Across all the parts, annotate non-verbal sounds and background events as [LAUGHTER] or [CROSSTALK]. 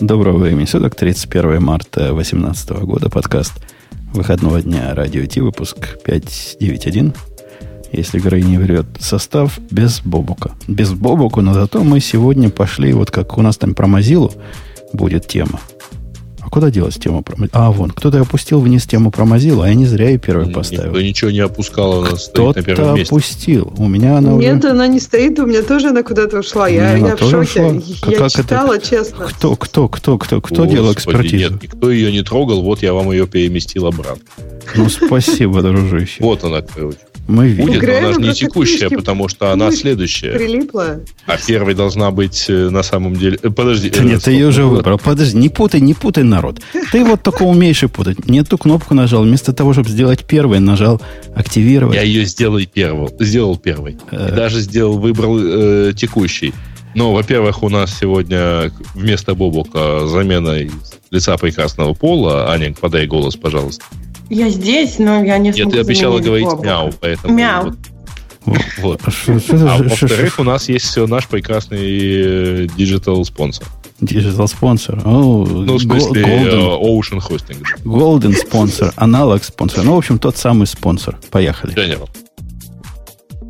Доброго времени суток, 31 марта 2018 года, подкаст выходного дня Радио Ти, выпуск 591. Если Грей не врет, состав без Бобука. Без Бобука, но зато мы сегодня пошли, вот как у нас там про Мазилу будет тема – а куда делась тема про? А, вон, кто-то опустил вниз тему про Mozilla, а я не зря ее первой поставил. Никто ничего не опускал, она стоит на первом месте. опустил. У меня она Нет, уже... она не стоит, у меня тоже она куда-то ушла. Я, я в шоке. Ушла. Я как читала, это? честно. Кто, кто, кто, кто, кто Господи, делал экспертизу? Нет, никто ее не трогал, вот я вам ее переместил обратно. Ну, спасибо, дружище. Вот она, короче. Мы видим. Будет, но она же не текущая, потому что она следующая. Прилипла. А первой должна быть э, на самом деле... Э, подожди. Да нет, ты ее уже выбрал. Подожди, не путай, не путай народ. Ты вот только умеешь и путать. Не ту кнопку нажал, вместо того, чтобы сделать первой, нажал активировать. Я ее сделал первой. Сделал первой. Э. даже сделал, выбрал э, текущий. Но, во-первых, у нас сегодня вместо Бобука замена лица прекрасного пола. Аня, подай голос, пожалуйста. Я здесь, но я не смогу Нет, ты обещала говорить мяу, поэтому... Мяу. Вот. Вот. А во-вторых, у нас есть наш прекрасный digital спонсор. Digital спонсор. Ну, в смысле, Golden, Ocean Hosting. Golden спонсор, analog спонсор. Ну, в общем, тот самый спонсор. Поехали. General.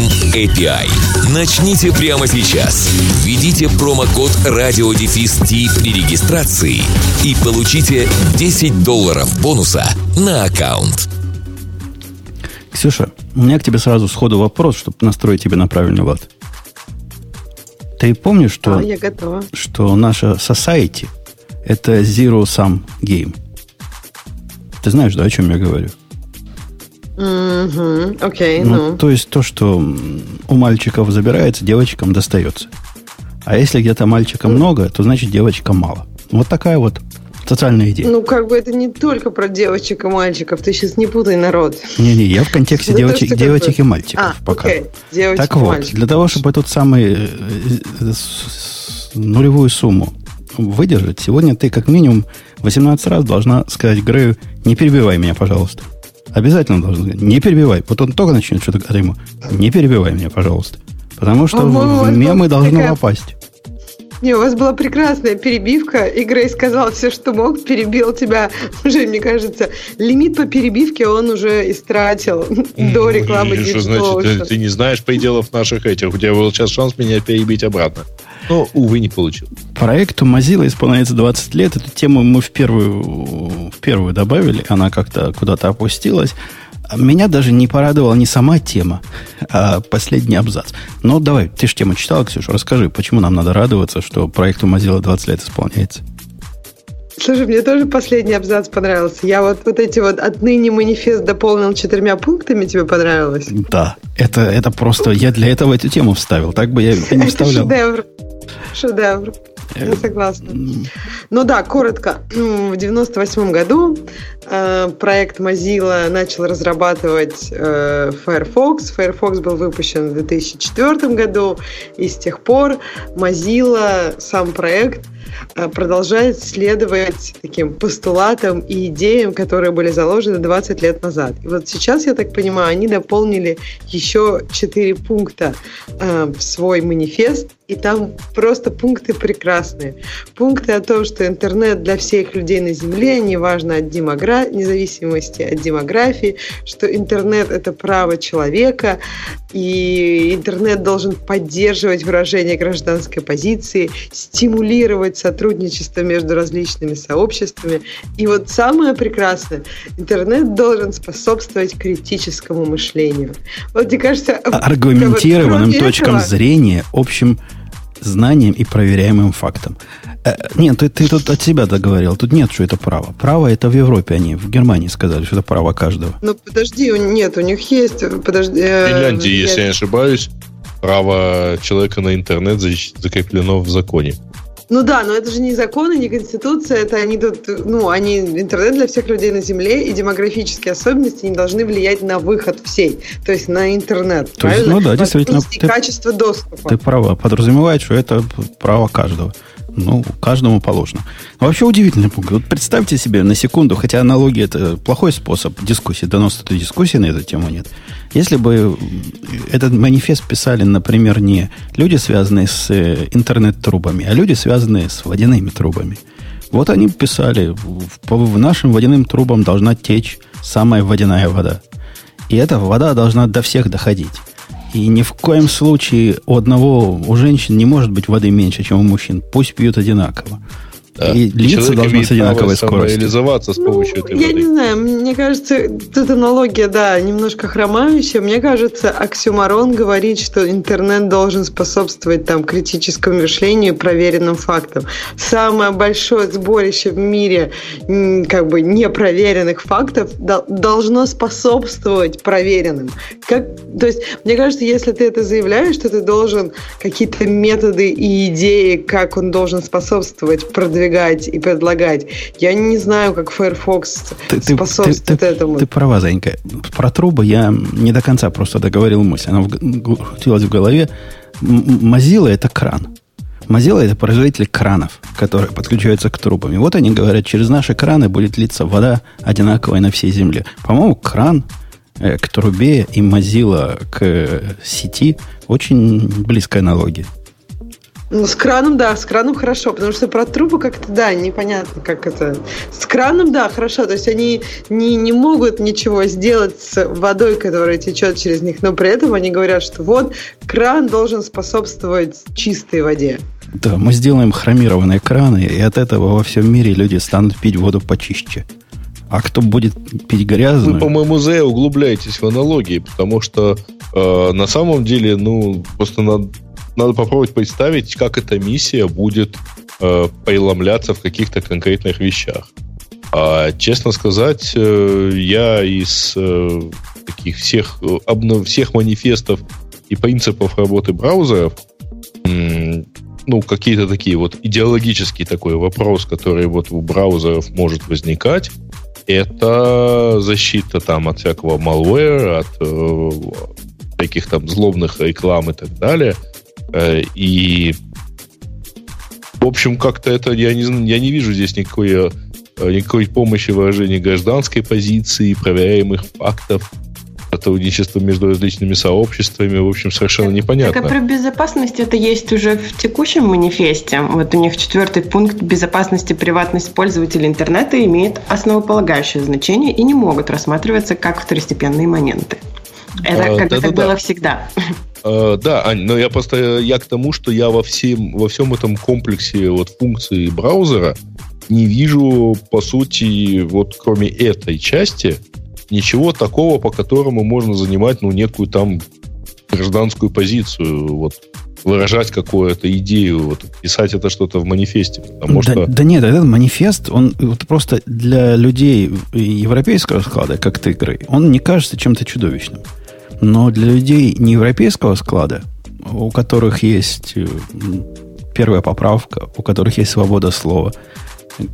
API. Начните прямо сейчас. Введите промокод RadioDefist при регистрации и получите 10 долларов бонуса на аккаунт. Ксюша, у меня к тебе сразу сходу вопрос, чтобы настроить тебя на правильный лад. Ты помнишь, что, а, я готова. что наша society это zero sum game? Ты знаешь, да, о чем я говорю? Угу, окей, ну, ну. То есть то, что у мальчиков забирается, девочкам достается. А если где-то мальчика много, то значит девочка мало. Вот такая вот социальная идея. Ну, как бы это не только про девочек и мальчиков. Ты сейчас не путай народ. Не-не, я в контексте девочек, то, девочек и мальчиков а, пока. Окей. Девочек, так вот, мальчиков. для того, чтобы тот самый э, э, нулевую сумму выдержать, сегодня ты как минимум 18 раз должна сказать Грею, не перебивай меня, пожалуйста. Обязательно должен Не перебивай. Вот он только начнет что-то говорить ему. Не перебивай меня, пожалуйста. Потому что в мемы должно такая... попасть. Не, у вас была прекрасная перебивка, и Грей сказал все, что мог, перебил тебя. Уже, мне кажется, лимит по перебивке он уже истратил до рекламы. Что значит, ты, ты не знаешь пределов наших этих. У тебя был сейчас шанс меня перебить обратно. Но, увы, не получил. Проекту Mozilla исполняется 20 лет. Эту тему мы в первую, в первую добавили. Она как-то куда-то опустилась. Меня даже не порадовала не сама тема, а последний абзац. Но давай, ты же тему читала, Ксюша, расскажи, почему нам надо радоваться, что проекту Mozilla 20 лет исполняется? Слушай, мне тоже последний абзац понравился. Я вот, вот эти вот отныне манифест дополнил четырьмя пунктами, тебе понравилось? Да, это, это просто, я для этого эту тему вставил, так бы я не вставлял. Это шедевр. Шедевр. Я э, согласна. Ну да, коротко. В 98 году э, проект Mozilla начал разрабатывать э, Firefox. Firefox был выпущен в 2004 году, и с тех пор Mozilla, сам проект, продолжает следовать таким постулатам и идеям, которые были заложены 20 лет назад. И вот сейчас, я так понимаю, они дополнили еще 4 пункта э, в свой манифест, и там просто пункты прекрасные. Пункты о том, что интернет для всех людей на Земле, неважно от демогра... независимости от демографии, что интернет – это право человека, и интернет должен поддерживать выражение гражданской позиции, стимулировать сотрудничество между различными сообществами. И вот самое прекрасное, интернет должен способствовать критическому мышлению. Вот мне кажется... Аргументированным точкам зрения, общим знанием и проверяемым фактом. Э, нет, ты, ты тут от себя договорил. Тут нет, что это право. Право это в Европе они, в Германии сказали, что это право каждого. Ну, подожди, нет, у них есть... Подожди, в Финляндии, если я не ошибаюсь, право человека на интернет закреплено в законе. Ну да, но это же не законы, не конституция, это они тут, ну, они интернет для всех людей на Земле, и демографические особенности не должны влиять на выход всей, то есть на интернет. То есть, ну да, действительно. Ты, качество доступа. Ты права, подразумевает, что это право каждого. Ну, каждому положено. Но вообще удивительный пункт. Вот представьте себе на секунду, хотя аналогия это плохой способ дискуссии, доноса этой дискуссии на эту тему нет. Если бы этот манифест писали, например, не люди, связанные с э, интернет-трубами, а люди, связанные с водяными трубами. Вот они писали, в нашим водяным трубам должна течь самая водяная вода. И эта вода должна до всех доходить. И ни в коем случае у одного, у женщин не может быть воды меньше, чем у мужчин. Пусть пьют одинаково. Да. И лица должны с одинаковой скоростью. реализоваться с помощью ну, этой я воды. Не знаю, мне кажется, тут аналогия, да, немножко хромающая. Мне кажется, оксюмарон говорит, что интернет должен способствовать там критическому мышлению и проверенным фактам. Самое большое сборище в мире как бы непроверенных фактов должно способствовать проверенным. Как, то есть, мне кажется, если ты это заявляешь, что ты должен какие-то методы и идеи, как он должен способствовать продвижению продвигать и предлагать. Я не знаю, как Firefox ты, способствует ты, ты, этому. Ты права, Занька. Про трубы я не до конца просто договорил мысль. Она крутилась в голове. Mozilla – это кран. Mozilla – это производитель кранов, которые подключаются к трубам. И вот они говорят, через наши краны будет литься вода одинаковая на всей земле. По-моему, кран э, к трубе и Mozilla к э, сети очень близкая аналогия. Ну, с краном, да, с краном хорошо, потому что про трубы как-то, да, непонятно, как это. С краном, да, хорошо, то есть они не, не могут ничего сделать с водой, которая течет через них, но при этом они говорят, что вот кран должен способствовать чистой воде. Да, мы сделаем хромированные краны, и от этого во всем мире люди станут пить воду почище. А кто будет пить грязную... Вы, по-моему, зря углубляетесь в аналогии, потому что э, на самом деле, ну, просто надо надо попробовать представить, как эта миссия будет э, преломляться в каких-то конкретных вещах. А, честно сказать, э, я из э, таких всех, обнов, всех манифестов и принципов работы браузеров, ну, какие-то такие вот идеологический такой вопрос, который вот у браузеров может возникать, это защита там от всякого malware, от э, всяких там злобных реклам и так далее – Э, и, в общем, как-то это я не, я не вижу здесь никакой, э, никакой помощи выражения гражданской позиции, проверяемых фактов сотрудничество между различными сообществами, в общем, совершенно непонятно. Так а про безопасность это есть уже в текущем манифесте. Вот у них четвертый пункт безопасности приватность пользователя интернета имеет основополагающее значение и не могут рассматриваться как второстепенные моменты. Это а, как да, это да, было да. всегда. Uh, да, Ань, но я просто я к тому, что я во всем, во всем этом комплексе вот функций браузера не вижу, по сути, вот кроме этой части, ничего такого, по которому можно занимать, ну, некую там гражданскую позицию, вот выражать какую-то идею, вот, писать это что-то в манифесте. Потому да, что... да нет, этот манифест, он вот просто для людей европейского склада, как ты игры, он не кажется чем-то чудовищным. Но для людей не европейского склада, у которых есть э, первая поправка, у которых есть свобода слова,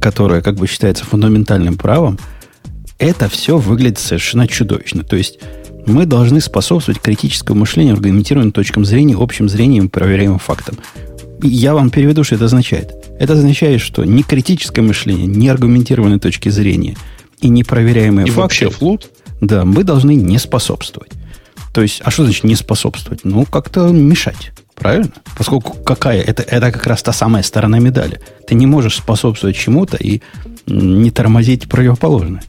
которая как бы считается фундаментальным правом, это все выглядит совершенно чудовищно. То есть мы должны способствовать критическому мышлению, аргументированным точкам зрения, общим зрением, проверяемым фактам. Я вам переведу, что это означает. Это означает, что ни критическое мышление, ни аргументированные точки зрения и непроверяемые и факты... вообще флут? Да, мы должны не способствовать. То есть, а что значит не способствовать? Ну, как-то мешать. Правильно? Поскольку какая? Это, это как раз та самая сторона медали. Ты не можешь способствовать чему-то и не тормозить противоположное.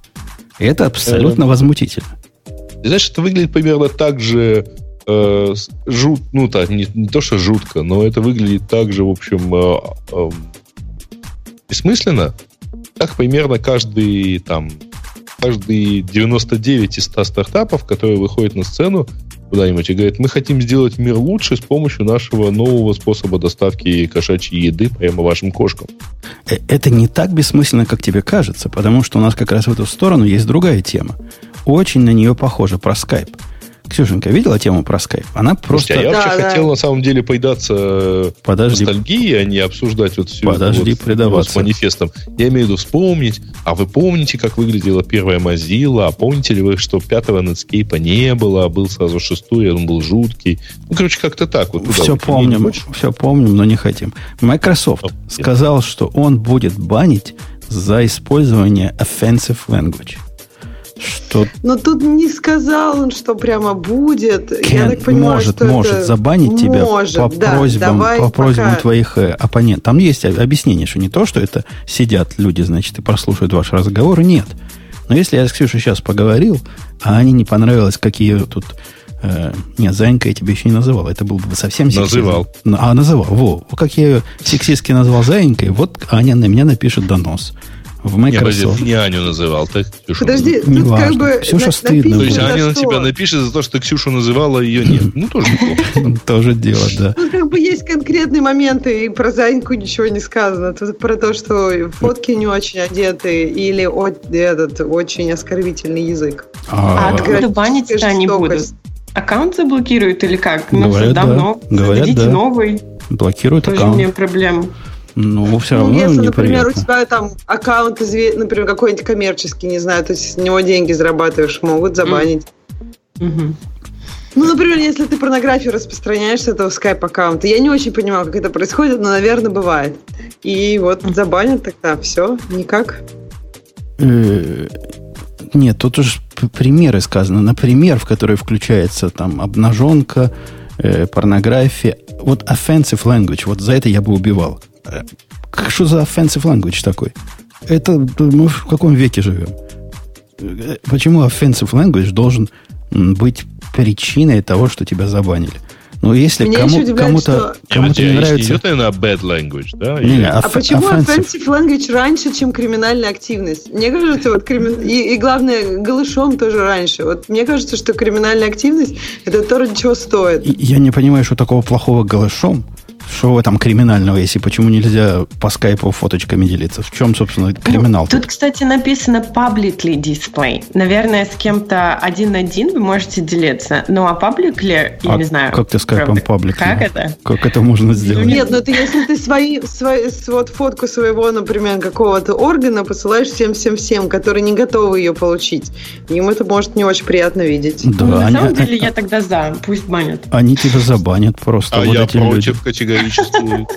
И это абсолютно э, возмутительно. Знаешь, это выглядит примерно так же э, жут, ну так, не, не то, что жутко, но это выглядит так же, в общем, э, э, бессмысленно, как примерно каждый там каждые 99 из 100 стартапов, которые выходят на сцену куда-нибудь и говорят, мы хотим сделать мир лучше с помощью нашего нового способа доставки кошачьей еды прямо вашим кошкам. Э, это не так бессмысленно, как тебе кажется, потому что у нас как раз в эту сторону есть другая тема. Очень на нее похоже про скайп. Ксюшенька, видела тему про скайп? Она просто... Слушайте, а я да, вообще да. хотел на самом деле поедаться Подожди. ностальгией, а не обсуждать вот всю Подожди, вот, предаваться. с манифестом. Я имею в виду вспомнить, а вы помните, как выглядела первая Mozilla? А помните ли вы, что пятого Netscape не было, а был сразу шестой, он был жуткий? Ну, короче, как-то так. Вот все помним, все помним, но не хотим. Microsoft oh, сказал, что он будет банить за использование offensive language. Что... Но тут не сказал он, что прямо будет. Кен Я так понимаю, может, что может это... забанить тебя может, по да, просьбам, по просьбам пока... твоих э, оппонентов. Там есть объяснение, что не то, что это сидят люди, значит, и прослушают ваш разговор. Нет. Но если я с Ксюшей сейчас поговорил, а они не понравилось, какие тут... Э, нет, Занька я тебе еще не называл. Это был бы совсем сексизм. Называл. А, называл. Во, как я ее сексистски назвал Заинькой, вот Аня на меня напишет донос в Microsoft. Не, не Аню называл, ты Ксюшу. Подожди, не тут важно. как бы Ксюша на, стыдно. То есть Аня на тебя напишет за то, что ты Ксюшу называла, а ее нет. Ну, тоже. [LAUGHS] Тоже дело, да. Ну, как бы есть конкретные моменты, и про Заньку ничего не сказано. Тут про то, что фотки не очень одеты, или этот очень оскорбительный язык. А, а откуда банить-то они будут? Аккаунт заблокируют или как? Ну, Говорят, давно. Говорят, да. новый. Блокируют аккаунт. Тоже мне проблем. Ну, все равно ну, если, неприятно. например, у тебя там аккаунт, например, какой-нибудь коммерческий, не знаю, то есть с него деньги зарабатываешь, могут забанить. Mm-hmm. Ну, например, если ты порнографию распространяешь с этого скайп-аккаунта. Я не очень понимаю, как это происходит, но, наверное, бывает. И вот забанят тогда, все, никак. Э, нет, тут уже примеры сказаны. Например, в который включается там обнаженка, э, порнография. Вот offensive language, вот за это я бы убивал. Что за offensive language такой? Это мы в каком веке живем? Почему offensive language должен быть причиной того, что тебя забанили? Ну, если Меня кому, удивляет, кому-то, что... кому-то не, не нравится... идет на bad language, да? Не, не, а почему offensive language раньше, чем криминальная активность? Мне кажется, вот кримин... и, и главное, голышом тоже раньше. Вот мне кажется, что криминальная активность это то, ради чего стоит. Я не понимаю, что такого плохого голышом. Что в этом криминального, если почему нельзя по скайпу фоточками делиться? В чем, собственно, ну, криминал? Ну, тут, кстати, написано publicly display. Наверное, с кем-то один на один вы можете делиться. Ну, а publicly, я а не знаю. Как ты скайпом publicly? Как это? Как это можно сделать? Нет, ну это если ты свои, свои, вот фотку своего, например, какого-то органа посылаешь всем-всем-всем, которые не готовы ее получить. Им это может не очень приятно видеть. Да, ну, на они, самом деле, я тогда за. Пусть банят. Они тебя забанят просто. А вот я против категории категорически.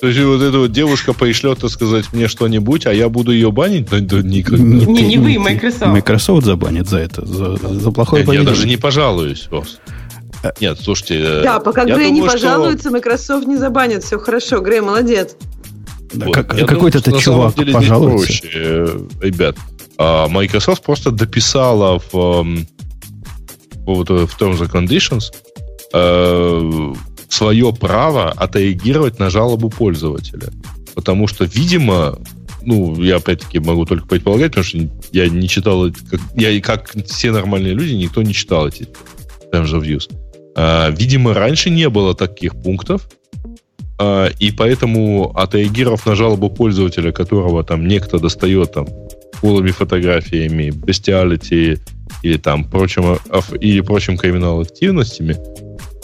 То есть вот эта вот девушка пришлет, так сказать, мне что-нибудь, а я буду ее банить? Да, да никогда. Не, не, не вы, Microsoft. Microsoft забанит за это, за, за плохое поведение. Я даже не пожалуюсь, Рос. Э, Нет, слушайте... Э, да, пока Грей не пожалуется, что... Microsoft не забанит. Все хорошо, Грей, молодец. Да, вот. как, какой-то ты чувак деле, пожалуется. Проще, э, ребят. А Microsoft просто дописала в, в, в Terms and Conditions свое право отреагировать на жалобу пользователя. Потому что, видимо, ну, я опять-таки могу только предполагать, потому что я не читал, как, я как все нормальные люди, никто не читал эти terms of use. А, видимо, раньше не было таких пунктов, а, и поэтому, отреагировав на жалобу пользователя, которого там некто достает там голыми фотографиями, бестиалити или там прочим, или прочим криминал активностями,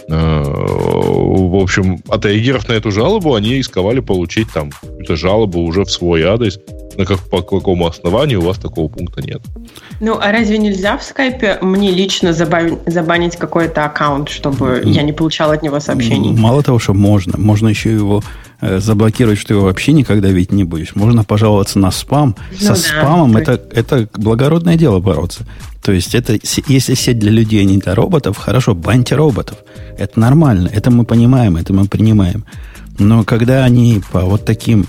в общем, отреагировав на эту жалобу, они исковали получить там какую-то жалобу уже в свой адрес, на как, по какому основанию у вас такого пункта нет. Ну, а разве нельзя в скайпе мне лично забанить, забанить какой-то аккаунт, чтобы я не получал от него сообщений? Мало того, что можно, можно еще его э, заблокировать, что его вообще никогда видеть не будешь. Можно пожаловаться на спам. Ну, Со да, спамом это, это благородное дело бороться. То есть это, если сеть для людей, а не для роботов, хорошо, баньте роботов. Это нормально, это мы понимаем, это мы принимаем. Но когда они по вот таким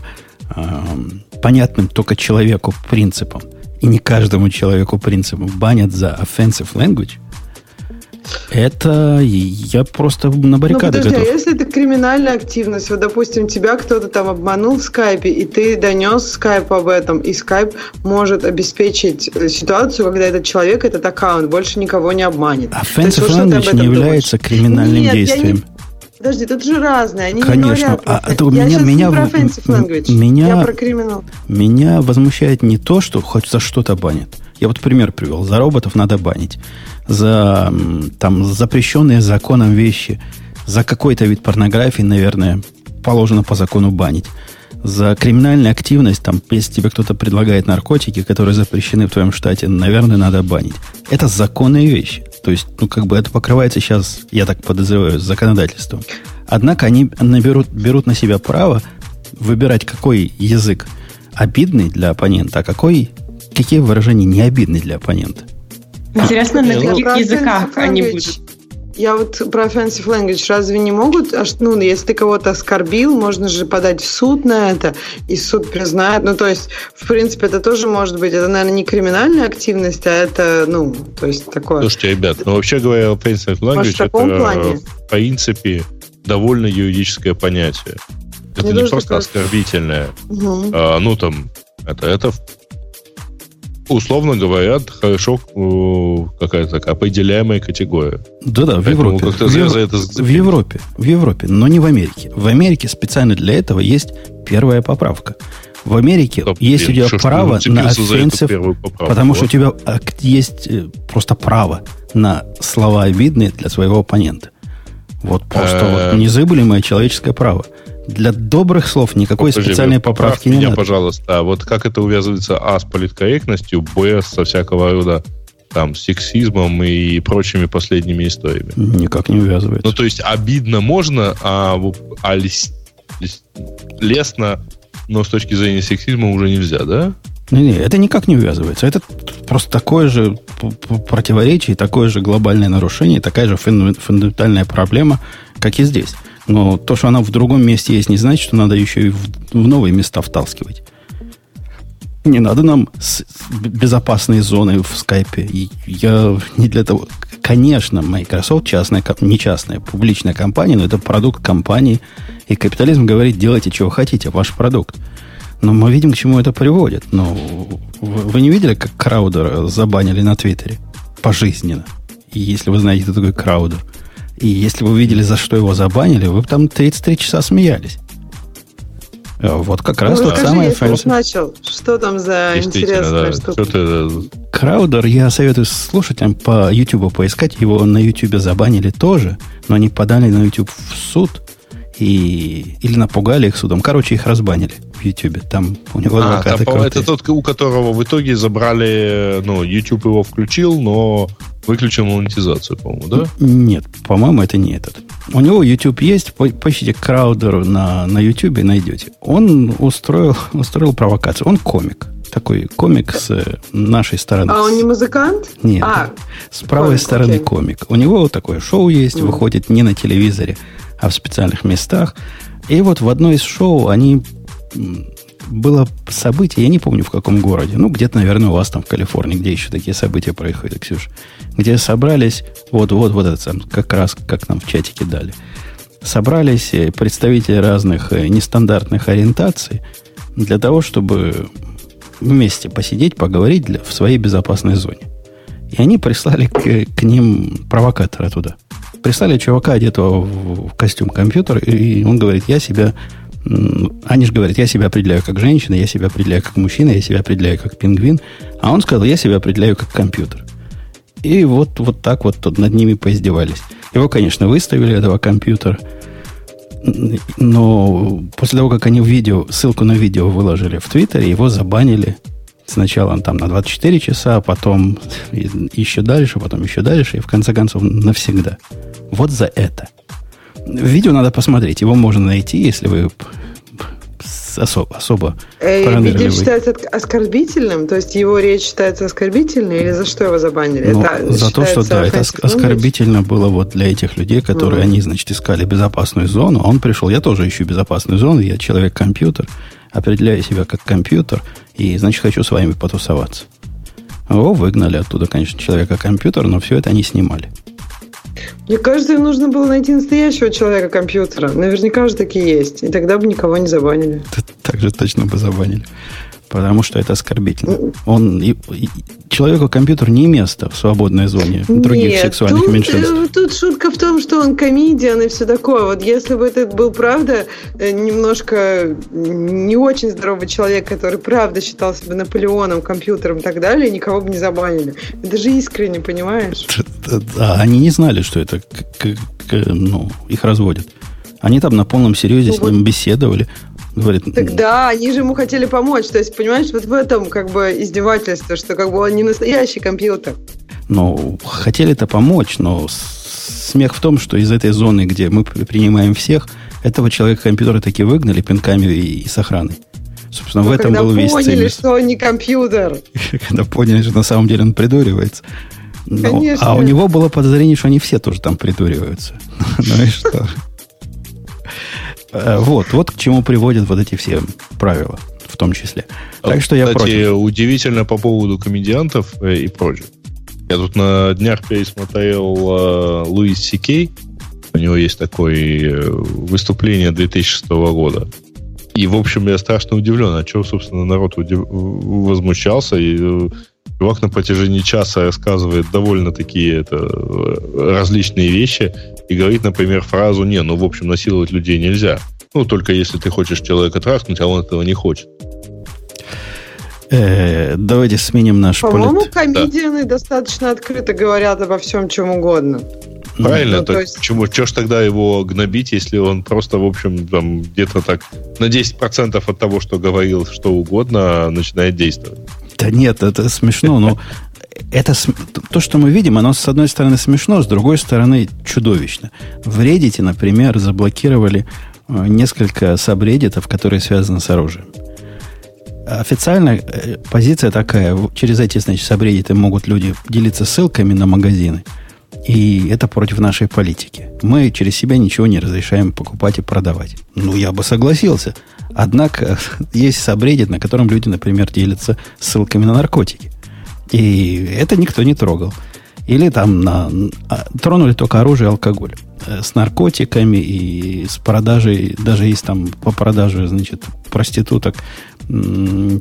понятным только человеку принципам, и не каждому человеку принципам банят за offensive language – это я просто на баррикады ну, подожди, готов. А если это криминальная активность, вот, допустим, тебя кто-то там обманул в скайпе, и ты донес скайп об этом, и скайп может обеспечить ситуацию, когда этот человек, этот аккаунт больше никого не обманет. Offensive language не является думаешь? криминальным Нет, действием. Не... Подожди, тут же разные. Они Конечно. Не а, это я меня, меня, про offensive language. Меня, я про криминал. Меня возмущает не то, что хоть за что-то банят. Я вот пример привел. За роботов надо банить. За там, запрещенные законом вещи. За какой-то вид порнографии, наверное, положено по закону банить. За криминальную активность, там, если тебе кто-то предлагает наркотики, которые запрещены в твоем штате, наверное, надо банить. Это законные вещи. То есть, ну, как бы это покрывается сейчас, я так подозреваю, законодательством. Однако они наберут, берут на себя право выбирать, какой язык обидный для оппонента, а какой, какие выражения не обидны для оппонента. Интересно, на каких языках они будут я вот про offensive language разве не могут, аж, ну, если ты кого-то оскорбил, можно же подать в суд на это, и суд признает. Ну, то есть, в принципе, это тоже может быть, это, наверное, не криминальная активность, а это, ну, то есть такое. Слушайте, ребят, ну, вообще говоря, offensive language, может, в это, плане? в принципе, довольно юридическое понятие. Это не, не просто оскорбительное. Угу. А, ну, там, это, это условно говоря, хорошо какая-то такая определяемая категория. Да-да, в Европе. Как-то в, за, за это в Европе. В Европе, но не в Америке. В Америке специально для этого есть первая поправка. В Америке Стоп, есть блин, у тебя право на offensive, потому что у тебя есть э, просто право на слова обидные для своего оппонента. Вот просто вот э, незыблемое человеческое право. Для добрых слов никакой Подожди, специальной поправки не меня, надо. пожалуйста, а вот как это увязывается, а, с политкорректностью, б, со всякого рода там, сексизмом и прочими последними историями? Никак не увязывается. Ну, то есть, обидно можно, а, а лес, лес, лестно, но с точки зрения сексизма уже нельзя, да? Не, не, это никак не увязывается. Это просто такое же противоречие, такое же глобальное нарушение, такая же фундаментальная проблема, как и здесь. Но то, что она в другом месте есть, не значит, что надо еще и в, в новые места вталкивать. Не надо нам с, безопасные зоны в скайпе. Я не для того. Конечно, Microsoft частная, не частная, публичная компания, но это продукт компании. И капитализм говорит, делайте, чего хотите, ваш продукт. Но мы видим, к чему это приводит. Но вы, вы не видели, как Краудера забанили на Твиттере? Пожизненно. И если вы знаете, кто такой Краудер – и если вы видели, за что его забанили, вы там 33 часа смеялись. Э, вот как раз ну, тот самый fancy. начал. Что там за интересная да. штука? Краудер, я советую слушателям по YouTube поискать. Его на YouTube забанили тоже, но они подали на YouTube в суд и, или напугали их судом. Короче, их разбанили в YouTube. Там у него а, адвокаты там, Это тот, у которого в итоге забрали, ну, YouTube его включил, но выключил монетизацию, по-моему, да? Нет, по-моему, это не этот. У него YouTube есть, поищите Краудер на, на YouTube и найдете. Он устроил, [LAUGHS] устроил провокацию. Он комик. Такой комик с нашей стороны. А он не музыкант? Нет. А, с правой комик, стороны окей. комик. У него вот такое шоу есть, mm. выходит не на телевизоре, а в специальных местах. И вот в одной из шоу они было событие, я не помню в каком городе, ну, где-то, наверное, у вас там в Калифорнии, где еще такие события происходят, Ксюш, где собрались, вот, вот, вот это сам, как раз, как нам в чатике дали, собрались э, представители разных э, нестандартных ориентаций для того, чтобы вместе посидеть, поговорить для, в своей безопасной зоне. И они прислали к, к ним провокатора туда. Прислали чувака, одетого в, в костюм компьютера, и он говорит, я себя они же говорят, я себя определяю как женщина, я себя определяю как мужчина, я себя определяю как пингвин. А он сказал, я себя определяю как компьютер. И вот, вот так вот тут над ними поиздевались. Его, конечно, выставили, этого компьютера. Но после того, как они видео, ссылку на видео выложили в Твиттере, его забанили. Сначала там на 24 часа, а потом [LAUGHS] еще дальше, потом еще дальше, и в конце концов навсегда. Вот за это – Видео надо посмотреть. Его можно найти, если вы особо, особо э, Видео считается оскорбительным? То есть его речь считается оскорбительной? Или за что его забанили? Ну, это за то, что да, это оскорбительно было вот для этих людей, которые, mm. они, значит, искали безопасную зону. Он пришел, я тоже ищу безопасную зону, я человек-компьютер, определяю себя как компьютер, и, значит, хочу с вами потусоваться. Его выгнали оттуда, конечно, человека-компьютер, но все это они снимали. Мне кажется, им нужно было найти настоящего человека компьютера. Наверняка же такие есть. И тогда бы никого не забанили. Так же точно бы забанили. Потому что это оскорбительно. Он, и, и, человеку компьютер не место в свободной зоне других Нет, сексуальных тут, меньшинств. Э, тут шутка в том, что он комедиан и все такое. Вот если бы это был, правда, э, немножко не очень здоровый человек, который, правда, считал себя Наполеоном, компьютером и так далее, никого бы не забанили. Это же искренне, понимаешь? Да, они не знали, что это ну, их разводят. Они там на полном серьезе ну, с ним вот. беседовали. Говорит, так да, они же ему хотели помочь. То есть, понимаешь, вот в этом как бы издевательство, что как бы он не настоящий компьютер. Ну, хотели это помочь, но смех в том, что из этой зоны, где мы принимаем всех, этого человека компьютера таки выгнали пинками и, и с охраной. Собственно, но в этом был весь поняли, цимис. что он не компьютер. [LAUGHS] Когда поняли, что на самом деле он придуривается. Но, Конечно. А у него было подозрение, что они все тоже там придуриваются. [LAUGHS] Ну и что? [LAUGHS] Э, вот, вот к чему приводят вот эти все правила, в том числе. Так что я Кстати, против. удивительно по поводу комедиантов э, и прочего. Я тут на днях пересмотрел э, Луис Сикей. У него есть такое выступление 2006 года. И, в общем, я страшно удивлен, а чего, собственно, народ удив... возмущался. И чувак на протяжении часа рассказывает довольно такие это, различные вещи и говорит, например, фразу «не, ну, в общем, насиловать людей нельзя». Ну, только если ты хочешь человека трахнуть, а он этого не хочет. Э, давайте сменим наш По-моему, полит... комедианы да. достаточно открыто говорят обо всем, чем угодно. Правильно, ну, то есть... почему, что ж тогда его гнобить, если он просто, в общем, там где-то так на 10% от того, что говорил что угодно, начинает действовать? Да нет, это смешно, но это то, что мы видим, оно с одной стороны смешно, с другой стороны чудовищно. В Reddit, например, заблокировали э, несколько сабреддитов, которые связаны с оружием. Официально э, позиция такая, через эти, значит, сабреддиты могут люди делиться ссылками на магазины, и это против нашей политики. Мы через себя ничего не разрешаем покупать и продавать. Ну, я бы согласился. Однако [LAUGHS] есть сабреддит, на котором люди, например, делятся ссылками на наркотики. И это никто не трогал. Или там на, а, тронули только оружие и алкоголь. Э, с наркотиками и с продажей, даже есть там по продаже, значит, проституток,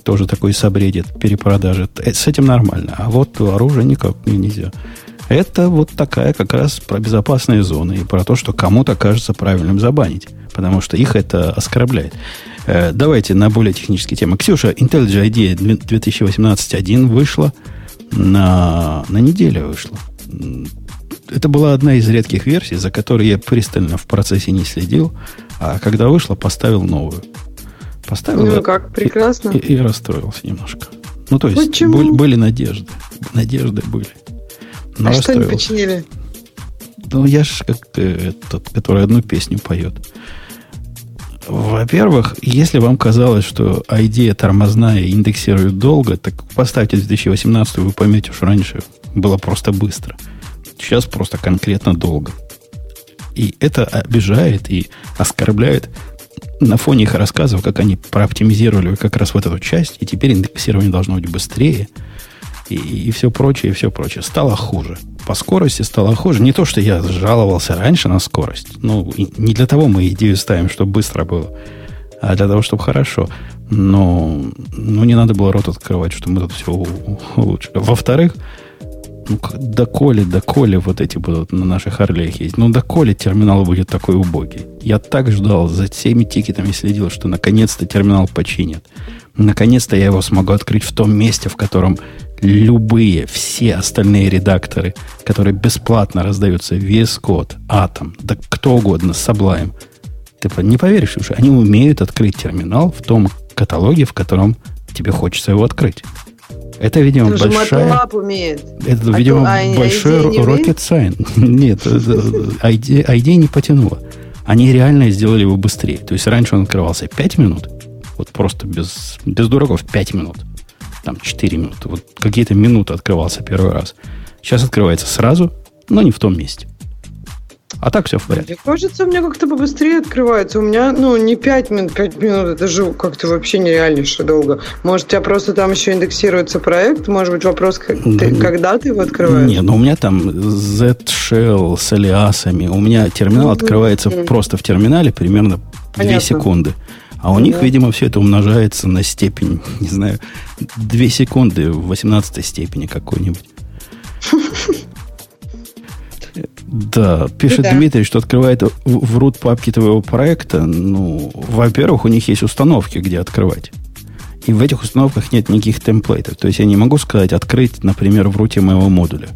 тоже такой собредит перепродажи. Э, с этим нормально. А вот оружие никак нельзя. Это вот такая как раз про безопасные зоны и про то, что кому-то кажется правильным забанить, потому что их это оскорбляет. Э, давайте на более технические темы. Ксюша, IntelliJ IDEA 2018.1 вышла на, на неделю вышла. Это была одна из редких версий, за которой я пристально в процессе не следил, а когда вышла, поставил новую. Поставил ну как, прекрасно. И, и, и расстроился немножко. Ну, то есть, Почему? Были, были надежды. Надежды были. Но а что не починили? Ну, я же как этот, который одну песню поет. Во-первых, если вам казалось, что идея тормозная индексирует долго, так поставьте 2018, вы поймете, что раньше было просто быстро. Сейчас просто конкретно долго. И это обижает и оскорбляет на фоне их рассказов, как они прооптимизировали как раз вот эту часть, и теперь индексирование должно быть быстрее, и, и все прочее, и все прочее. Стало хуже по скорости стало хуже. Не то, что я жаловался раньше на скорость. Ну, не для того мы идею ставим, чтобы быстро было, а для того, чтобы хорошо. Но ну, не надо было рот открывать, что мы тут все улучшили. Во-вторых, ну, доколе, доколе вот эти будут на наших Орлеях есть. Ну, доколе терминал будет такой убогий. Я так ждал, за всеми тикетами следил, что наконец-то терминал починят. Наконец-то я его смогу открыть в том месте, в котором любые, все остальные редакторы, которые бесплатно раздаются, VS Code, Atom, да кто угодно, Sublime, ты не поверишь, уже они умеют открыть терминал в том каталоге, в котором тебе хочется его открыть. Это, видимо, Ты большая... умеет. Это, а видимо, а большой rocket sign. [LAUGHS] Нет, ID, ID не потянуло. Они реально сделали его быстрее. То есть раньше он открывался 5 минут. Вот просто без, без дураков 5 минут там 4 минуты. Вот какие-то минуты открывался первый раз. Сейчас открывается сразу, но не в том месте. А так все в порядке. Мне кажется, у меня как-то побыстрее открывается. У меня, ну, не 5 минут, 5 минут, это же как-то вообще нереальнейше долго. Может, у тебя просто там еще индексируется проект? Может быть, вопрос, как, да, ты, когда ты его открываешь? Нет, ну у меня там Z-Shell с алиасами. У меня терминал mm-hmm. открывается mm-hmm. просто в терминале примерно 2 Понятно. секунды. А у них, видимо, все это умножается на степень, [LAUGHS] не знаю, 2 секунды в 18 степени какой-нибудь. [LAUGHS] Да, пишет да. Дмитрий, что открывает в root папки твоего проекта. Ну, во-первых, у них есть установки, где открывать. И в этих установках нет никаких темплейтов. То есть я не могу сказать открыть, например, в руте моего модуля.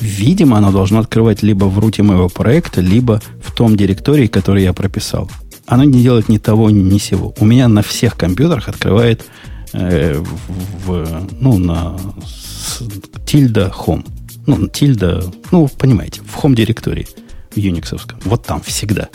Видимо, оно должно открывать либо в руте моего проекта, либо в том директории, который я прописал. Оно не делает ни того, ни сего. У меня на всех компьютерах открывает э, в, ну, на тильда home. Ну, тильда, ну, понимаете, в home директории в Unix. Вот там всегда.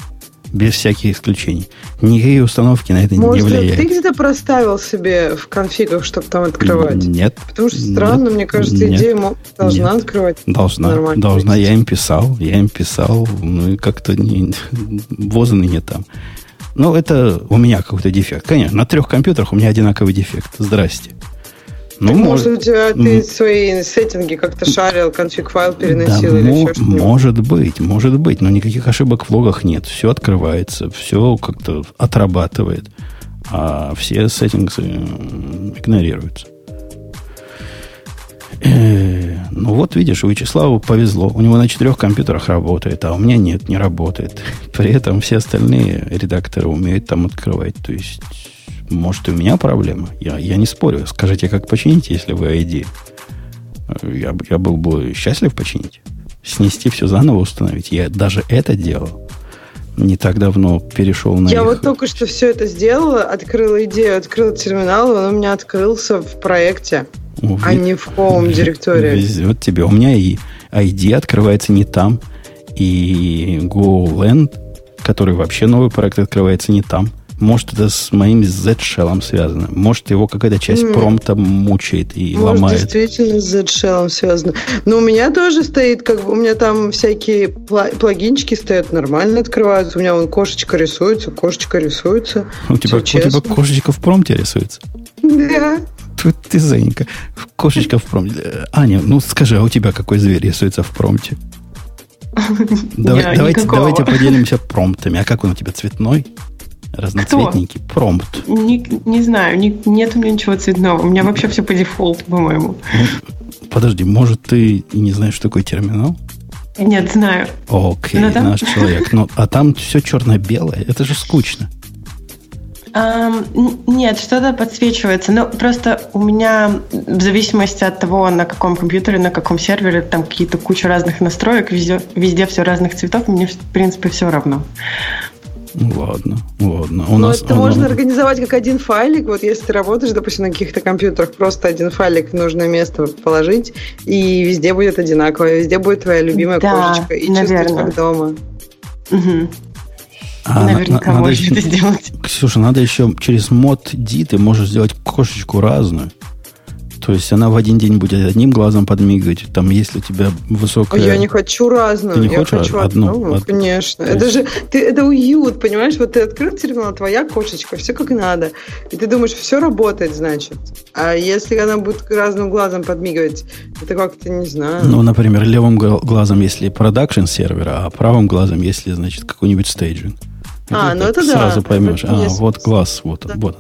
Без всяких исключений. Никакие установки на это Может, не влияют. ты где-то проставил себе в конфигах, чтобы там открывать? Нет. Потому что странно, нет, мне кажется, нет, идея должна нет. открывать. Должна. Должна. Я им писал, я им писал, ну и как-то не, [LAUGHS] возаны не там. Ну, это у меня какой-то дефект. Конечно, на трех компьютерах у меня одинаковый дефект. Здрасте. Ну, так, может, у тебя ты свои сеттинги как-то шарил, конфиг файл переносил да, или еще что-нибудь? Может быть, может быть, но никаких ошибок в логах нет. Все открывается, все как-то отрабатывает, а все сеттинги игнорируются. Э, ну вот, видишь, у Вячеслава повезло. У него на четырех компьютерах работает, а у меня нет, не работает. [LAUGHS] При этом все остальные редакторы умеют там открывать. То есть может, у меня проблема. Я, я не спорю. Скажите, как починить, если вы ID. Я, я был бы счастлив починить. Снести все заново установить. Я даже это делал. Не так давно перешел на Я их... вот только что все это сделала, открыла идею, открыла терминал, он у меня открылся в проекте, ну, а не в home директории. Вот тебе. У меня и ID открывается не там, и GoLand, который вообще новый проект открывается не там. Может, это с моим Z-shell связано. Может, его какая-то часть mm. промпта мучает и Может, ломает. действительно с Z-shell связано. Но у меня тоже стоит, как бы, у меня там всякие плагинчики стоят, нормально открываются. У меня вон кошечка рисуется, кошечка рисуется. У тебя, у тебя кошечка в промпте рисуется? Да. Тут ты, Зайенька, кошечка в промпте. Аня, ну скажи, а у тебя какой зверь рисуется в промпте? [LAUGHS] давайте, давайте [LAUGHS] поделимся промптами. А как он у тебя цветной? Разноцветненький Кто? промпт. Не, не знаю, не, нет у меня ничего цветного. У меня вообще все по дефолту, по-моему. Ну, подожди, может, ты и не знаешь, что такое терминал? Нет, знаю. Окей, okay, там... наш человек. Ну, а там все черно-белое. Это же скучно. Um, нет, что-то подсвечивается. Но просто у меня в зависимости от того, на каком компьютере, на каком сервере, там какие-то куча разных настроек, везде, везде все разных цветов, мне, в принципе, все равно. Ладно, ладно. У Но нас, это оно... можно организовать как один файлик. Вот если ты работаешь, допустим, на каких-то компьютерах, просто один файлик в нужное место положить, и везде будет одинаково, везде будет твоя любимая да, кошечка, и наверное. чувствовать как дома. Угу. А, Наверняка надо можно еще, это сделать. Ксюша, надо еще через мод D ты можешь сделать кошечку разную. То есть она в один день будет одним глазом подмигивать. Там, если у тебя высокая... Я не хочу разную. Ты не я хочешь хочу одну? одну? одну. Конечно. То это же ты, это уют, понимаешь? Вот ты открыл терминал, твоя кошечка, все как надо. И ты думаешь, все работает, значит. А если она будет разным глазом подмигивать, это как-то не знаю. Ну, например, левым глазом, если production сервера, а правым глазом, если, значит, какой-нибудь staging. А, ну это сразу да. Сразу поймешь. Это а, вот глаз, вот, да. вот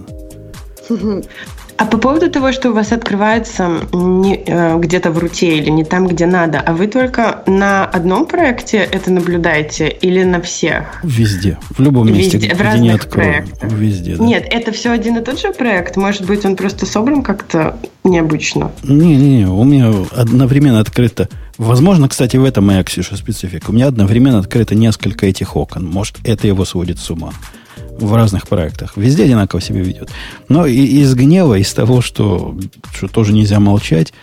он. [LAUGHS] А по поводу того, что у вас открывается не, э, где-то в root е или не там, где надо, а вы только на одном проекте это наблюдаете или на всех? Везде. В любом месте, Везде, где в разных не открою. проектах. Везде, да. Нет, это все один и тот же проект? Может быть, он просто собран как-то необычно? Не-не-не, у меня одновременно открыто... Возможно, кстати, в этом моя, Ксюша, специфика. У меня одновременно открыто несколько этих окон. Может, это его сводит с ума в разных проектах. Везде одинаково себя ведет. Но и из гнева, из того, что, что тоже нельзя молчать,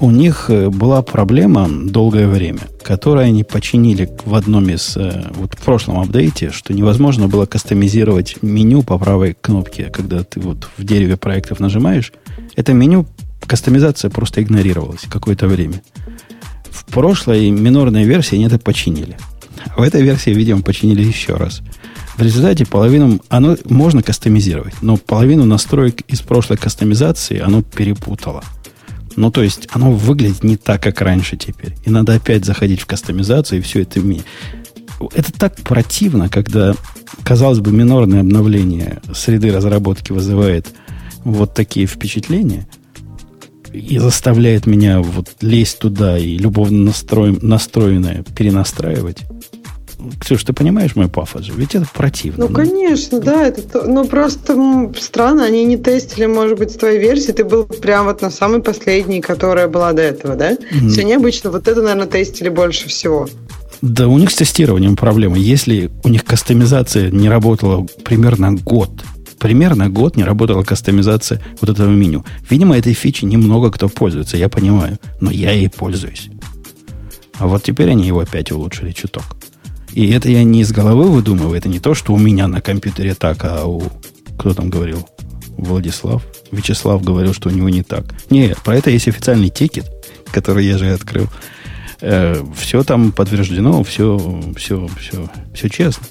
у них э, была проблема долгое время, которую они починили в одном из, э, вот в прошлом апдейте, что невозможно было кастомизировать меню по правой кнопке, когда ты вот в дереве проектов нажимаешь. Это меню, кастомизация просто игнорировалась какое-то время. В прошлой минорной версии они это починили. В этой версии, видимо, починили еще раз – в результате половину, оно можно кастомизировать, но половину настроек из прошлой кастомизации оно перепутало. Ну, то есть, оно выглядит не так, как раньше теперь. И надо опять заходить в кастомизацию и все это Это так противно, когда, казалось бы, минорное обновление среды разработки вызывает вот такие впечатления и заставляет меня вот лезть туда и любовно настроен, настроенное перенастраивать. Ксюш, ты понимаешь мой пафос? Ведь это противно. Ну, ну. конечно, да. Это, ну, просто странно, они не тестили, может быть, с твоей версии. Ты был прям вот на самой последней, которая была до этого, да? Mm. Все необычно. Вот это, наверное, тестили больше всего. Да, у них с тестированием проблемы. Если у них кастомизация не работала примерно год, примерно год не работала кастомизация вот этого меню. Видимо, этой фичи немного кто пользуется, я понимаю, но я ей пользуюсь. А вот теперь они его опять улучшили чуток. И это я не из головы выдумываю, это не то, что у меня на компьютере так, а у... Кто там говорил? Владислав? Вячеслав говорил, что у него не так. Не, про это есть официальный тикет, который я же открыл. Э, все там подтверждено, все, все, все, все честно.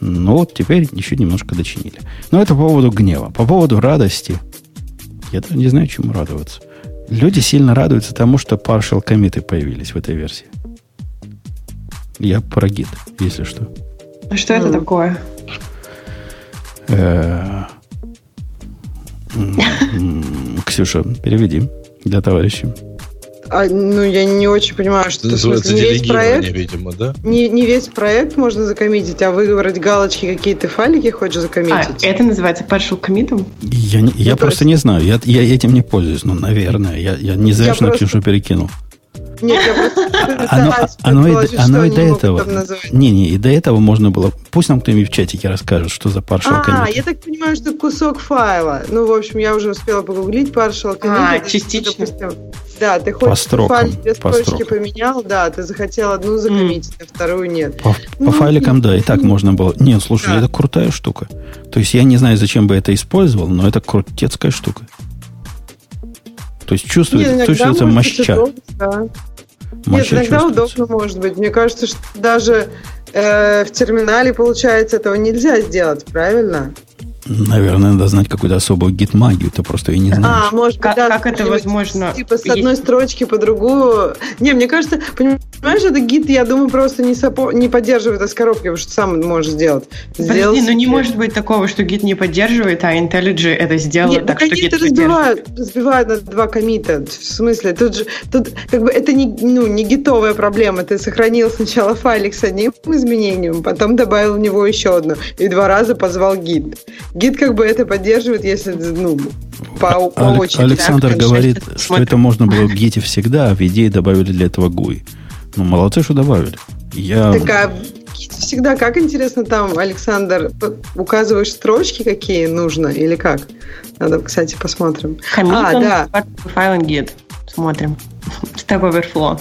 Ну вот теперь еще немножко дочинили. Но это по поводу гнева. По поводу радости. Я даже не знаю, чему радоваться. Люди сильно радуются тому, что partial комиты появились в этой версии. Я про гид, если что. А что это такое? Э, Ксюша, переведи для товарищей. А, ну, я не очень понимаю, что это смысле, не весь проект, видимо, да? Не, не весь проект можно закоммитить, а выбрать галочки, какие-то файлики хочешь закоммитить. А, это называется partial коммитом? Я, я ну, просто есть... не знаю, я, я этим не пользуюсь, ну, наверное. Я, я не зря на просто... Ксюшу перекинул. Нет, я просто оно, оно, и, оно и до этого. Не, не, и до этого можно было. Пусть нам кто-нибудь в чатике расскажет, что за partial А, я так понимаю, что кусок файла. Ну, в общем, я уже успела погуглить partial. А, частично. Допустим, да, ты хочешь по строкам, файл две строчки поменял, да, ты захотел одну закоммитить, mm. а вторую нет. По, ну, по файликам, да, и так можно было. Нет, слушай, да. это крутая штука. То есть я не знаю, зачем бы это использовал, но это крутецкая штука. То есть чувствуется, Нет, чувствуется моща. Удобно, да. Нет, иногда удобно может быть. Мне кажется, что даже э, в терминале, получается, этого нельзя сделать, правильно? Наверное, надо знать какую-то особую гид-магию, ты просто и не знаешь. А, может как, да, как это возможно? Типа с одной строчки по другую. Не, мне кажется, понимаешь, это гид, я думаю, просто не, сопо... не поддерживает из коробки, потому что сам можешь сделать. Подожди, ну не может быть такого, что гид не поддерживает, а IntelliJ это сделал Нет, так, что гид разбивают, разбивают на два комита. В смысле, тут же, тут как бы это не, ну, не гитовая проблема. Ты сохранил сначала файлик с одним изменением, потом добавил в него еще одно, и два раза позвал гид. Гид как бы это поддерживает, если ну, по, по Алек, очереди. Александр да, говорит, что смотрим. это можно было в гите всегда, а в идее добавили для этого GUI. Ну, молодцы, что добавили. Я... Так, а всегда, как интересно там, Александр, указываешь строчки, какие нужно, или как? Надо, кстати, посмотрим. Commit а, да. Файл git. Смотрим. [LAUGHS] Stack Overflow.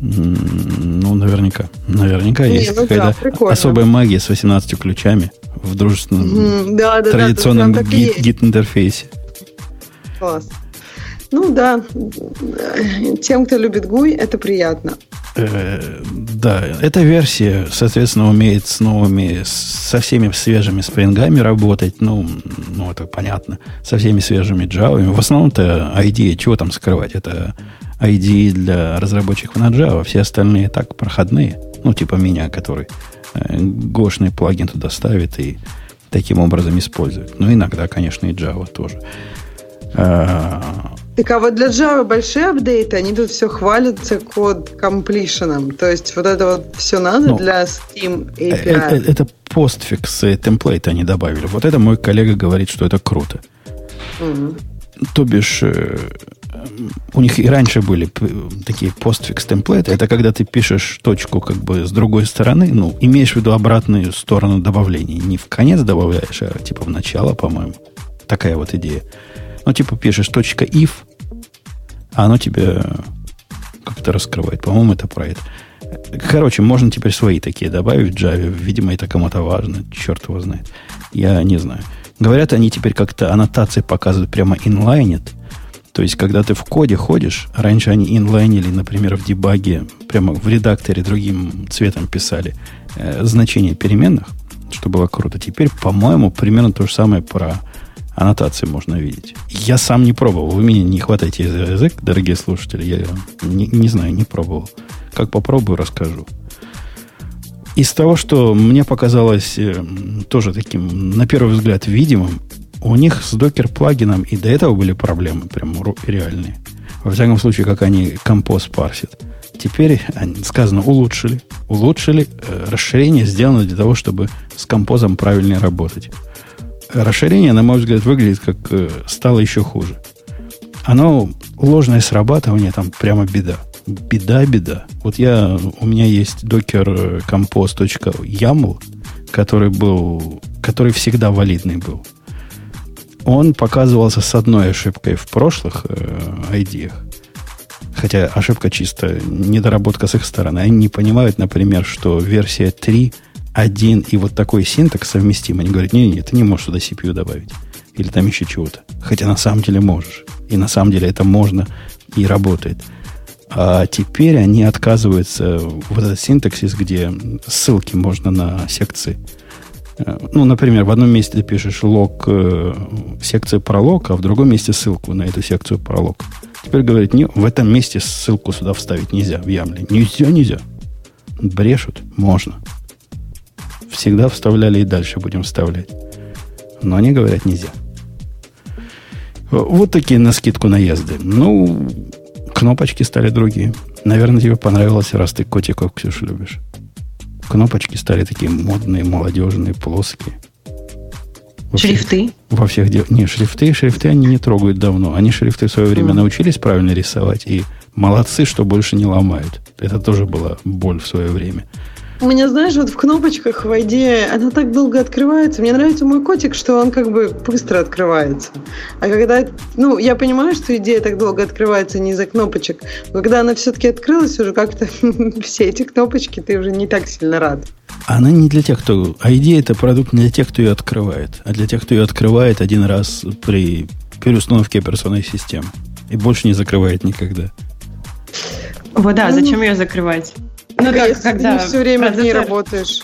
Ну, наверняка. Наверняка Не, есть ну какая-то да, особая магия с 18 ключами в дружественном да, да, традиционном да, гид-интерфейсе. Класс. Ну да, тем, кто любит GUI, это приятно. Э, да, эта версия, соответственно, умеет с новыми, со всеми свежими спрингами работать. Ну, ну это понятно. Со всеми свежими Java. В основном-то ID, чего там скрывать? Это ID для разработчиков на Java. Все остальные так проходные. Ну, типа меня, который гошный плагин туда ставит и таким образом использует. Ну, иногда, конечно, и Java тоже. А, так а вот для Java большие апдейты, они тут все хвалятся код completion. То есть вот это вот все надо ну, для Steam API. Это, это постфикс темплейт они добавили. Вот это мой коллега говорит, что это круто. Угу. То бишь, э, у них и раньше были такие постфикс темплейты. Это когда ты пишешь точку как бы с другой стороны, ну, имеешь в виду обратную сторону добавления. Не в конец добавляешь, а типа в начало, по-моему. Такая вот идея. Ну, типа пишешь точка if, а оно тебе как-то раскрывает. По-моему, это про это. Короче, можно теперь свои такие добавить в Java. Видимо, это кому-то важно. Черт его знает. Я не знаю. Говорят, они теперь как-то аннотации показывают прямо инлайнит. То есть, когда ты в коде ходишь, раньше они инлайнили, например, в дебаге, прямо в редакторе другим цветом писали э, значение переменных, что было круто. Теперь, по-моему, примерно то же самое про аннотации можно видеть. Я сам не пробовал. Вы меня не хватайте за язык, дорогие слушатели. Я не, не знаю, не пробовал. Как попробую, расскажу. Из того, что мне показалось э, тоже таким, на первый взгляд, видимым, у них с докер-плагином и до этого были проблемы прям реальные. Во всяком случае, как они композ парсят. Теперь, сказано, улучшили. Улучшили. Э, расширение сделано для того, чтобы с композом правильнее работать. Расширение, на мой взгляд, выглядит как э, стало еще хуже. Оно ложное срабатывание, там прямо беда. Беда, беда. Вот я, у меня есть docker compose.yaml, который был, который всегда валидный был. Он показывался с одной ошибкой в прошлых э, ID. Хотя ошибка чисто недоработка с их стороны. Они не понимают, например, что версия 3, 1 и вот такой синтекс совместим. Они говорят, не-не, ты не можешь сюда CPU добавить. Или там еще чего-то. Хотя на самом деле можешь. И на самом деле это можно и работает. А теперь они отказываются вот этот синтаксис, где ссылки можно на секции ну, например, в одном месте ты пишешь лог, э, секция пролог, а в другом месте ссылку на эту секцию пролог. Теперь говорит, не, в этом месте ссылку сюда вставить нельзя, в Ямле. Нельзя, нельзя. Брешут? Можно. Всегда вставляли и дальше будем вставлять. Но они говорят, нельзя. Вот такие на скидку наезды. Ну, кнопочки стали другие. Наверное, тебе понравилось, раз ты котиков, Ксюша, любишь. Кнопочки стали такие модные, молодежные, плоские. Во шрифты? Всех, во всех делах. Не, шрифты, шрифты они не трогают давно. Они шрифты в свое время mm. научились правильно рисовать. И молодцы, что больше не ломают. Это тоже была боль в свое время. У меня, знаешь, вот в кнопочках в ID она так долго открывается. Мне нравится мой котик, что он как бы быстро открывается. А когда, ну, я понимаю, что идея так долго открывается не из-за кнопочек, но когда она все-таки открылась, уже как-то [LAUGHS] все эти кнопочки, ты уже не так сильно рад. Она не для тех, кто... ID это продукт не для тех, кто ее открывает, а для тех, кто ее открывает один раз при переустановке операционной системы. И больше не закрывает никогда. Вот да, ну, зачем ее закрывать? Ну да, когда ты все время в ней работаешь.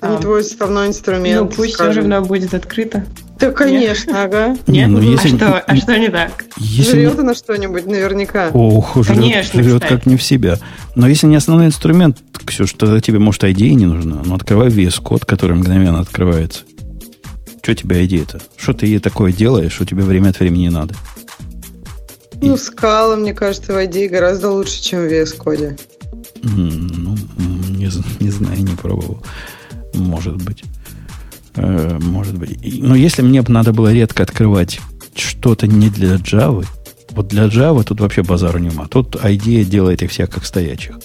А. Не твой составной инструмент. Ну пусть скажем. все равно будет открыто. Да, конечно, Нет? ага. Нет, ну, если... а, что, а что не так? Если жрет она что-нибудь наверняка. Ох, жрет, конечно, жрет как не в себя. Но если не основной инструмент, Ксюш, тогда тебе, может, идея не нужна. Ну, открывай VS код, который мгновенно открывается. Что тебе идея-то? Что ты ей такое делаешь, что тебе время от времени не надо? Ну, скала, мне кажется, в идее гораздо лучше, чем в VS коде. Ну, не, не знаю, не пробовал. Может быть. Э, может быть. Но если мне бы надо было редко открывать что-то не для Java, вот для Java тут вообще базару нема. Тут идея делает их всех как стоячих.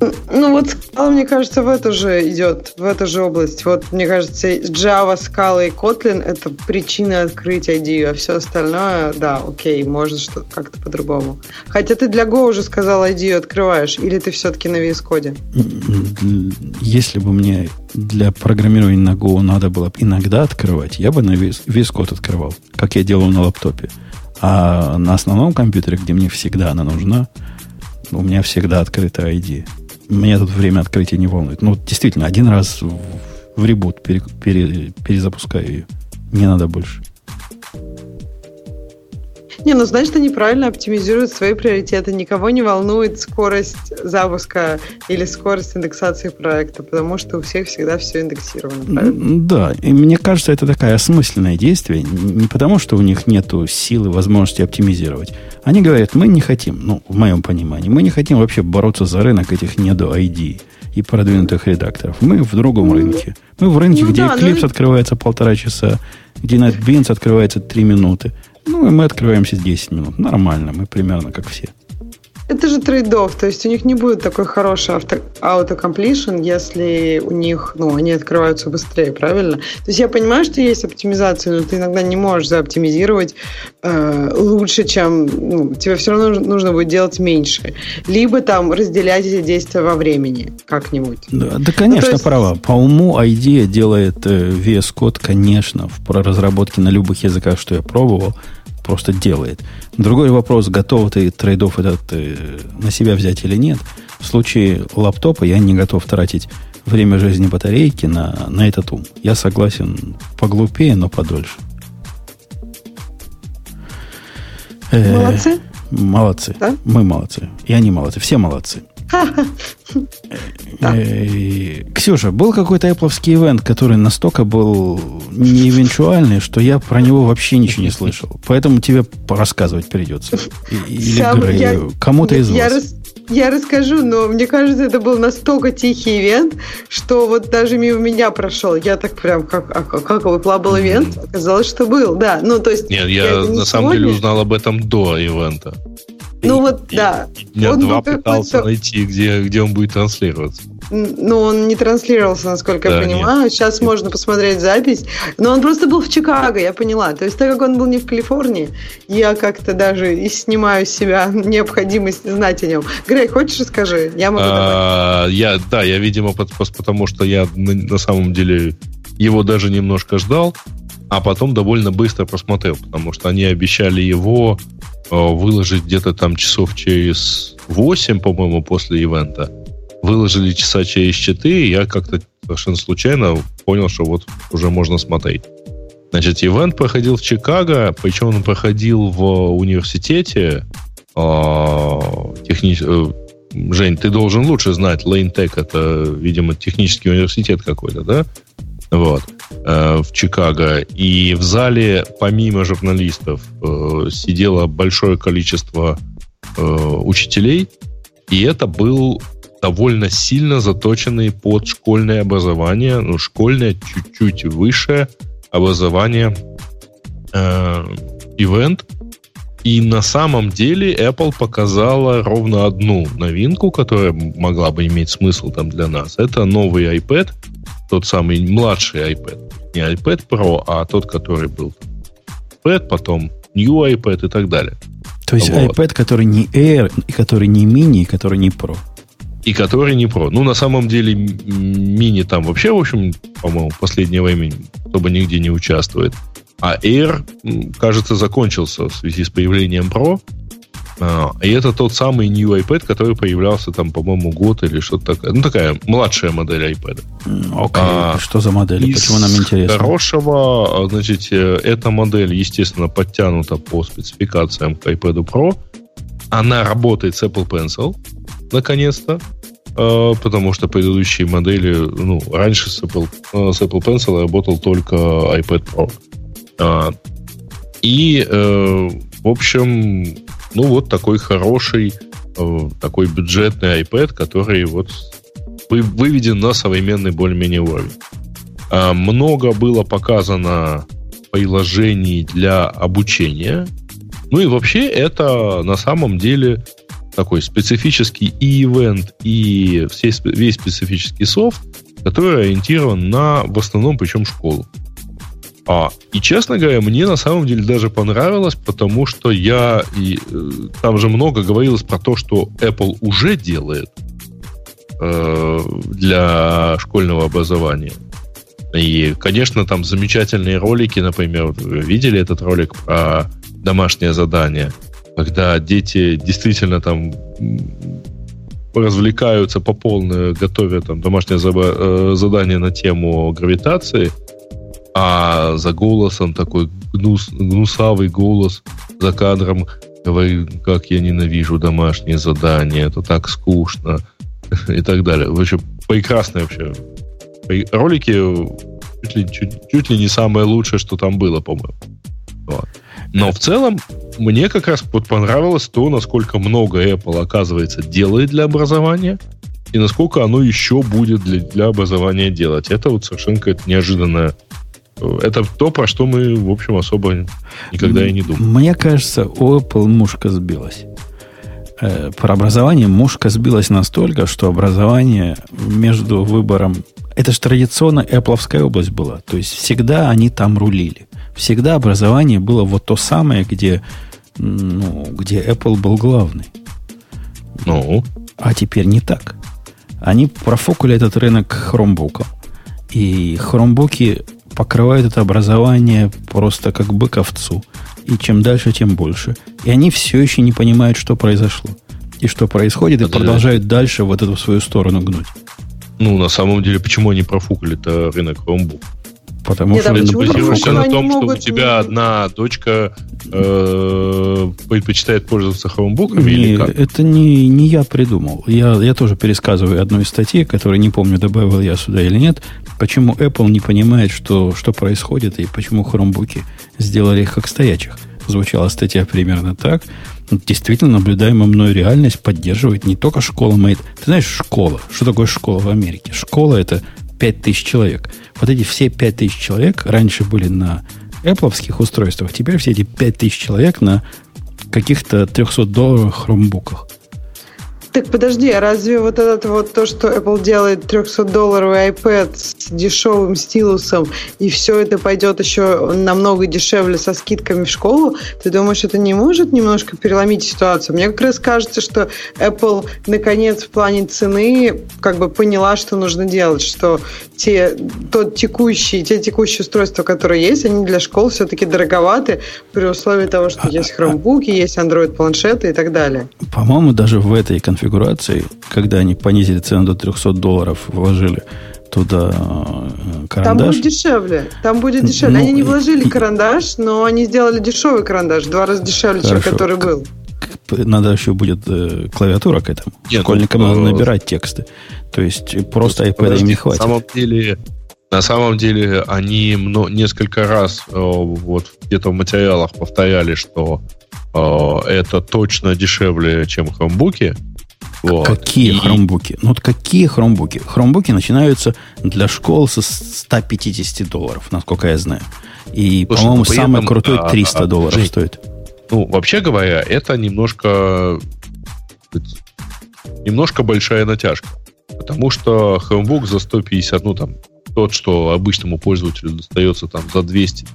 Ну вот Scala, мне кажется, в эту же идет, в эту же область. Вот, мне кажется, Java, Scala и Kotlin — это причина открыть ID, а все остальное, да, окей, можно что-то как-то по-другому. Хотя ты для Go уже сказал ID открываешь, или ты все-таки на VS Code? Если бы мне для программирования на Go надо было иногда открывать, я бы на VS, VS Code открывал, как я делал на лаптопе. А на основном компьютере, где мне всегда она нужна, у меня всегда открыта ID меня тут время открытия не волнует. Ну, действительно, один раз в, в ребут пере, пере, перезапускаю ее. Не надо больше. Не, ну значит, они правильно оптимизируют свои приоритеты. Никого не волнует скорость запуска или скорость индексации проекта, потому что у всех всегда все индексировано. Правильно? Да, и мне кажется, это такое осмысленное действие. Не потому, что у них нет силы, возможности оптимизировать. Они говорят, мы не хотим, ну, в моем понимании, мы не хотим вообще бороться за рынок этих недо ID и продвинутых редакторов. Мы в другом рынке. Мы в рынке, ну, где да, Eclipse ну... открывается полтора часа, где NetBeans открывается три минуты. Ну, и мы открываемся 10 минут. Нормально, мы примерно как все. Это же трейдов, то есть у них не будет такой хороший авто, автокомплишн, если у них, ну, они открываются быстрее, правильно? То есть я понимаю, что есть оптимизация, но ты иногда не можешь заоптимизировать э, лучше, чем, ну, тебе все равно нужно будет делать меньше. Либо там разделять эти действия во времени как-нибудь. Да, да конечно, ну, есть... права. По уму IDEA делает э, VS Code, конечно, в разработке на любых языках, что я пробовал, просто делает. Другой вопрос, готов ты трейдов этот э, на себя взять или нет. В случае лаптопа я не готов тратить время жизни батарейки на, на этот ум. Я согласен поглупее, но подольше. Э, молодцы? Молодцы. Да? Мы молодцы. И они молодцы. Все молодцы. Э, Ксюша, был какой-то Apple ивент, который настолько был неэвенчуальный, что я про него вообще ничего не слышал. Поэтому тебе рассказывать придется. Или кому-то из вас. Я расскажу, но мне кажется, это был настолько тихий ивент, что вот даже мимо меня прошел. Я так прям, как, а, как его был ивент? Оказалось, что был, да. Ну, то есть... Нет, я, на самом деле узнал об этом до ивента. Ну вот, да. Я он два пытался найти, где, где он будет транслироваться. Ну, он не транслировался, насколько да, я понимаю. Нет. Сейчас можно посмотреть запись. Но он просто был в Чикаго, я поняла. То есть, так как он был не в Калифорнии, я как-то даже и снимаю с себя [LAUGHS] необходимость знать о нем. Грей, хочешь расскажи? Я могу а, я, Да, я, видимо, потому что я на, на самом деле его даже немножко ждал, а потом довольно быстро посмотрел, потому что они обещали его Э, выложить где-то там часов через 8, по-моему, после ивента. Выложили часа через 4, и я как-то совершенно случайно понял, что вот уже можно смотреть. Значит, ивент проходил в Чикаго, причем он проходил в университете. Э, техни... Э, Жень, ты должен лучше знать. Tech это, видимо, технический университет какой-то, да? Вот. Э, в Чикаго. И в зале, помимо журналистов, э, сидело большое количество э, учителей. И это был довольно сильно заточенный под школьное образование, ну, школьное чуть-чуть выше образование э, ивент. И на самом деле Apple показала ровно одну новинку, которая могла бы иметь смысл там для нас. Это новый iPad, тот самый младший iPad. Не iPad Pro, а тот, который был iPad, потом New iPad и так далее. То есть вот. iPad, который не Air, и который не мини, и который не Pro. И который не Pro. Ну, на самом деле, мини там вообще, в общем, по-моему, в последнее время особо нигде не участвует. А Air, кажется, закончился в связи с появлением Pro. А, и это тот самый New iPad, который появлялся там, по-моему, год или что-то такое. Ну, такая младшая модель iPad. Окей, okay. а, что за модель? Почему нам интересно? хорошего, а, значит, э, эта модель, естественно, подтянута по спецификациям к iPad Pro. Она работает с Apple Pencil, наконец-то. А, потому что предыдущие модели, ну, раньше с Apple, с Apple Pencil работал только iPad Pro. И, э, в общем, ну, вот такой хороший, э, такой бюджетный iPad, который вот выведен на современный более-менее уровень. А, много было показано приложений для обучения. Ну и вообще это на самом деле такой специфический и ивент, и весь специфический софт, который ориентирован на в основном причем школу. А, и, честно говоря, мне на самом деле даже понравилось, потому что я... И, э, там же много говорилось про то, что Apple уже делает э, для школьного образования. И, конечно, там замечательные ролики, например, вы видели этот ролик про домашнее задание, когда дети действительно там развлекаются по полной, готовят там домашнее э, задание на тему гравитации – а за голосом такой гнус, гнусавый голос за кадром говорит, как я ненавижу домашние задания, это так скучно [LAUGHS] и так далее. В общем, прекрасные вообще ролики чуть ли, чуть, чуть ли не самое лучшее, что там было, по-моему. Вот. Но в целом мне как раз вот понравилось то, насколько много Apple, оказывается, делает для образования, и насколько оно еще будет для, для образования делать. Это вот совершенно какая-то неожиданная это то, про что мы, в общем, особо никогда и не думали. Мне кажется, у Apple мушка сбилась. Э, про образование мушка сбилась настолько, что образование между выбором... Это же традиционно Apple область была. То есть всегда они там рулили. Всегда образование было вот то самое, где, ну, где Apple был главный. Ну? А теперь не так. Они профокули этот рынок хромбуком. И хромбуки покрывают это образование просто как бык овцу. И чем дальше, тем больше. И они все еще не понимают, что произошло. И что происходит, и продолжают дальше вот эту свою сторону гнуть. Ну, на самом деле, почему они профукали-то рынок Chromebook? Потому Нет, что а это базируешься на том, что у тебя одна дочка э, предпочитает пользоваться хромбуками не, или как? Это не, не я придумал. Я, я тоже пересказываю одну из статей, которую не помню, добавил я сюда или нет, почему Apple не понимает, что, что происходит, и почему хромбуки сделали их как стоячих. Звучала статья примерно так. Действительно, наблюдаемая мной реальность поддерживает не только школа Made. Ты знаешь, школа. Что такое школа в Америке? Школа – это 5000 человек. Вот эти все 5000 человек раньше были на Apple устройствах, теперь все эти 5000 человек на каких-то 300 долларовых хромбуках. Так подожди, а разве вот это вот то, что Apple делает 300-долларовый iPad с дешевым стилусом, и все это пойдет еще намного дешевле со скидками в школу, ты думаешь, это не может немножко переломить ситуацию? Мне как раз кажется, что Apple наконец в плане цены как бы поняла, что нужно делать, что те, тот текущий, те текущие устройства, которые есть, они для школ все-таки дороговаты при условии того, что а, есть хромбуки, есть Android-планшеты и так далее. По-моему, даже в этой конфигурации конфигурации, когда они понизили цену до 300 долларов, вложили туда э, карандаш. Там будет дешевле. Там будет дешевле. Ну, они не вложили карандаш, но они сделали дешевый карандаш, в два раза дешевле, Хорошо. чем который был. Надо еще будет э, клавиатура к этому. Нет, Школьникам ну, надо набирать тексты. То есть просто iPad подожди, им не хватит. На самом деле, на самом деле они несколько раз э, вот где-то в материалах повторяли, что э, это точно дешевле, чем хромбуки. Вот. Какие и... хромбуки? Ну вот какие хромбуки? Хромбуки начинаются для школ со 150 долларов, насколько я знаю. И, Слушай, по-моему, ну, самый этом, крутой 300 а, долларов Жень, стоит. Ну, вообще говоря, это немножко немножко большая натяжка. Потому что Chromebook за 150, ну там, тот, что обычному пользователю достается там за 220,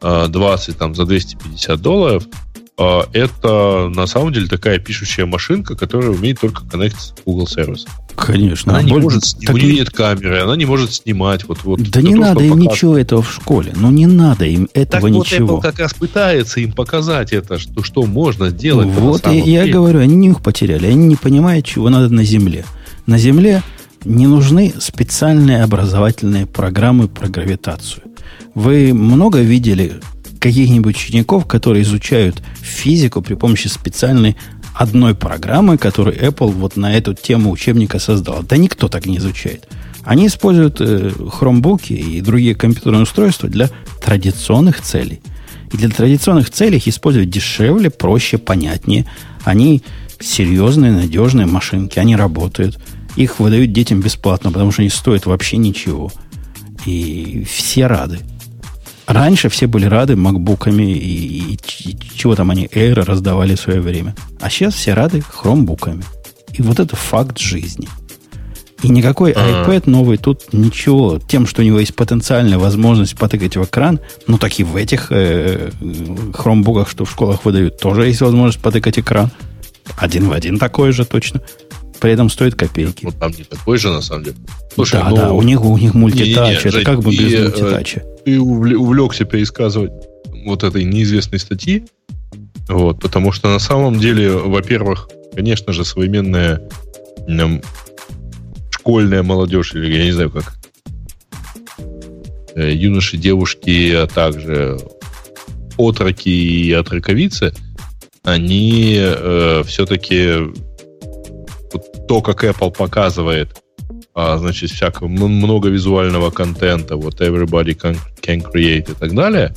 а, там, за 250 долларов, а, это на самом деле такая пишущая машинка, которая умеет только коннектиться с Google сервисом. Конечно. Она не боль... может, так... у нее нет камеры, она не может снимать. Вот, вот, да не то, надо им показывает. ничего этого в школе. Ну не надо им этого так ничего. вот Apple как раз пытается им показать это, что, что можно сделать. Вот я, я говорю, они нюх потеряли. Они не понимают, чего надо на Земле. На Земле не нужны специальные образовательные программы про гравитацию. Вы много видели каких-нибудь учеников, которые изучают физику при помощи специальной одной программы, которую Apple вот на эту тему учебника создал. Да никто так не изучает. Они используют э, хромбуки и другие компьютерные устройства для традиционных целей. И для традиционных целей их использовать дешевле, проще, понятнее. Они серьезные, надежные машинки, они работают. Их выдают детям бесплатно, потому что они стоят вообще ничего. И все рады. Раньше все были рады макбуками и, и, и чего там они, Air раздавали в свое время. А сейчас все рады хромбуками. И вот это факт жизни. И никакой iPad новый тут ничего. Тем, что у него есть потенциальная возможность потыкать в экран, ну так и в этих э, хромбуках, что в школах выдают, тоже есть возможность потыкать экран. Один в один такой же точно. При этом стоит копейки. Ну, там не такой же, на самом деле. Слушай, да, ну, да, у них, у них мультитач. Это Жень, как бы без и, э, мультитача ты увлекся пересказывать вот этой неизвестной статьи, вот, потому что на самом деле, во-первых, конечно же, современная там, школьная молодежь, или я не знаю как, э, юноши, девушки, а также отроки и отроковицы, они э, все-таки вот то, как Apple показывает а, значит, всякого, много визуального контента, вот everybody can, can create и так далее,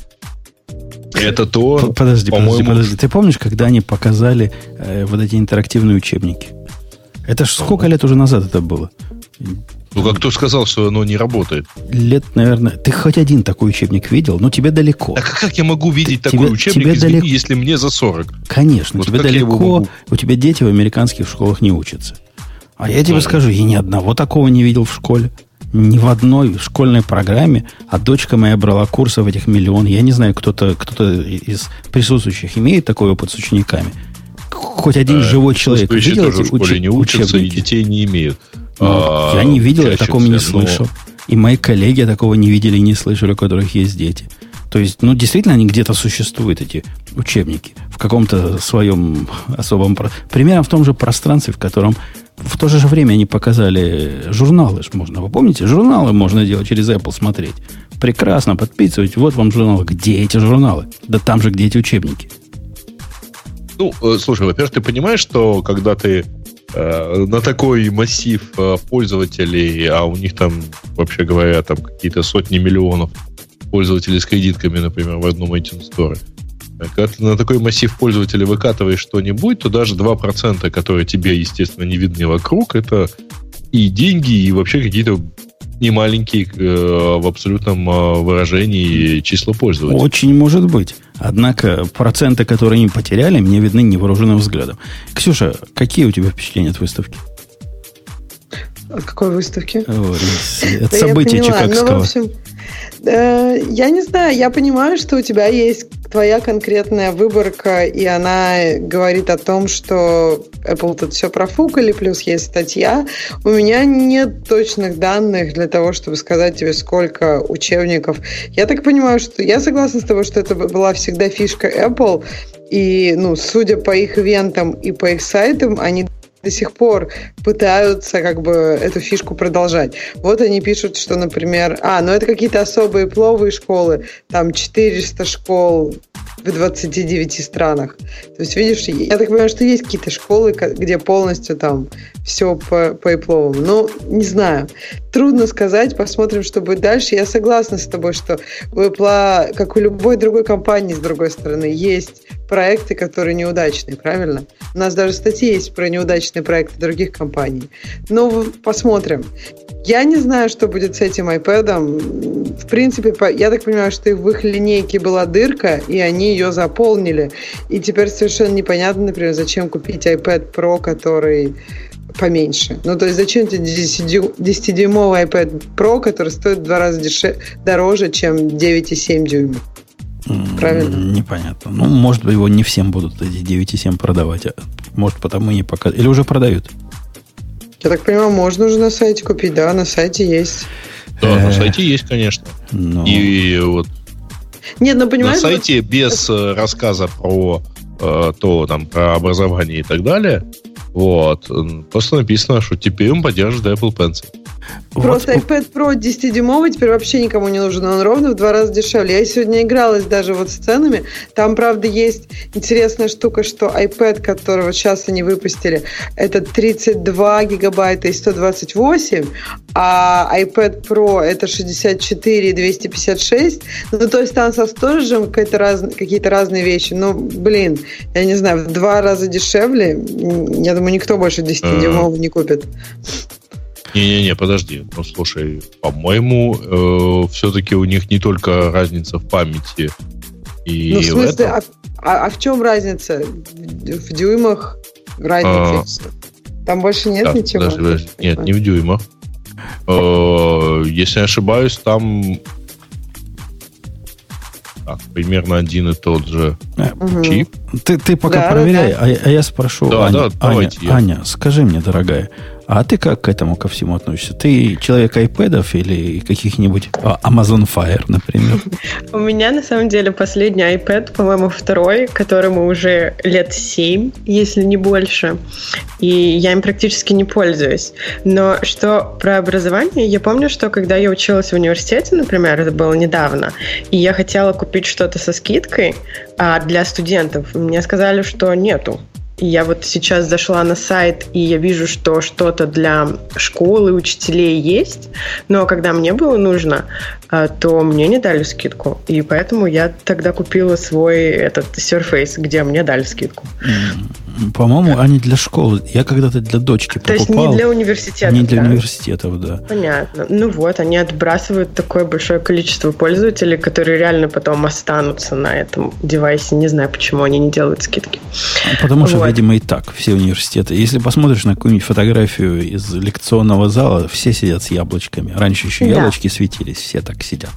это то, Подожди, подожди, подожди. Ты помнишь, когда они показали э, вот эти интерактивные учебники? Это ж сколько лет уже назад это было? Ну, как кто сказал, что оно не работает? Лет, наверное... Ты хоть один такой учебник видел? Ну, тебе далеко. Так как я могу видеть ты, такой тебе, учебник, тебе извини, далеко... если мне за 40? Конечно, вот тебе далеко. У тебя дети в американских школах не учатся. А я тебе скажу, я ни одного такого не видел в школе. Ни в одной школьной программе. А дочка моя брала курсов этих миллион. Я не знаю, кто-то кто из присутствующих имеет такой опыт с учениками. Хоть один э, живой человек видел эти в школе не учатся учебники? и детей не имеют. Ну, а, я не видел, я такого не слышал. И мои коллеги такого не видели и не слышали, у которых есть дети. То есть, ну, действительно, они где-то существуют, эти учебники, в каком-то своем особом... Примерно в том же пространстве, в котором в то же время они показали журналы, можно, вы помните? Журналы можно делать через Apple смотреть. Прекрасно, подписывайте. Вот вам журналы. Где эти журналы? Да там же, где эти учебники. Ну, э, слушай, во-первых, ты понимаешь, что когда ты на такой массив э, пользователей, а у них там, вообще говоря, там какие-то сотни миллионов пользователей с кредитками, например, в одном iTunes Store, когда ты на такой массив пользователей выкатываешь что-нибудь, то даже 2%, которые тебе, естественно, не видны вокруг, это и деньги, и вообще какие-то немаленькие э, в абсолютном э, выражении числа пользователей. Очень может быть. Однако проценты, которые они потеряли, мне видны невооруженным взглядом. Ксюша, какие у тебя впечатления от выставки? От какой выставки? От событий Чикагского. Я не знаю, я понимаю, что у тебя есть твоя конкретная выборка, и она говорит о том, что Apple тут все профукали, плюс есть статья. У меня нет точных данных для того, чтобы сказать тебе, сколько учебников. Я так понимаю, что я согласна с тобой, что это была всегда фишка Apple, и, ну, судя по их ивентам и по их сайтам, они до сих пор пытаются как бы эту фишку продолжать. Вот они пишут, что, например, а, ну это какие-то особые пловые школы, там 400 школ в 29 странах. То есть, видишь, я так понимаю, что есть какие-то школы, где полностью там все по, по ипловым. Ну, не знаю. Трудно сказать, посмотрим, что будет дальше. Я согласна с тобой, что у Apple, как у любой другой компании, с другой стороны, есть проекты, которые неудачные, правильно? У нас даже статьи есть про неудачные проекты других компаний. Но посмотрим. Я не знаю, что будет с этим iPad. В принципе, я так понимаю, что в их линейке была дырка, и они ее заполнили. И теперь совершенно непонятно, например, зачем купить iPad Pro, который поменьше. Ну, то есть зачем тебе 10-дюймовый iPad Pro, который стоит в два раза дороже, чем 9,7 дюймов? Правильно? Непонятно. Ну, может быть, его не всем будут эти 9,7 продавать. А может, потому и не показывают. Или уже продают? Я так понимаю, можно уже на сайте купить, да, на сайте есть. Да, на сайте есть, конечно. Ну. И вот нет, ну понимаешь... На сайте без э, рассказа про э, то, там, про образование и так далее, вот, просто написано, что теперь он поддерживает Apple Pencil. Просто вот. iPad Pro 10-дюймовый теперь вообще никому не нужен. Он ровно в два раза дешевле. Я сегодня игралась даже вот с ценами. Там, правда, есть интересная штука, что iPad, которого сейчас они выпустили, это 32 гигабайта и 128, а iPad Pro это 64 и 256. Ну, то есть там со сторожем какие-то, раз, какие-то разные вещи. Ну, блин, я не знаю, в два раза дешевле. Я думаю, никто больше 10-дюймового не купит. Не-не-не, подожди. Ну, слушай, по-моему, э, все-таки у них не только разница в памяти и Ну, в смысле, в а, а, а в чем разница? В дюймах разница. А, Там больше нет да, ничего? Подожди, подожди. Нет, не в дюймах. Э, если не ошибаюсь, там так, примерно один и тот же угу. чип. Ты, ты пока да, проверяй, да, да. А, а я спрошу да, Аня, да, Аня, я... Аня, скажи мне, дорогая, а ты как к этому ко всему относишься? Ты человек айпэдов или каких-нибудь а, Amazon Fire, например? [LAUGHS] У меня на самом деле последний iPad, по-моему, второй, которому уже лет 7, если не больше. И я им практически не пользуюсь. Но что про образование, я помню, что когда я училась в университете, например, это было недавно, и я хотела купить что-то со скидкой а для студентов, мне сказали, что нету я вот сейчас зашла на сайт, и я вижу, что что-то для школы, учителей есть, но когда мне было нужно, то мне не дали скидку. И поэтому я тогда купила свой этот Surface, где мне дали скидку. По-моему, они для школы. Я когда-то для дочки покупал. То есть не для университета. Не для да? университетов, да. Понятно. Ну вот, они отбрасывают такое большое количество пользователей, которые реально потом останутся на этом девайсе. Не знаю, почему они не делают скидки. Потому что, вот. видимо, и так все университеты. Если посмотришь на какую-нибудь фотографию из лекционного зала, все сидят с яблочками. Раньше еще да. яблочки светились, все так сидят.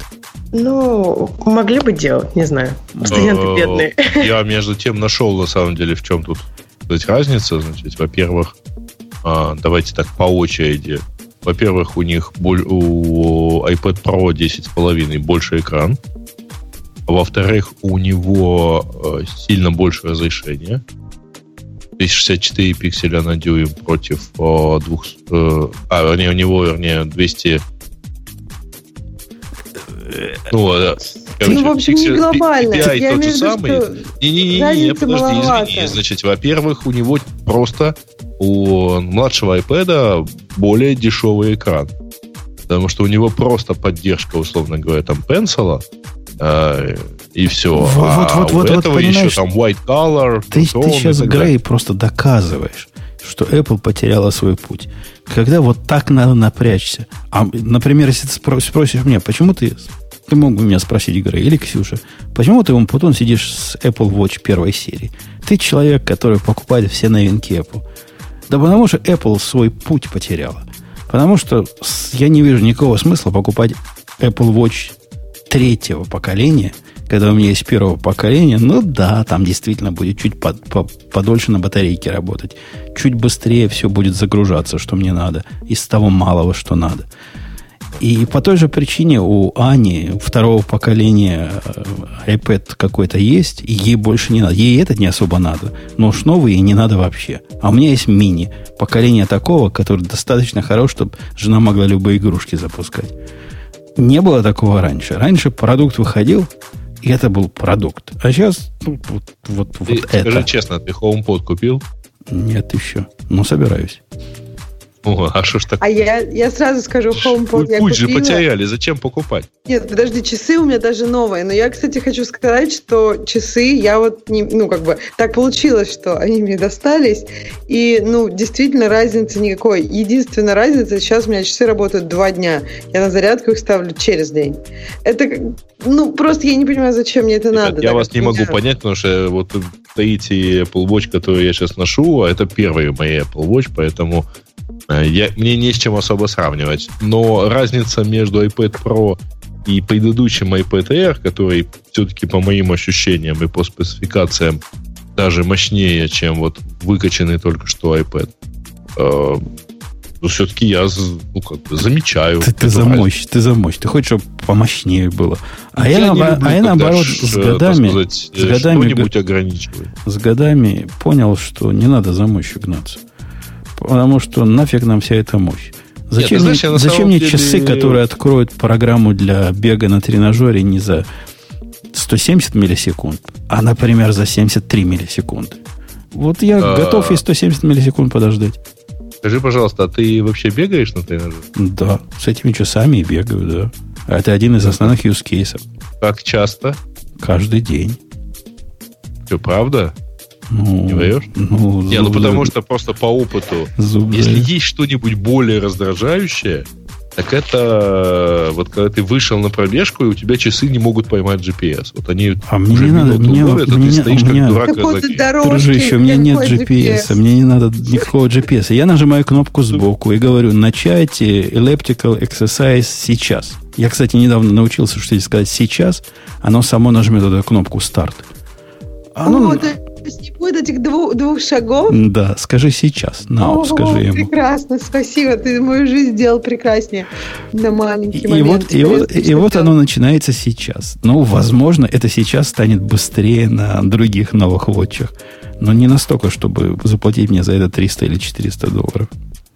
Ну, могли бы делать, не знаю. Студенты э, бедные. Я [LAUGHS] между тем нашел, на самом деле, в чем тут сказать, разница. Значит, во-первых, а, давайте так по очереди. Во-первых, у них у iPad Pro 10,5 больше экран. Во-вторых, у него э, сильно больше разрешение. 264 пикселя на дюйм против э, двух... Э, а, вернее, у него, вернее, 200 Ну, да. Короче, ну, в общем, не глобально. PPI я тот же самый. Не-не-не, подожди, маловато. извини. Значит, во-первых, у него просто у младшего iPad более дешевый экран. Потому что у него просто поддержка, условно говоря, там пенсила, э, и все. Вот, а вот, вот, у этого вот, еще там white color. Ты, ты сейчас, Грей, просто доказываешь, что Apple потеряла свой путь. Когда вот так надо напрячься. А, например, если ты спросишь меня, почему ты ты мог бы меня спросить, Грей, или Ксюша, почему ты, Умпутун, сидишь с Apple Watch первой серии? Ты человек, который покупает все новинки Apple. Да потому что Apple свой путь потеряла. Потому что я не вижу никакого смысла покупать Apple Watch третьего поколения, когда у меня есть первого поколения, ну да, там действительно будет чуть под, по, подольше на батарейке работать. Чуть быстрее все будет загружаться, что мне надо, из того малого, что надо. И по той же причине у Ани второго поколения э, iPad какой-то есть, и ей больше не надо. Ей этот не особо надо, но уж новый ей не надо вообще. А у меня есть мини, поколение такого, который достаточно хорош, чтобы жена могла любые игрушки запускать. Не было такого раньше. Раньше продукт выходил, и это был продукт. А сейчас ну, вот, вот, ты, вот это. Скажи честно, ты HomePod купил? Нет еще. Но собираюсь. О, а что ж так? А я, я сразу скажу, HomePod я Путь же потеряли, зачем покупать? Нет, подожди, часы у меня даже новые. Но я, кстати, хочу сказать, что часы я вот, не, ну, как бы, так получилось, что они мне достались. И, ну, действительно, разницы никакой. Единственная разница, сейчас у меня часы работают два дня. Я на зарядку их ставлю через день. Это, ну, просто я не понимаю, зачем мне это Ребят, надо. Я вас не могу понять, потому что вот стоите Apple Watch, который я сейчас ношу, а это первый мои Apple Watch, поэтому я, мне не с чем особо сравнивать. Но разница между iPad Pro и предыдущим iPad Air, который все-таки по моим ощущениям и по спецификациям даже мощнее, чем вот выкачанный только что iPad, э, ну, все-таки я ну, как бы замечаю. Ты, ты за мощь, ты за мощь. Ты хочешь, чтобы помощнее было. А я, я, на, люблю, а я наоборот с годами, сказать, с годами, ограничиваю. С годами понял, что не надо за мощью гнаться потому что нафиг нам вся эта мощь. Зачем, Нет, знаешь, мне, зачем мне деле... часы, которые откроют программу для бега на тренажере не за 170 миллисекунд, а, например, за 73 миллисекунды? Вот я а... готов и 170 миллисекунд подождать. Скажи, пожалуйста, а ты вообще бегаешь на тренажере? Да, с этими часами и бегаю, да. А это один из основных use кейсов. Как часто? Каждый день. Что, правда? Ну, не даешь? Ну, не, ну потому что просто по опыту, зуб если есть что-нибудь более раздражающее, так это вот когда ты вышел на пробежку, и у тебя часы не могут поймать GPS. Вот они а мне не надо, мне, ловят, мне, ты стоишь меня, как дурак Дружище, у меня нет GPS, GPS, мне не надо никакого GPS. Я нажимаю кнопку сбоку и говорю, начать elliptical exercise сейчас. Я, кстати, недавно научился, что сказать сейчас, оно само нажмет эту кнопку старт. Оно, О, то есть не будет этих двух, двух шагов? Да, скажи сейчас. На, скажи ему. Прекрасно, спасибо. Ты мою жизнь сделал прекраснее на маленький и, момент. И вот, и вот, и вот оно начинается сейчас. Ну, возможно, это сейчас станет быстрее на других новых вотчах. Но не настолько, чтобы заплатить мне за это 300 или 400 долларов.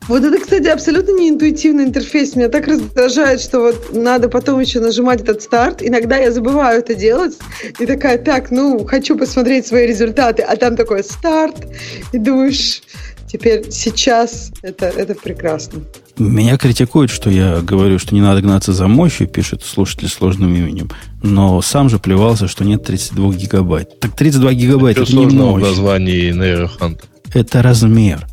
Вот это, кстати, абсолютно не интуитивный интерфейс. Меня так раздражает, что вот надо потом еще нажимать этот старт. Иногда я забываю это делать. И такая, так, ну, хочу посмотреть свои результаты. А там такой старт. И думаешь, теперь сейчас это, это прекрасно. Меня критикуют, что я говорю, что не надо гнаться за мощью, пишет слушатель сложным именем. Но сам же плевался, что нет 32 гигабайт. Так 32 гигабайт это, это не мощь. в названии Hunter? Это размер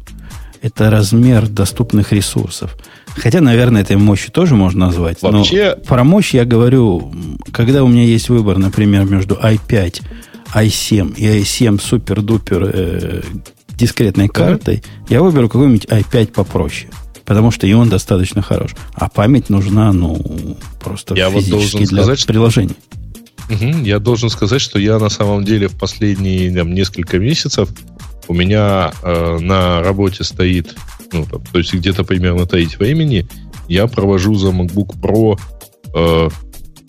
это размер доступных ресурсов. Хотя, наверное, этой мощью тоже можно назвать. Вообще... Но про мощь я говорю, когда у меня есть выбор, например, между i5, i7 и i7 супер-дупер э, дискретной картой, я выберу какой-нибудь i5 попроще. Потому что и он достаточно хорош. А память нужна, ну, просто я физически вот должен для сказать, приложений. Угу, я должен сказать, что я на самом деле в последние там, несколько месяцев у меня э, на работе стоит, ну, там, то есть где-то примерно треть времени я провожу за MacBook Pro э,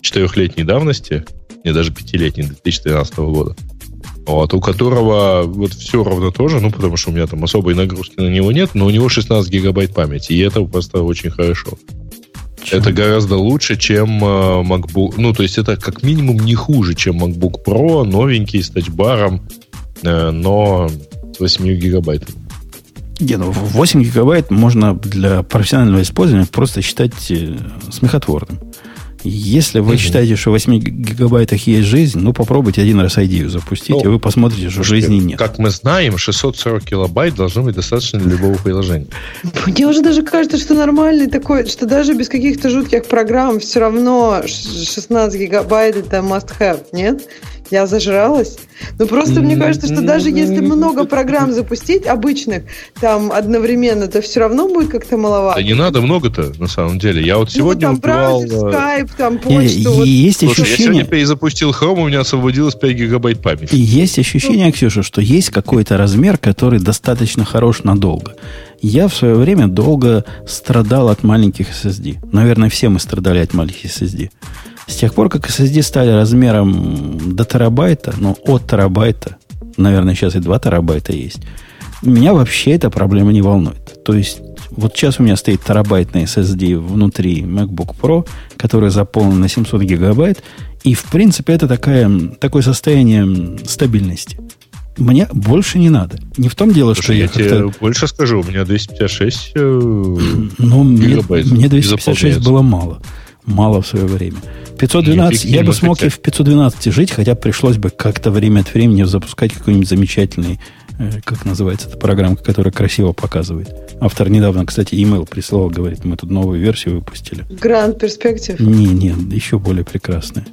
четырехлетней давности, не даже пятилетней, 2013 года. Вот, у которого вот все равно тоже, ну, потому что у меня там особой нагрузки на него нет, но у него 16 гигабайт памяти, и это просто очень хорошо. Чем? Это гораздо лучше, чем э, MacBook. Ну, то есть это как минимум не хуже, чем MacBook Pro, новенький, с тачбаром, э, но с 8 гигабайтами. Не, ну 8 гигабайт можно для профессионального использования просто считать э, смехотворным. Если вы угу. считаете, что в 8 гигабайтах есть жизнь, ну попробуйте один раз идею запустить, ну, и вы посмотрите, что жизни нет. Как мы знаем, 640 килобайт должно быть достаточно для любого приложения. Мне уже даже кажется, что нормальный такой, что даже без каких-то жутких программ все равно 16 гигабайт это must have, нет? Я зажралась. Ну, просто мне кажется, что даже если много программ запустить, обычных, там, одновременно, то все равно будет как-то маловато. Да не надо много-то, на самом деле. Я вот ну, сегодня ну, там убивал... Skype, там, почту. И, вот. Есть Слушай, ощущение... я сегодня перезапустил Chrome, у меня освободилось 5 гигабайт памяти. И есть ощущение, ну. Ксюша, что есть какой-то размер, который достаточно хорош надолго. Я в свое время долго страдал от маленьких SSD. Наверное, все мы страдали от маленьких SSD. С тех пор, как SSD стали размером до терабайта, ну, от терабайта, наверное, сейчас и 2 терабайта есть, меня вообще эта проблема не волнует. То есть, вот сейчас у меня стоит терабайтный SSD внутри MacBook Pro, который заполнен на 700 гигабайт, и, в принципе, это такая, такое состояние стабильности. Мне больше не надо. Не в том дело, Слушай, что я, я тебе больше скажу. У меня 256 э, ну, гигабайт. Мне, мне 256 было мало мало в свое время. 512, я бы смог и в 512 жить, хотя пришлось бы как-то время от времени запускать какой-нибудь замечательный, э, как называется эта программка, которая красиво показывает. Автор недавно, кстати, email прислал, говорит, мы тут новую версию выпустили. Grand Perspective? Не, не, еще более прекрасная.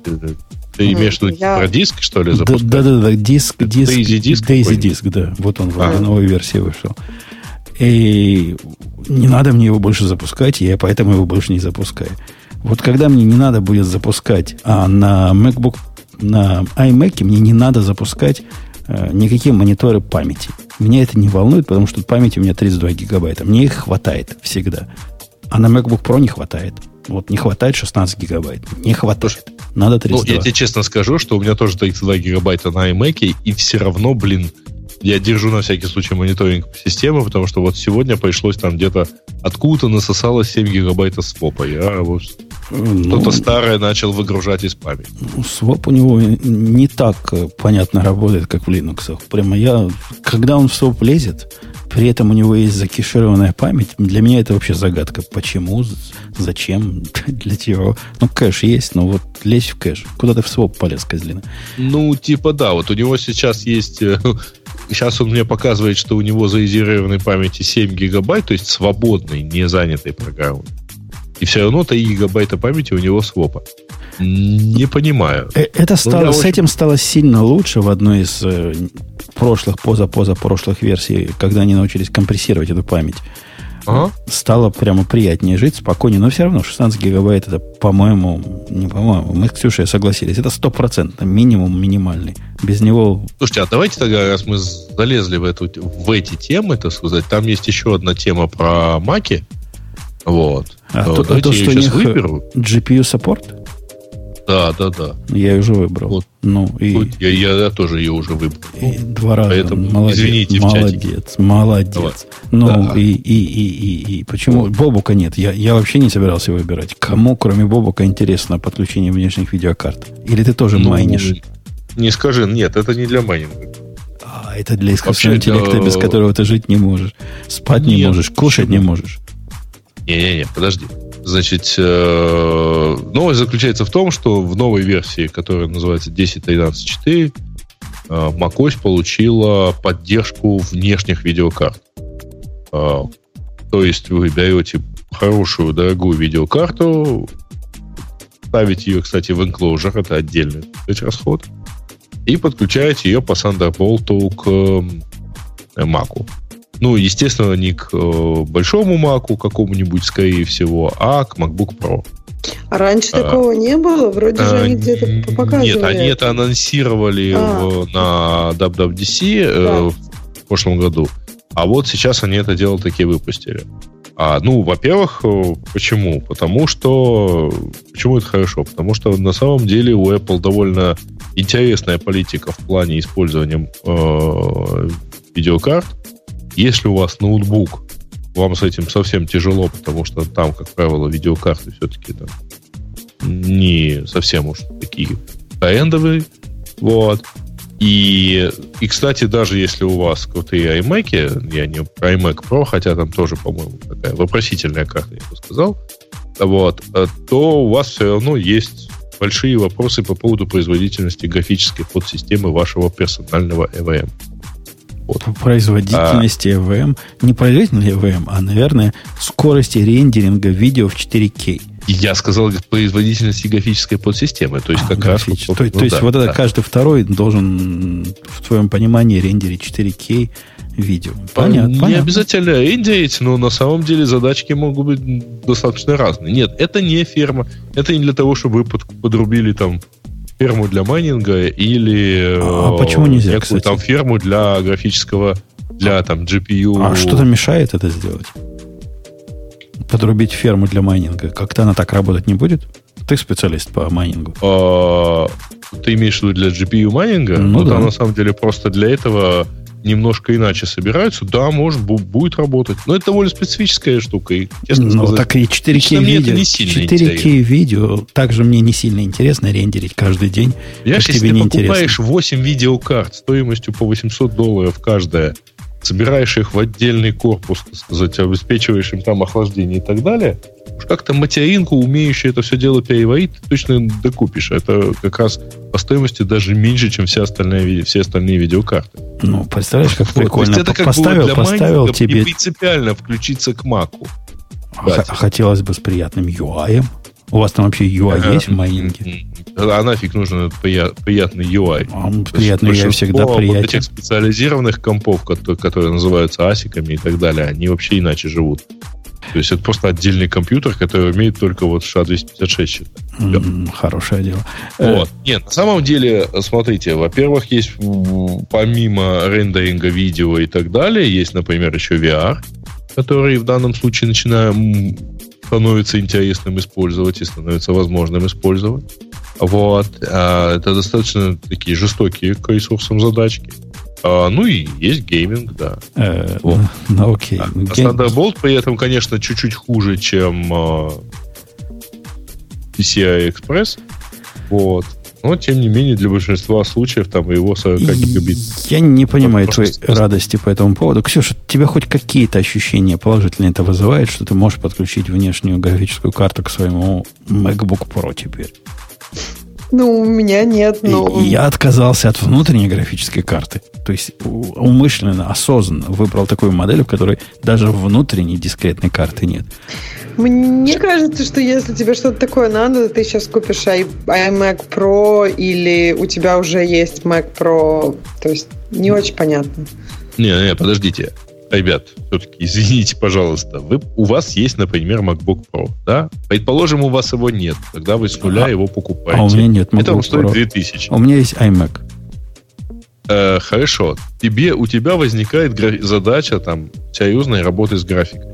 Ты имеешь в виду я... про диск, что ли, запускать? Да, да, да, диск, диск. Daisy диск? Daisy диск, да. Вот он, а. новой версии вышел. И не надо мне его больше запускать, я поэтому его больше не запускаю. Вот когда мне не надо будет запускать, а на MacBook, на iMac мне не надо запускать э, никакие мониторы памяти. Меня это не волнует, потому что памяти у меня 32 гигабайта. Мне их хватает всегда. А на MacBook Pro не хватает. Вот не хватает 16 гигабайт. Не хватает. Надо 32. Ну, я тебе честно скажу, что у меня тоже 32 гигабайта на iMac, и все равно, блин, я держу на всякий случай мониторинг системы, потому что вот сегодня пришлось там где-то откуда-то насосалось 7 гигабайт свопа. Я вот ну, что-то старое начал выгружать из памяти. Ну, своп у него не так э, понятно работает, как в Linux. Прямо я, когда он в своп лезет, при этом у него есть закишированная память. Для меня это вообще загадка. Почему? Зачем? [LAUGHS] Для чего? Ну, кэш есть, но вот лезь в кэш. Куда ты в своп полез, козлина? Ну, типа да. Вот у него сейчас есть э, [LAUGHS] сейчас он мне показывает, что у него зарезервированной памяти 7 гигабайт, то есть свободной, не занятой программой. И все равно 3 гигабайта памяти у него свопа. Не понимаю. Э, это стало, ну, с очень... этим стало сильно лучше в одной из э, прошлых, поза-поза прошлых версий, когда они научились компрессировать эту память. Ага. Стало прямо приятнее жить, спокойнее. Но все равно 16 гигабайт это, по-моему, не по-моему, мы с Ксюшей согласились. Это стопроцентно минимум минимальный. Без него... Слушайте, а давайте тогда, раз мы залезли в, эту, в эти темы, так сказать, там есть еще одна тема про маки. Вот. А, то, а то, что у них выберу. GPU саппорт? Да, да, да. Я ее уже выбрал. Вот. Ну, и, я, я тоже ее уже выбрал. И два раза. Поэтому, молодец, извините, молодец, молодец. Давай. Ну, да. и, и, и, и, и почему? Вот. Бобука нет. Я, я вообще не собирался выбирать. Кому, кроме Бобука, интересно подключение внешних видеокарт? Или ты тоже ну, майнишь? Не скажи, нет, это не для майнинга. А, это для искусственного Вообще, интеллекта, для... без которого ты жить не можешь. Спать нет, не можешь, кушать почему? не можешь. Не-не-не, подожди. Значит, э, новость заключается в том, что в новой версии, которая называется 10.13.4, э, macOS получила поддержку внешних видеокарт. Э, то есть вы берете хорошую, дорогую видеокарту, ставите ее, кстати, в Enclosure, это отдельный расход, и подключаете ее по Thunderbolt к Mac. Ну, естественно, не к э, большому Маку какому-нибудь, скорее всего, а к MacBook Pro. А раньше а, такого не было? Вроде же они где-то показывали. Нет, они это анонсировали а. в, на WWDC э, да. э, в прошлом году. А вот сейчас они это дело таки выпустили. А, ну, во-первых, э, почему? Потому что... Почему это хорошо? Потому что на самом деле у Apple довольно интересная политика в плане использования э, видеокарт. Если у вас ноутбук вам с этим совсем тяжело, потому что там, как правило, видеокарты все-таки там не совсем уж такие эндовые. Вот. И, и, кстати, даже если у вас крутые iMac, я не про iMac Pro, хотя там тоже, по-моему, такая вопросительная карта, я бы сказал, вот, то у вас все равно есть большие вопросы по поводу производительности графической подсистемы вашего персонального EVM. Вот. Производительности а... EVM, не производительности EVM, а, наверное, скорости рендеринга видео в 4К. Я сказал производительности графической подсистемы. То есть, а, как раз... Вот, то, ну, то есть, да, вот это да. каждый второй должен, в твоем понимании, рендерить 4К видео. Понятно. Не понятно. обязательно рендерить, но на самом деле задачки могут быть достаточно разные. Нет, это не ферма. Это не для того, чтобы вы под, подрубили там ферму для майнинга или а, почему нельзя, некую, там ферму для графического, для там GPU. А что-то мешает это сделать? подрубить ферму для майнинга, как-то она так работать не будет? Ты специалист по майнингу. А, ты имеешь в виду для GPU майнинга? Ну, ну да. там на самом деле просто для этого немножко иначе собираются, да, может, будет работать. Но это довольно специфическая штука. И, честно ну, сказать, так и 4К видео. Не 4К видео также мне не сильно интересно рендерить каждый день. Понимаешь, если тебе ты не покупаешь интересно. 8 видеокарт стоимостью по 800 долларов каждая, собираешь их в отдельный корпус, так сказать, обеспечиваешь им там охлаждение и так далее, уж как-то материнку, умеющую это все дело переварить, ты точно докупишь. Это как раз по стоимости даже меньше, чем все остальные, все остальные видеокарты. Ну, представляешь, как прикольно. это как поставил, для поставил тебе... принципиально включиться к Маку. Х- хотелось бы с приятным UI. У вас там вообще UI есть в майнинге? А нафиг нужен приятный UI? Он приятный UI всегда приятен. Вот этих специализированных компов, которые, которые называются асиками и так далее, они вообще иначе живут. То есть это просто отдельный компьютер, который умеет только вот SHA-256 считать. Mm, хорошее дело. Э, вот. Нет, на самом деле, смотрите, во-первых, есть помимо рендеринга видео и так далее, есть, например, еще VR, который в данном случае начинаем становится интересным использовать и становится возможным использовать. Вот. А, это достаточно такие жестокие к ресурсам задачки. А, ну и есть гейминг, да. Э, вот. Ну, окей. А, Thunderbolt при этом, конечно, чуть-чуть хуже, чем а, PCI Express. Вот. Но, тем не менее, для большинства случаев там его 40 гигабит. Я не понимаю твоей радости по этому поводу. Ксюша, тебя хоть какие-то ощущения положительные это вызывает, что ты можешь подключить внешнюю графическую карту к своему MacBook Pro теперь? Ну, у меня нет, но... И, я отказался от внутренней графической карты. То есть умышленно, осознанно выбрал такую модель, в которой даже внутренней дискретной карты нет. Мне кажется, что если тебе что-то такое надо, ты сейчас купишь iMac Pro или у тебя уже есть Mac Pro. То есть не очень понятно. Не, не, подождите. Ребят, все-таки извините, пожалуйста, вы, у вас есть, например, MacBook Pro, да? Предположим, у вас его нет, тогда вы с нуля а, его покупаете. А у меня нет MacBook Это вам стоит 2000. У меня есть iMac. Э, хорошо. Тебе, у тебя возникает задача там серьезной работы с графикой.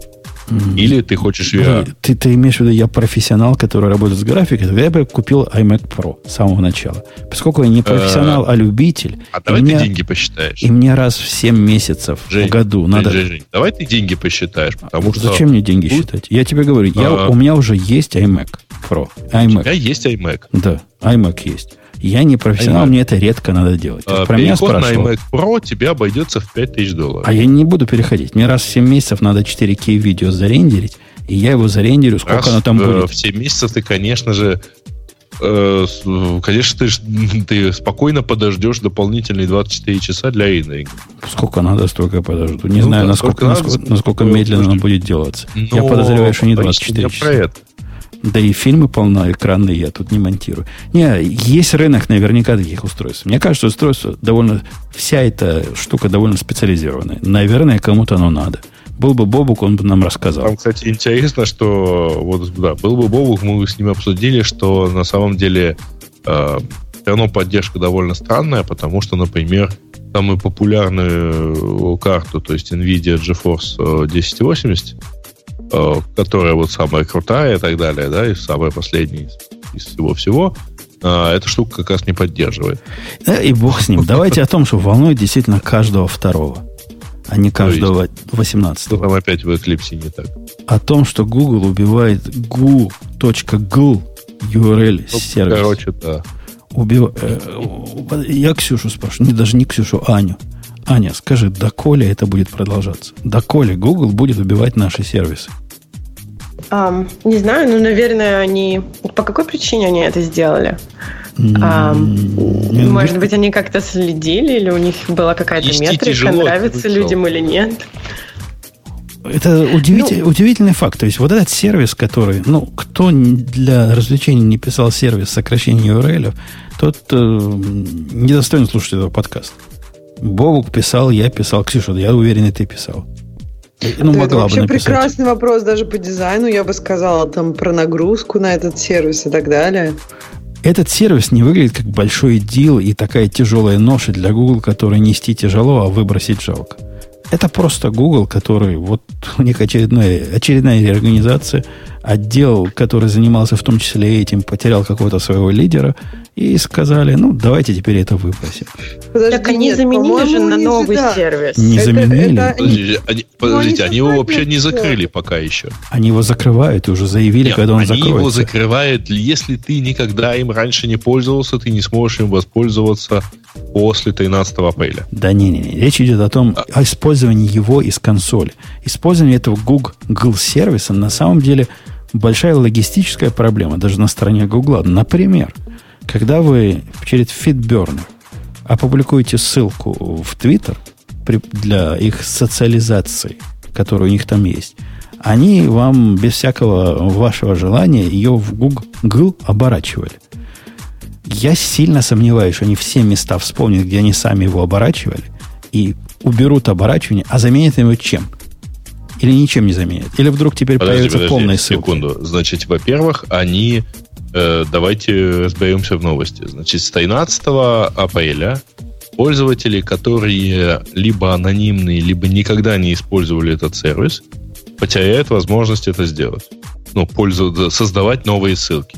Или ты хочешь VR? Ты, ты имеешь в виду, я профессионал, который работает с графикой, я бы купил iMac Pro с самого начала. Поскольку я не профессионал, а любитель. А давай ты деньги посчитаешь. И мне раз в 7 месяцев в году надо... Жень, давай ты деньги посчитаешь, потому что... Зачем мне деньги считать? Я тебе говорю, я, у меня уже есть iMac Pro. iMac. У тебя есть iMac? Да, iMac есть. Я не профессионал, iMac. мне это редко надо делать. А, про меня спрашивал. на iMac Pro тебе обойдется в 5000 долларов. А я не буду переходить. Мне раз в 7 месяцев надо 4К видео зарендерить, и я его зарендерю, сколько раз оно там в, будет. В 7 месяцев ты, конечно же, э, конечно, ты, [LAUGHS] ты спокойно подождешь дополнительные 24 часа для рендеринга. Сколько надо, столько подожду. Не ну, знаю, да, насколько, надо, насколько, насколько медленно оно будет делаться. Но я подозреваю, что не 24 часа. Про это. Да и фильмы полноэкранные я тут не монтирую. Не, есть рынок наверняка таких устройств. Мне кажется, устройство довольно... Вся эта штука довольно специализированная. Наверное, кому-то оно надо. Был бы Бобук, он бы нам рассказал. Там, кстати, интересно, что вот да, был бы Бобук, мы с ним обсудили, что на самом деле э, равно поддержка довольно странная, потому что, например, самую популярную карту, то есть NVIDIA GeForce 1080, Э, которая вот самая крутая и так далее, да, и самая последняя из всего-всего, э, эта штука как раз не поддерживает. Да, и бог с ним. Давайте о том, что волнует действительно каждого второго. а не каждого 18 Там опять в Eclipse не так. О том, что Google убивает gu.gl URL ну, сервис. Короче, да. Убив... Э, я Ксюшу спрашиваю, не даже не Ксюшу, а Аню. Аня, скажи, доколе это будет продолжаться? Доколе Google будет убивать наши сервисы? Um, не знаю, но, наверное, они... По какой причине они это сделали? Um, может быть, они как-то следили, или у них была какая-то метрика, нравится людям или нет? Это удивитель, ну, удивительный факт. То есть вот этот сервис, который, ну, кто для развлечения не писал сервис сокращения URL, тот э, недостоин слушать этого подкаста. Бобук писал, я писал. Ксюша, я уверен, и ты писал. Ну, да, это вообще написать. прекрасный вопрос даже по дизайну, я бы сказала, там про нагрузку на этот сервис и так далее. Этот сервис не выглядит как большой дел и такая тяжелая ноша для Google, которую нести тяжело, а выбросить жалко. Это просто Google, который, вот у них очередная, очередная реорганизация, отдел, который занимался в том числе этим, потерял какого-то своего лидера, и сказали, ну, давайте теперь это выбросим. Подожди, так они нет, заменили же на новый сюда. сервис. Не это, заменили. Это, подождите, они, подождите они его вообще не закрыли пока еще. Они его закрывают и уже заявили, нет, когда он они закроется. Они его закрывают, если ты никогда им раньше не пользовался, ты не сможешь им воспользоваться после 13 апреля. Да не-не-не. Речь идет о том, а. о использовании его из консоли. Использование этого Google сервиса на самом деле большая логистическая проблема, даже на стороне Google. Например, когда вы через FitBurner опубликуете ссылку в Twitter для их социализации, которая у них там есть, они вам без всякого вашего желания ее в Google оборачивали. Я сильно сомневаюсь, что они все места вспомнят, где они сами его оборачивали, и уберут оборачивание, а заменят его чем? Или ничем не заменят? Или вдруг теперь подожди, появится подожди, полная ссылка? секунду. Значит, во-первых, они... Э, давайте разберемся в новости. Значит, с 13 апреля пользователи, которые либо анонимные, либо никогда не использовали этот сервис, потеряют возможность это сделать. Ну, пользу, создавать новые ссылки.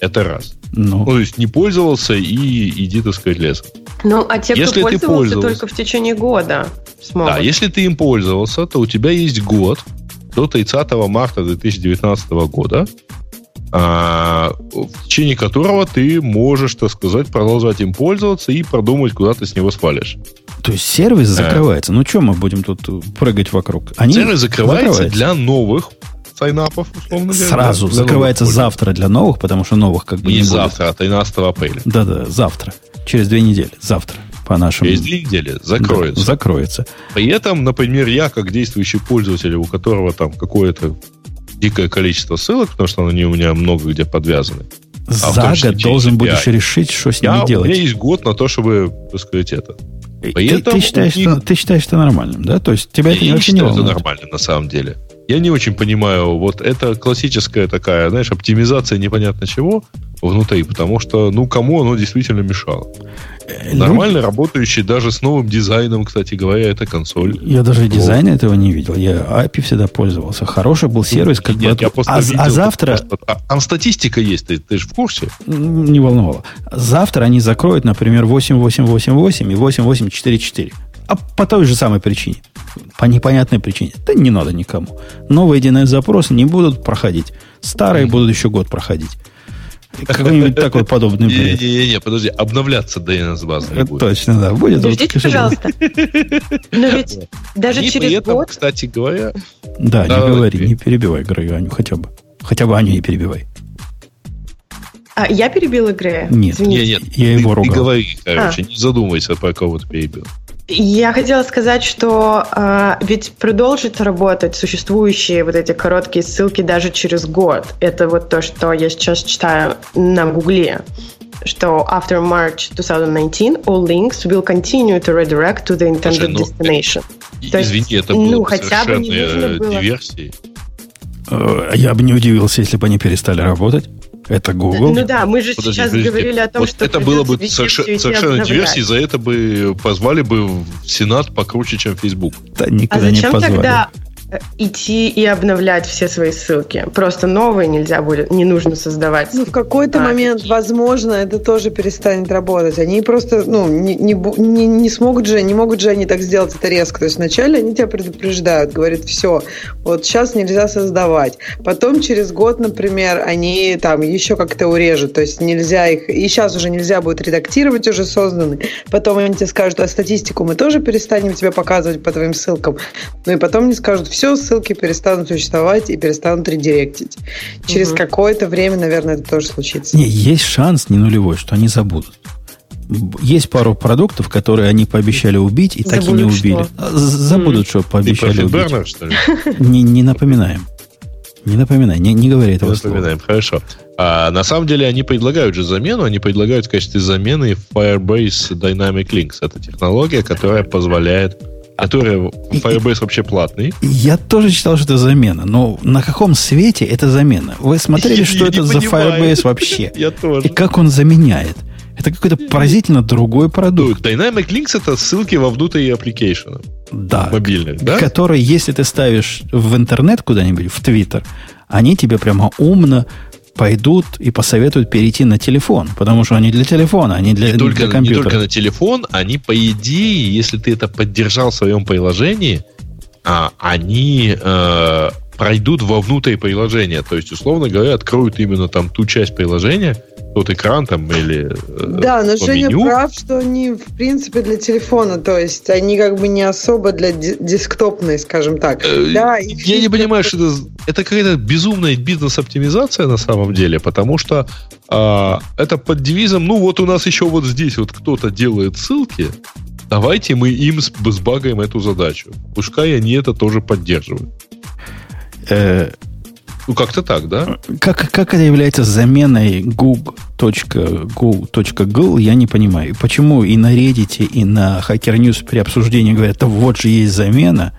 Это раз. Ну. ну, то есть не пользовался и иди, так сказать, лесом. Ну, а те, если кто пользовался, пользовался только в течение года смогут. Да, если ты им пользовался, то у тебя есть год до 30 марта 2019 года, а, в течение которого ты можешь, так сказать, продолжать им пользоваться и продумать, куда ты с него свалишь. То есть сервис закрывается. Ну, что мы будем тут прыгать вокруг? Они сервис закрывается, закрывается для новых сайнапов, условно говоря. Сразу для закрывается завтра для новых, потому что новых как бы не, не завтра, будет. а 13 апреля. Да-да, завтра. Через две недели. Завтра. По нашему... Через две недели закроется. Да, закроется. При этом, например, я, как действующий пользователь, у которого там какое-то дикое количество ссылок, потому что они у меня много где подвязаны. А За год должен будешь решить, что с ними я, делать. У меня есть год на то, чтобы, так сказать, это. При ты, ты, считаешь, них... что, ты считаешь это нормальным, да? То есть тебя я это не очень не волнует? это нормально, на самом деле. Я не очень понимаю, вот это классическая такая, знаешь, оптимизация непонятно чего внутри, потому что, ну, кому оно действительно мешало. Люди... Нормально работающий даже с новым дизайном, кстати говоря, это консоль. Я даже вот. дизайна этого не видел. Я API всегда пользовался. Хороший был сервис, как Нет, бы. Я а, видел, а завтра... Просто... А, там статистика есть, ты, ты же в курсе? Не волновало. Завтра они закроют, например, 8888 и 8844. А по той же самой причине. По непонятной причине. Да не надо никому. Новые DNS-запросы не будут проходить. Старые будут еще год проходить. [LAUGHS] Какой-нибудь такой подобный бред. Не-не-не, подожди, обновляться DNS-база не будет. Точно, да. Будет. Подождите, пожалуйста. Но ведь даже через год... кстати говоря... Да, не говори, не перебивай Грею Аню хотя бы. Хотя бы Аню не перебивай. А, я перебил Грея? Нет, нет, нет, я его ругал. Не говори, короче, не задумайся, по кого ты перебил. Я хотела сказать, что э, ведь продолжит работать существующие вот эти короткие ссылки даже через год. Это вот то, что я сейчас читаю на Гугле что after March 2019 all links will continue to redirect to the intended Слушай, ну, destination. То извини, есть, это было ну, хотя бы не нужно было... диверсии. Э, я бы не удивился, если бы они перестали работать. Это Google. Ну да, мы же подожди, сейчас подожди. говорили о том, вот что это было бы совершенно, совершенно диверсией, за это бы позвали бы в Сенат покруче, чем Facebook. Да, никогда а зачем не позвали. тогда идти и обновлять все свои ссылки. Просто новые нельзя будет, не нужно создавать. Ну, в какой-то а, момент, возможно, это тоже перестанет работать. Они просто, ну, не, не, не, не смогут же, не могут же они так сделать это резко. То есть вначале они тебя предупреждают, говорят, все, вот сейчас нельзя создавать. Потом через год, например, они там еще как-то урежут. То есть нельзя их, и сейчас уже нельзя будет редактировать уже созданные. Потом они тебе скажут, а статистику мы тоже перестанем тебе показывать по твоим ссылкам. Ну и потом они скажут, все, ссылки перестанут существовать и перестанут редиректить. Через угу. какое-то время, наверное, это тоже случится. Не, есть шанс не нулевой, что они забудут. Есть пару продуктов, которые они пообещали убить и Забудут так и не убили. Что? Забудут, что пообещали убить. Бернер, что ли? Не, не напоминаем. Не напоминай, не, не говори этого не напоминаем, слова. хорошо. А на самом деле они предлагают же замену, они предлагают в качестве замены Firebase Dynamic Links. Это технология, которая позволяет который Firebase вообще платный. Я тоже считал, что это замена. Но на каком свете это замена? Вы смотрели, что это за Firebase [LAUGHS] вообще? Я тоже. И как он заменяет? Это какой-то поразительно другой продукт. Dynamic Links это ссылки во внутренние application. Да. Мобильных, да? Которые, если ты ставишь в интернет куда-нибудь, в Твиттер, они тебе прямо умно пойдут и посоветуют перейти на телефон, потому что они для телефона, они для, не только, для компьютера. Не только на телефон, они, по идее, если ты это поддержал в своем приложении, а, они э, пройдут вовнутрь приложения. То есть, условно говоря, откроют именно там ту часть приложения, тот экран там или э, Да, но Женя меню. прав, что они в принципе для телефона, то есть они как бы не особо для десктопной, скажем так. Э, да, я не понимаю, что это, это какая-то безумная бизнес-оптимизация на самом деле, потому что э, это под девизом, ну вот у нас еще вот здесь вот кто-то делает ссылки, давайте мы им сбагаем эту задачу. Пускай они это тоже поддерживают. Ну, как-то так, да? Как, как это является заменой google.go.gl, я не понимаю. Почему и на Reddit, и на Hacker News при обсуждении говорят, вот же есть замена.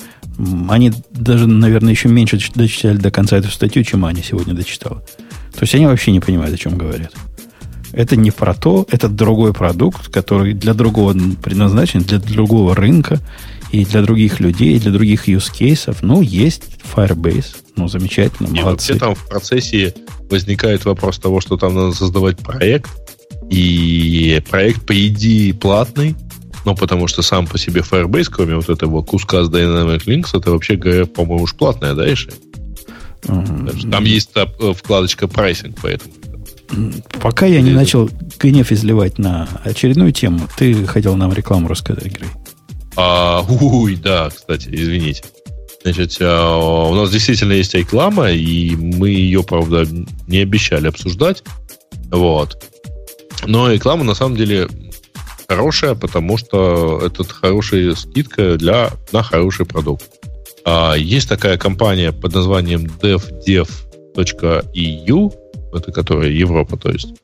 Они даже, наверное, еще меньше дочитали до конца эту статью, чем Аня сегодня дочитала. То есть они вообще не понимают, о чем говорят. Это не про то, это другой продукт, который для другого предназначен, для другого рынка и для других людей, и для других use cases. Ну, есть Firebase. Ну, замечательно, и молодцы. вообще там в процессе возникает вопрос того, что там надо создавать проект. И проект, по идее, платный. Но потому что сам по себе Firebase, кроме вот этого куска с Dynamic Links, это вообще, говоря, по-моему, уж платная, да? Mm-hmm. Там есть э, вкладочка прайсинг, поэтому. Пока я не начал гнев изливать на очередную тему, ты хотел нам рекламу рассказать, Грей. А, [LAUGHS] уй, да, кстати, извините. Значит, а, у нас действительно есть реклама, и мы ее, правда, не обещали обсуждать. Вот. Но реклама на самом деле хорошая, потому что это хорошая скидка для, на хороший продукт. А, есть такая компания под названием devdev.eu, это которая Европа, то есть.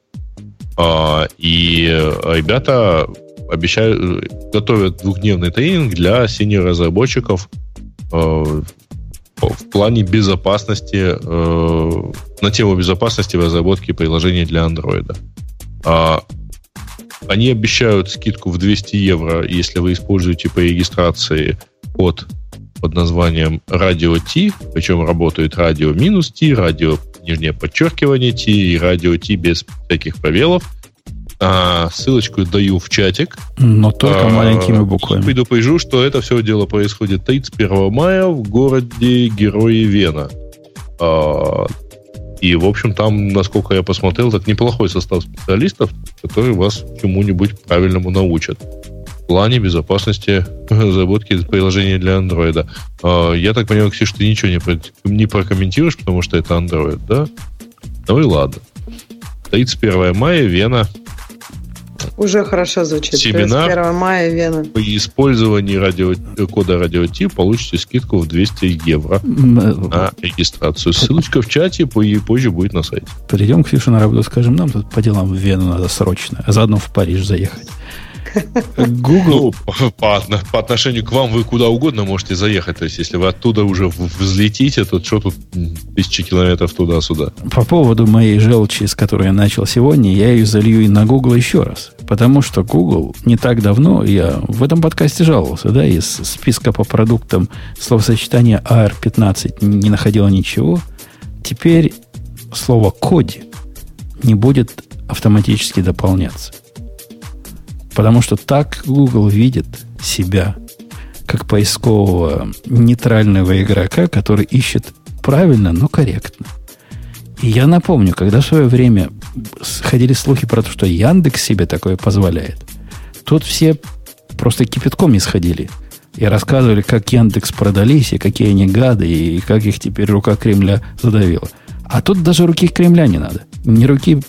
А, и ребята обещают, готовят двухдневный тренинг для синер-разработчиков э, в плане безопасности, э, на тему безопасности в разработке приложений для Android. А, они обещают скидку в 200 евро, если вы используете по регистрации код под названием радио T, причем работает радио минус T, радио нижнее подчеркивание T и радио T без всяких пробелов. А, ссылочку даю в чатик. Но только а, маленькими буквами. Предупрежу, что это все дело происходит 31 мая в городе Герои Вена. А, и, в общем, там, насколько я посмотрел, так неплохой состав специалистов, которые вас чему-нибудь правильному научат. В плане безопасности [LAUGHS] разработки приложения для андроида. А, я так понимаю, Ксюш, ты ничего не, про, не прокомментируешь, потому что это Android, да? Ну и ладно. 31 мая, Вена, уже хорошо звучит. Семинар 1 мая Вена. При использовании радио, кода радио получите скидку в 200 евро на регистрацию. Ссылочка в чате и позже будет на сайте. Придем к Фишу на работу, скажем, нам тут по делам в Вену надо срочно, а заодно в Париж заехать. Google... Ну, по, по отношению к вам вы куда угодно можете заехать. То есть, если вы оттуда уже взлетите, то что тут тысячи километров туда-сюда? По поводу моей желчи, с которой я начал сегодня, я ее залью и на Google еще раз. Потому что Google не так давно, я в этом подкасте жаловался, да, из списка по продуктам словосочетания AR15 не находило ничего. Теперь слово коди не будет автоматически дополняться. Потому что так Google видит себя как поискового нейтрального игрока, который ищет правильно, но корректно. И я напомню, когда в свое время ходили слухи про то, что Яндекс себе такое позволяет, тут все просто кипятком не сходили и рассказывали, как Яндекс продались, и какие они гады, и как их теперь рука Кремля задавила. А тут даже руки Кремля не надо. Ни руки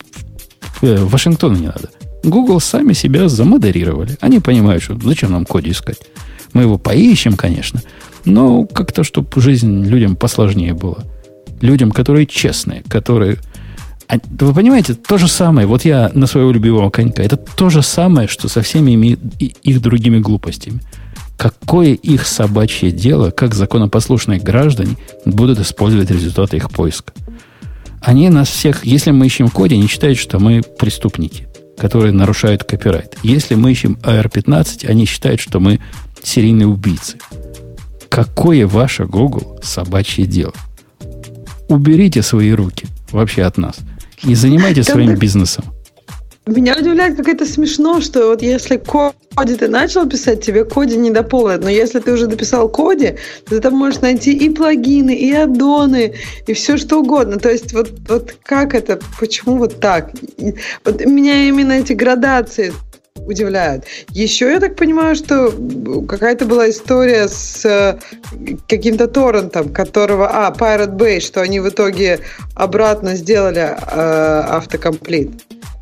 э, Вашингтона не надо. Google сами себя замодерировали. Они понимают, что зачем нам коде искать. Мы его поищем, конечно, но как-то, чтобы жизнь людям посложнее была. Людям, которые честные, которые... А, вы понимаете, то же самое, вот я на своего любимого конька, это то же самое, что со всеми их другими глупостями. Какое их собачье дело, как законопослушные граждане будут использовать результаты их поиска? Они нас всех, если мы ищем коде, они считают, что мы преступники, которые нарушают копирайт. Если мы ищем AR-15, они считают, что мы серийные убийцы. Какое ваше Google собачье дело? Уберите свои руки вообще от нас и занимайтесь своим бизнесом. Меня удивляет, как это смешно, что вот если коди ты начал писать, тебе коди не дополнят. Но если ты уже дописал коди, ты там можешь найти и плагины, и аддоны, и все что угодно. То есть вот, вот как это, почему вот так? Вот меня именно эти градации удивляют. Еще я так понимаю, что какая-то была история с э, каким-то торрентом, которого... А, Pirate Bay, что они в итоге обратно сделали э, автокомплит.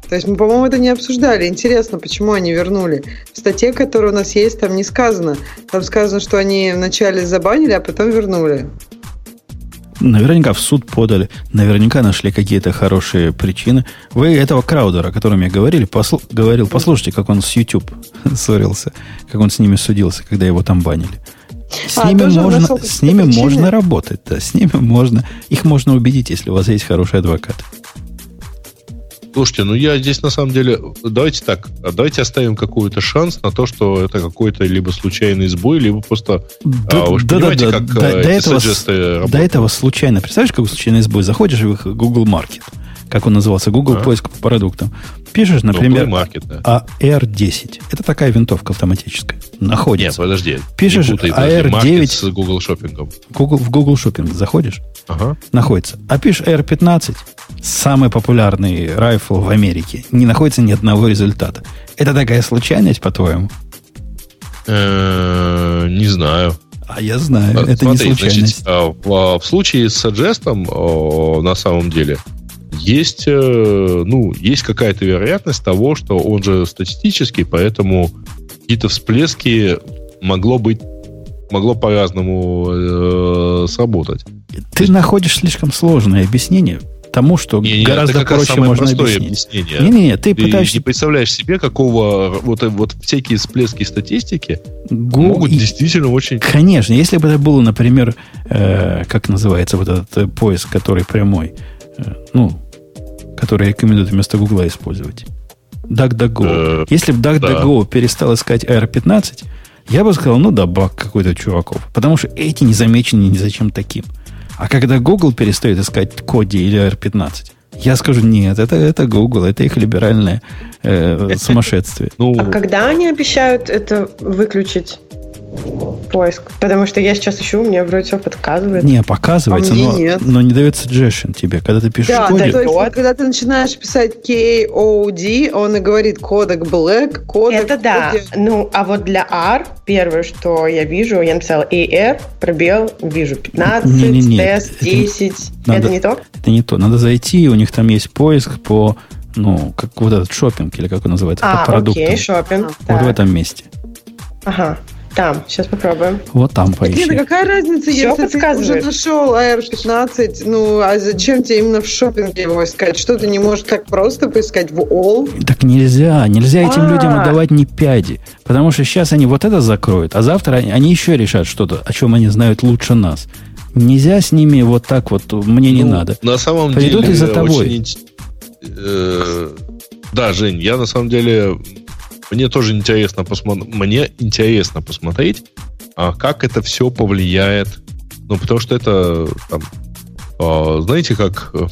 То есть мы, по-моему, это не обсуждали. Интересно, почему они вернули. В статье, которая у нас есть, там не сказано. Там сказано, что они вначале забанили, а потом вернули. Наверняка в суд подали, наверняка нашли какие-то хорошие причины. Вы этого Краудера, о котором я говорили, послу, говорил, послушайте, как он с YouTube [LAUGHS] ссорился, как он с ними судился, когда его там банили. С а, ними, можно, с ними можно работать, да, с ними можно, их можно убедить, если у вас есть хороший адвокат. Слушайте, ну я здесь на самом деле... Давайте так, давайте оставим какой-то шанс на то, что это какой-то либо случайный сбой, либо просто... Да, а, вы да, понимаете, да, как до, до, этого, до этого случайно... Представляешь, какой случайный сбой? Заходишь в Google Market, как он назывался, Google а? поиск по продуктам. Пишешь, ну, например, Market, да. AR10. Это такая винтовка автоматическая. Находится. Нет, подожди. Пишешь путай, AR9. с Google Shopping. Google, в Google Shopping заходишь, ага. находится. А пишешь AR15, самый популярный райфл в Америке, не находится ни одного результата. Это такая случайность, по-твоему? Э, не знаю. А я знаю, это не случайность. А, в случае с Suggest, на самом деле, есть, э, ну, есть какая-то вероятность того, что он же статистический, поэтому какие-то всплески могло быть могло по-разному э, сработать. Ты есть... находишь слишком сложное объяснение тому, что не, гораздо это проще можно объяснить. Не-не-не, ты, ты пытаешься... не представляешь себе, какого вот, вот всякие всплески статистики Гу... могут действительно очень... Конечно, если бы это было, например, э, как называется вот этот э, поиск, который прямой, э, ну, который рекомендуют вместо Гугла использовать. DuckDuckGo. Э, Если бы DuckDuckGo да. перестал искать AR-15, я бы сказал, ну да, баг какой-то чуваков. Потому что эти не замечены ни зачем таким. А когда Google перестает искать Коди или AR-15, я скажу, нет, это, это Google, это их либеральное э, сумасшествие. Ну, а когда они обещают это выключить? Поиск. Потому что я сейчас ищу, мне вроде все подсказывает. Не, показывается, а но, нет. но не дает suggestion тебе, когда ты пишешь да, коде. Да, то есть, вот, когда ты начинаешь писать K-O-D, он и говорит кодек black, кодек... Это да. Ну, а вот для R, первое, что я вижу, я написала AR, пробел, вижу 15, не, не, не. тест, 10. Это, надо, это не то? Это не то. Надо зайти, у них там есть поиск по ну, как вот этот шопинг, или как он называется, а, по продуктам. окей, шопинг. Вот так. в этом месте. Ага. Там, сейчас попробуем. Вот там поищи. Нет, а какая разница, Все если ты уже нашел AR-15, ну, а зачем тебе именно в шопинге его искать? Что ты не можешь так просто поискать в All? Так нельзя, нельзя этим А-а-а. людям отдавать ни пяди, потому что сейчас они вот это закроют, а завтра они еще решат что-то, о чем они знают лучше нас. Нельзя с ними вот так вот, мне ну, не надо. На самом Придут деле... из-за тобой. Очень, э, да, Жень, я на самом деле мне тоже интересно посмотреть, мне интересно посмотреть, а как это все повлияет. Ну, потому что это, там, а, знаете, как, э,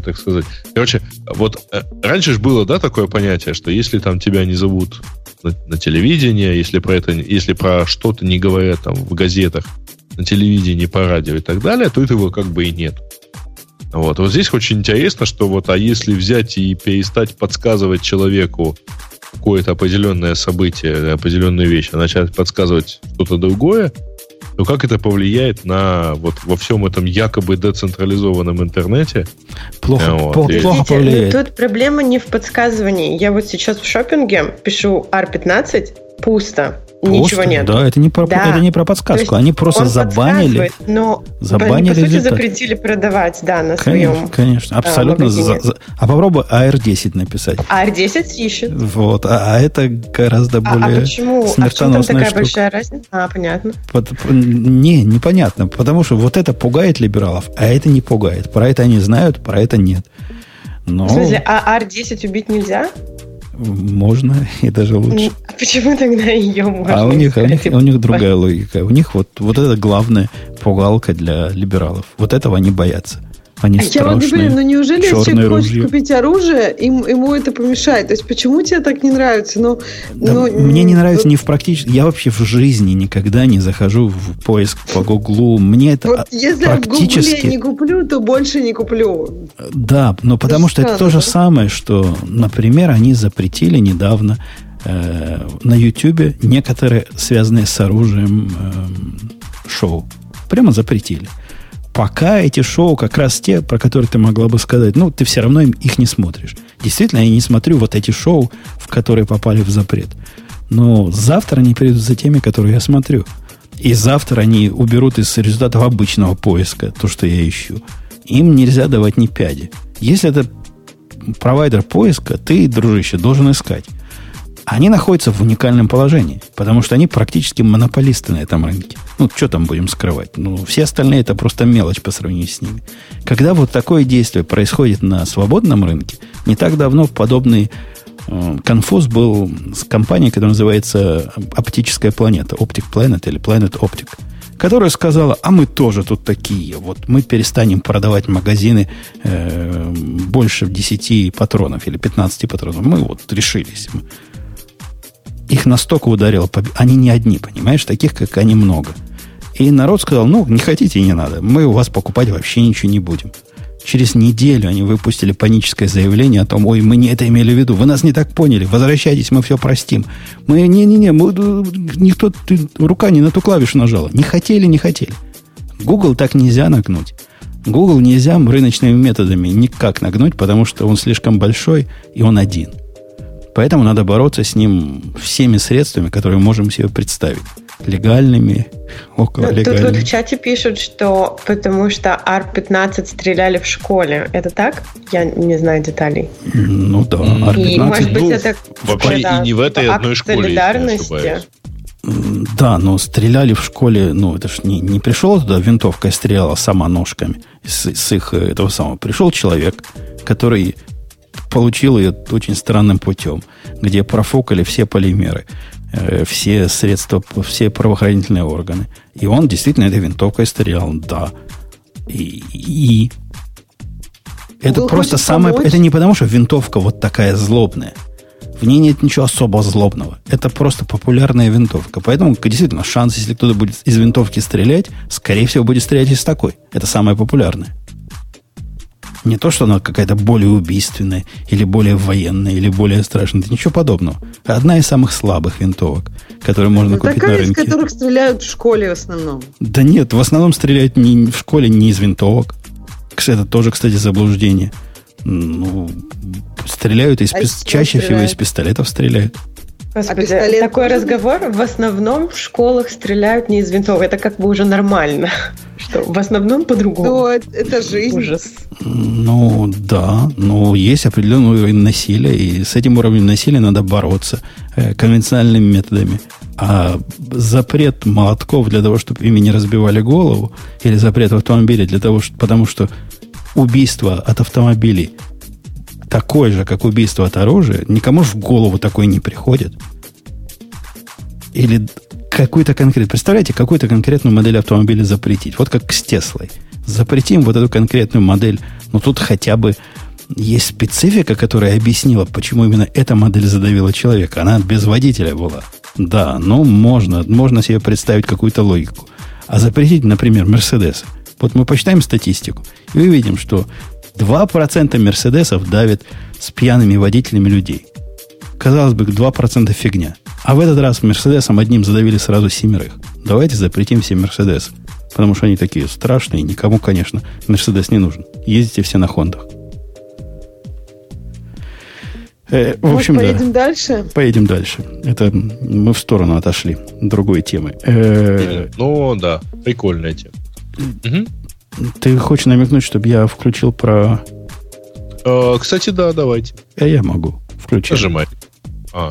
так сказать. Короче, вот э, раньше же было, да, такое понятие, что если там тебя не зовут на, на телевидении, если про это, если про что-то не говорят там в газетах, на телевидении, по радио и так далее, то этого как бы и нет. Вот. вот здесь очень интересно, что вот, а если взять и перестать подсказывать человеку какое-то определенное событие, определенную вещь, а начать подсказывать что-то другое, то как это повлияет на вот во всем этом якобы децентрализованном интернете? Плохо, вот. плохо, плохо повлияет. Тут проблема не в подсказывании. Я вот сейчас в шопинге пишу R15, пусто. Ничего нет. Да, это не про, да. это не про подсказку. Они просто забанили. Но забанили по сути, запретили продавать, да, на конечно, своем Конечно, абсолютно. За, за, а попробуй AR10 написать. AR10 ищет. Вот, а, а это гораздо более а, а почему? А в чем там такая штука. большая разница? А, понятно. Под, не, непонятно. Потому что вот это пугает либералов, а это не пугает. Про это они знают, про это нет. Но... В смысле, а R10 убить нельзя? Можно и даже лучше. А почему тогда ее можно? А у них, у них, у них другая логика. У них вот, вот это главная пугалка для либералов. Вот этого они боятся. Они а я вот понимаю, ну неужели если человек хочет купить оружие, им, ему это помешает? То есть почему тебе так не нравится? Ну, да, ну, мне не нравится ну, не в практически... Я вообще в жизни никогда не захожу в поиск по Гуглу. Мне это вот если практически... в Гугле не куплю, то больше не куплю. Да, но потому что это то же самое, что, например, они запретили недавно э, на YouTube некоторые связанные с оружием э, шоу. Прямо запретили пока эти шоу как раз те, про которые ты могла бы сказать, ну, ты все равно их не смотришь. Действительно, я не смотрю вот эти шоу, в которые попали в запрет. Но завтра они придут за теми, которые я смотрю. И завтра они уберут из результатов обычного поиска то, что я ищу. Им нельзя давать ни пяди. Если это провайдер поиска, ты, дружище, должен искать они находятся в уникальном положении, потому что они практически монополисты на этом рынке. Ну, что там будем скрывать? Ну, все остальные это просто мелочь по сравнению с ними. Когда вот такое действие происходит на свободном рынке, не так давно подобный э, конфуз был с компанией, которая называется Оптическая планета, Optic Planet или Planet Optic, которая сказала, а мы тоже тут такие, вот мы перестанем продавать магазины э, больше 10 патронов или 15 патронов. Мы вот решились их настолько ударило, они не одни, понимаешь, таких, как они, много. И народ сказал, ну, не хотите, не надо, мы у вас покупать вообще ничего не будем. Через неделю они выпустили паническое заявление о том, ой, мы не это имели в виду, вы нас не так поняли, возвращайтесь, мы все простим. Мы, не-не-не, никто, ты, рука не на ту клавишу нажала. Не хотели, не хотели. Google так нельзя нагнуть. Google нельзя рыночными методами никак нагнуть, потому что он слишком большой, и он один. Поэтому надо бороться с ним всеми средствами, которые можем себе представить. Легальными, около ну, легальными. Тут вот в чате пишут, что потому что Ар-15 стреляли в школе. Это так? Я не знаю деталей. Ну да, Ар-15. И, может быть, ну, это вообще да, и не в этой одной школе, солидарности. Да, но стреляли в школе, ну, это ж не, не пришел туда винтовка и стреляла сама ножками с, с их этого самого. Пришел человек, который получил ее очень странным путем, где профукали все полимеры, э, все средства, все правоохранительные органы. И он действительно этой винтовкой стрелял, да. И, и это Был просто самое... Помочь? Это не потому, что винтовка вот такая злобная. В ней нет ничего особо злобного. Это просто популярная винтовка. Поэтому, действительно, шанс, если кто-то будет из винтовки стрелять, скорее всего, будет стрелять из такой. Это самое популярное. Не то, что она какая-то более убийственная, или более военная, или более страшная. Это ничего подобного. Одна из самых слабых винтовок, которые можно ну, купить такая, на рынке. из которых стреляют в школе в основном. Да нет, в основном стреляют не в школе не из винтовок. Это тоже, кстати, заблуждение. Ну, стреляют из а чаще стреляют? всего из пистолетов стреляют. Господи, а такой разговор в основном в школах стреляют не из винтовок. Это как бы уже нормально. Что в основном по-другому. Ну, это жизнь. Ужас. Ну, да. Но есть определенный уровень насилия, и с этим уровнем насилия надо бороться э, конвенциональными методами. А запрет молотков для того, чтобы ими не разбивали голову, или запрет в автомобиле для того, что, потому что убийство от автомобилей такой же, как убийство от оружия, никому в голову такой не приходит. Или какую-то конкретную... Представляете, какую-то конкретную модель автомобиля запретить. Вот как с Теслой. Запретим вот эту конкретную модель. Но тут хотя бы есть специфика, которая объяснила, почему именно эта модель задавила человека. Она без водителя была. Да, ну можно, можно себе представить какую-то логику. А запретить, например, Мерседесы. Вот мы посчитаем статистику и увидим, что 2% Мерседесов давит с пьяными водителями людей. Казалось бы, 2% фигня. А в этот раз Мерседесом одним задавили сразу семерых. Давайте запретим все Мерседесы. Потому что они такие страшные, никому, конечно, Мерседес не нужен. Ездите все на Хондах. Э, в общем, Может, поедем да. дальше? Поедем дальше. Это мы в сторону отошли другой темы. Э, ну да, прикольная тема. Ты хочешь намекнуть, чтобы я включил про... Э, кстати, да, давайте. А я могу включить. Нажимай. А.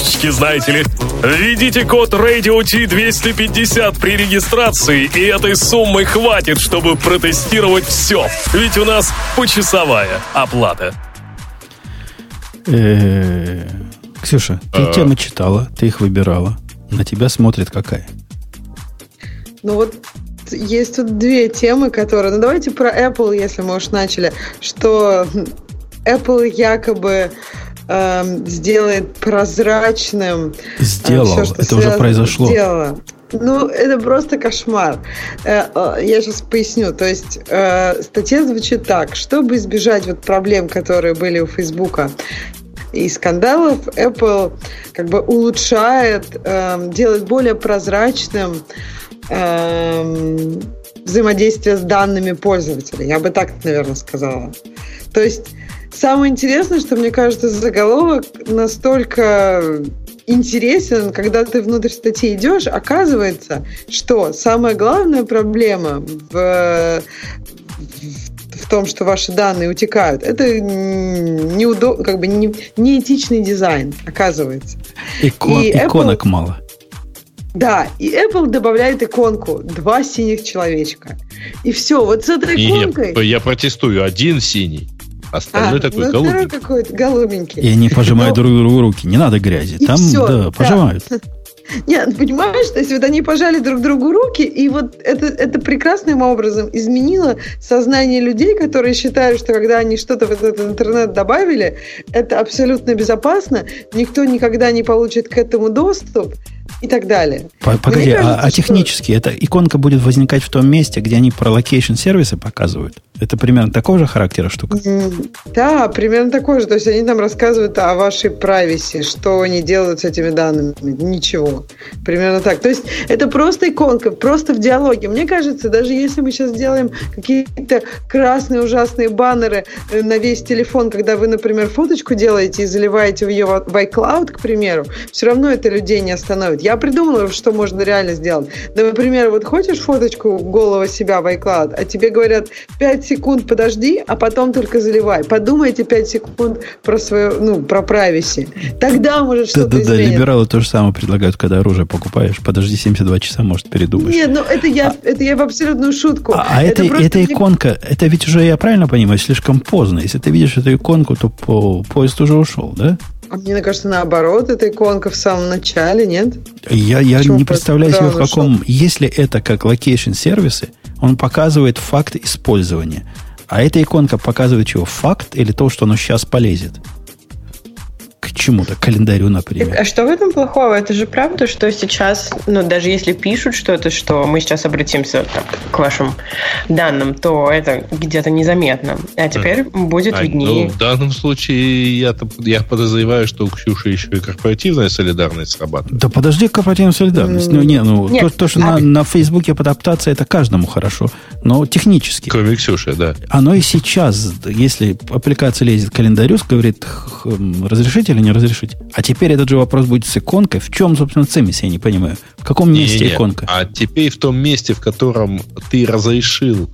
фишечки, знаете ли. Введите код Radio T250 при регистрации, и этой суммы хватит, чтобы протестировать все. Ведь у нас почасовая оплата. Э, Ксюша, ты а. темы читала, ты их выбирала. На тебя смотрит какая? Ну вот есть тут две темы, которые... Ну давайте про Apple, если мы уж начали. Что Apple якобы э, сделает прозрачным. Э, Сделал. Все, что это уже произошло. Сделала. Ну, это просто кошмар. Э, э, я сейчас поясню. То есть статья звучит так. Чтобы избежать вот проблем, которые были у Фейсбука и скандалов, Apple как бы улучшает, эм, делает более прозрачным эм, взаимодействие с данными пользователя. Я бы так, наверное, сказала. То есть Самое интересное, что мне кажется, заголовок настолько интересен, когда ты внутрь статьи идешь, оказывается, что самая главная проблема в, в том, что ваши данные утекают, это неудоб, как бы не, неэтичный дизайн, оказывается. Икон, и иконок Apple, мало. Да, и Apple добавляет иконку два синих человечка. И все, вот с этой иконкой... Нет, я протестую, один синий. Остальной а, такой ну, голубенький. какой-то голубенький. И они пожимают Но... друг другу руки. Не надо грязи. И Там, все, да, да, пожимают. [LAUGHS] Нет, ну, понимаешь, то есть вот они пожали друг другу руки, и вот это, это прекрасным образом изменило сознание людей, которые считают, что когда они что-то в этот интернет добавили, это абсолютно безопасно, никто никогда не получит к этому доступ, и так далее. Погоди, кажется, а, а технически что... эта иконка будет возникать в том месте, где они про location сервисы показывают? Это примерно такого же характера штука? Да, примерно такой же. То есть они там рассказывают о вашей privacy, что они делают с этими данными. Ничего. Примерно так. То есть это просто иконка, просто в диалоге. Мне кажется, даже если мы сейчас сделаем какие-то красные ужасные баннеры э, на весь телефон, когда вы, например, фоточку делаете и заливаете ее в iCloud, к примеру, все равно это людей не остановит. Я придумала, что можно реально сделать. Например, вот хочешь фоточку голого себя в iCloud, а тебе говорят 5 секунд подожди, а потом только заливай. Подумайте 5 секунд про свое, ну, про privacy. Тогда может что-то Да, да, да, либералы то же самое предлагают, когда оружие покупаешь. Подожди 72 часа, может, передумаешь. Нет, ну это я, а, это я в абсолютную шутку. А, а это, это, это иконка, это ведь уже, я правильно понимаю, слишком поздно. Если ты видишь эту иконку, то по, поезд уже ушел, да? А мне кажется, наоборот, эта иконка в самом начале, нет? Я, я не представляю себе, в каком... Шел? Если это как location сервисы, он показывает факт использования. А эта иконка показывает чего? Факт или то, что оно сейчас полезет? К чему-то, календарю, например. А что в этом плохого? Это же правда, что сейчас, ну, даже если пишут что-то, что мы сейчас обратимся так, к вашим данным, то это где-то незаметно. А теперь mm. будет а, виднее. Ну, в данном случае я, я подозреваю, что у Ксюши еще и корпоративная солидарность срабатывает. Да подожди, корпоративная солидарность. Mm. Ну, не, ну, Нет. То, то, что а... на, на Фейсбуке подоптаться, это каждому хорошо. Но технически. Кроме Ксюши, да. Оно и сейчас, если аппликация лезет к календарю, говорит, разрешить или не разрешить? А теперь этот же вопрос будет с иконкой. В чем, собственно, цимис, я не понимаю. В каком месте не, не, иконка? А теперь в том месте, в котором ты разрешил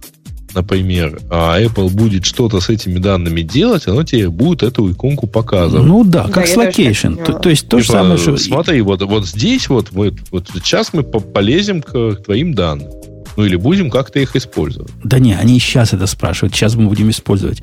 например, а Apple будет что-то с этими данными делать, оно тебе будет эту иконку показывать. Ну да, как да, с location. То, то есть то типа, же самое, что... Смотри, вот, вот здесь вот, мы, вот сейчас мы полезем к, к твоим данным. Ну или будем как-то их использовать. Да не, они сейчас это спрашивают. Сейчас мы будем использовать.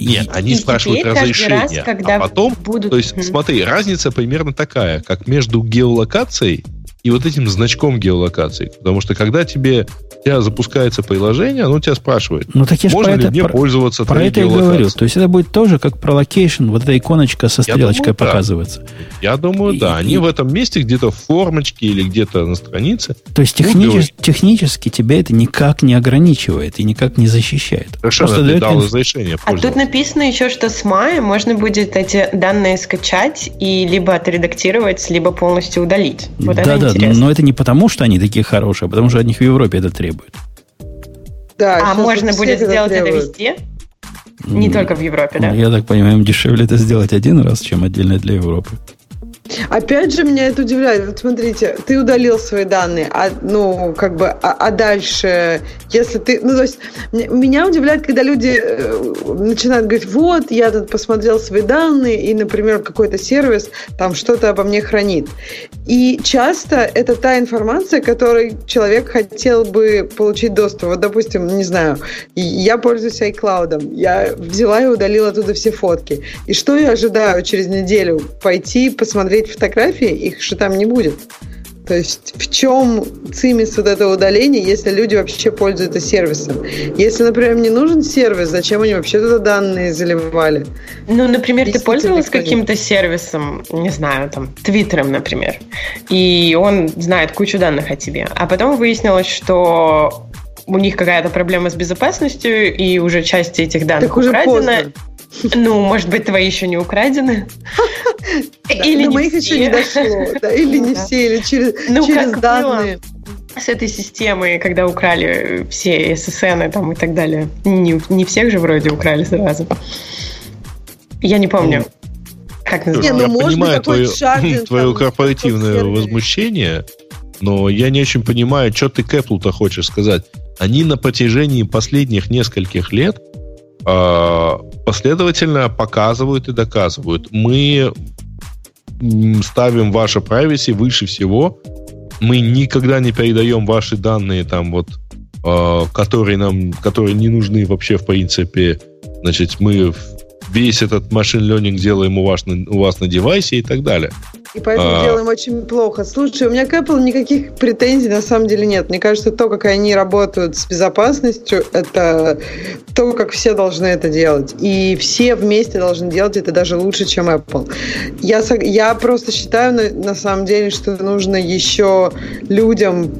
Нет, они и спрашивают разрешение. Раз, когда а потом, будут... то есть, смотри, разница примерно такая, как между геолокацией и вот этим значком геолокации. Потому что когда тебе у тебя запускается приложение, оно тебя спрашивает, ну, так я можно ли это, мне про, пользоваться Про это я говорю. То есть это будет тоже как про location, вот эта иконочка со стрелочкой я думаю, показывается. Да. Я думаю, и, да. Они и... в этом месте где-то в формочке или где-то на странице. То есть технически, технически тебя это никак не ограничивает и никак не защищает. Хорошо, Просто дает дал разрешение А тут написано еще, что с мая можно будет эти данные скачать и либо отредактировать, либо полностью удалить. Вот да, да, но это не потому, что они такие хорошие, а потому что от них в Европе это требуют. Да, а можно будет сделать это везде? Не только в Европе, да? Я так понимаю, им дешевле это сделать один раз, чем отдельно для Европы. Опять же, меня это удивляет. Вот смотрите, ты удалил свои данные, а, ну, как бы, а, а дальше, если ты... Ну, то есть, меня удивляет, когда люди э, начинают говорить, вот, я тут посмотрел свои данные, и, например, какой-то сервис там что-то обо мне хранит. И часто это та информация, которой человек хотел бы получить доступ. Вот, допустим, не знаю, я пользуюсь iCloud, я взяла и удалила оттуда все фотки. И что я ожидаю через неделю? Пойти посмотреть посмотреть фотографии, их же там не будет. То есть в чем цимис вот этого удаления, если люди вообще пользуются сервисом? Если, например, не нужен сервис, зачем они вообще туда данные заливали? Ну, например, ты пользовалась каким-то сервисом, не знаю, там, Твиттером, например, и он знает кучу данных о тебе, а потом выяснилось, что у них какая-то проблема с безопасностью, и уже часть этих данных так уже украдена. Поздно. Ну, может быть, твои еще не украдены. Или не моих еще не дошло. Или не все, или через ну, данные с этой системой, когда украли все SSN там и так далее. Не, не всех же вроде украли сразу. Я не помню. Ну, как называется? Не, ну, я понимаю твое, твое [LAUGHS] корпоративное возмущение, но я не очень понимаю, что ты к Apple-то хочешь сказать. Они на протяжении последних нескольких лет последовательно показывают и доказывают. Мы ставим ваше privacy выше всего. Мы никогда не передаем ваши данные, там вот, э, которые нам, которые не нужны вообще в принципе. Значит, мы весь этот машин learning делаем у вас, на, у вас на девайсе и так далее. И поэтому а... делаем очень плохо. Слушай, у меня к Apple никаких претензий на самом деле нет. Мне кажется, то, как они работают с безопасностью, это то, как все должны это делать. И все вместе должны делать это даже лучше, чем Apple. Я, я просто считаю, на, на самом деле, что нужно еще людям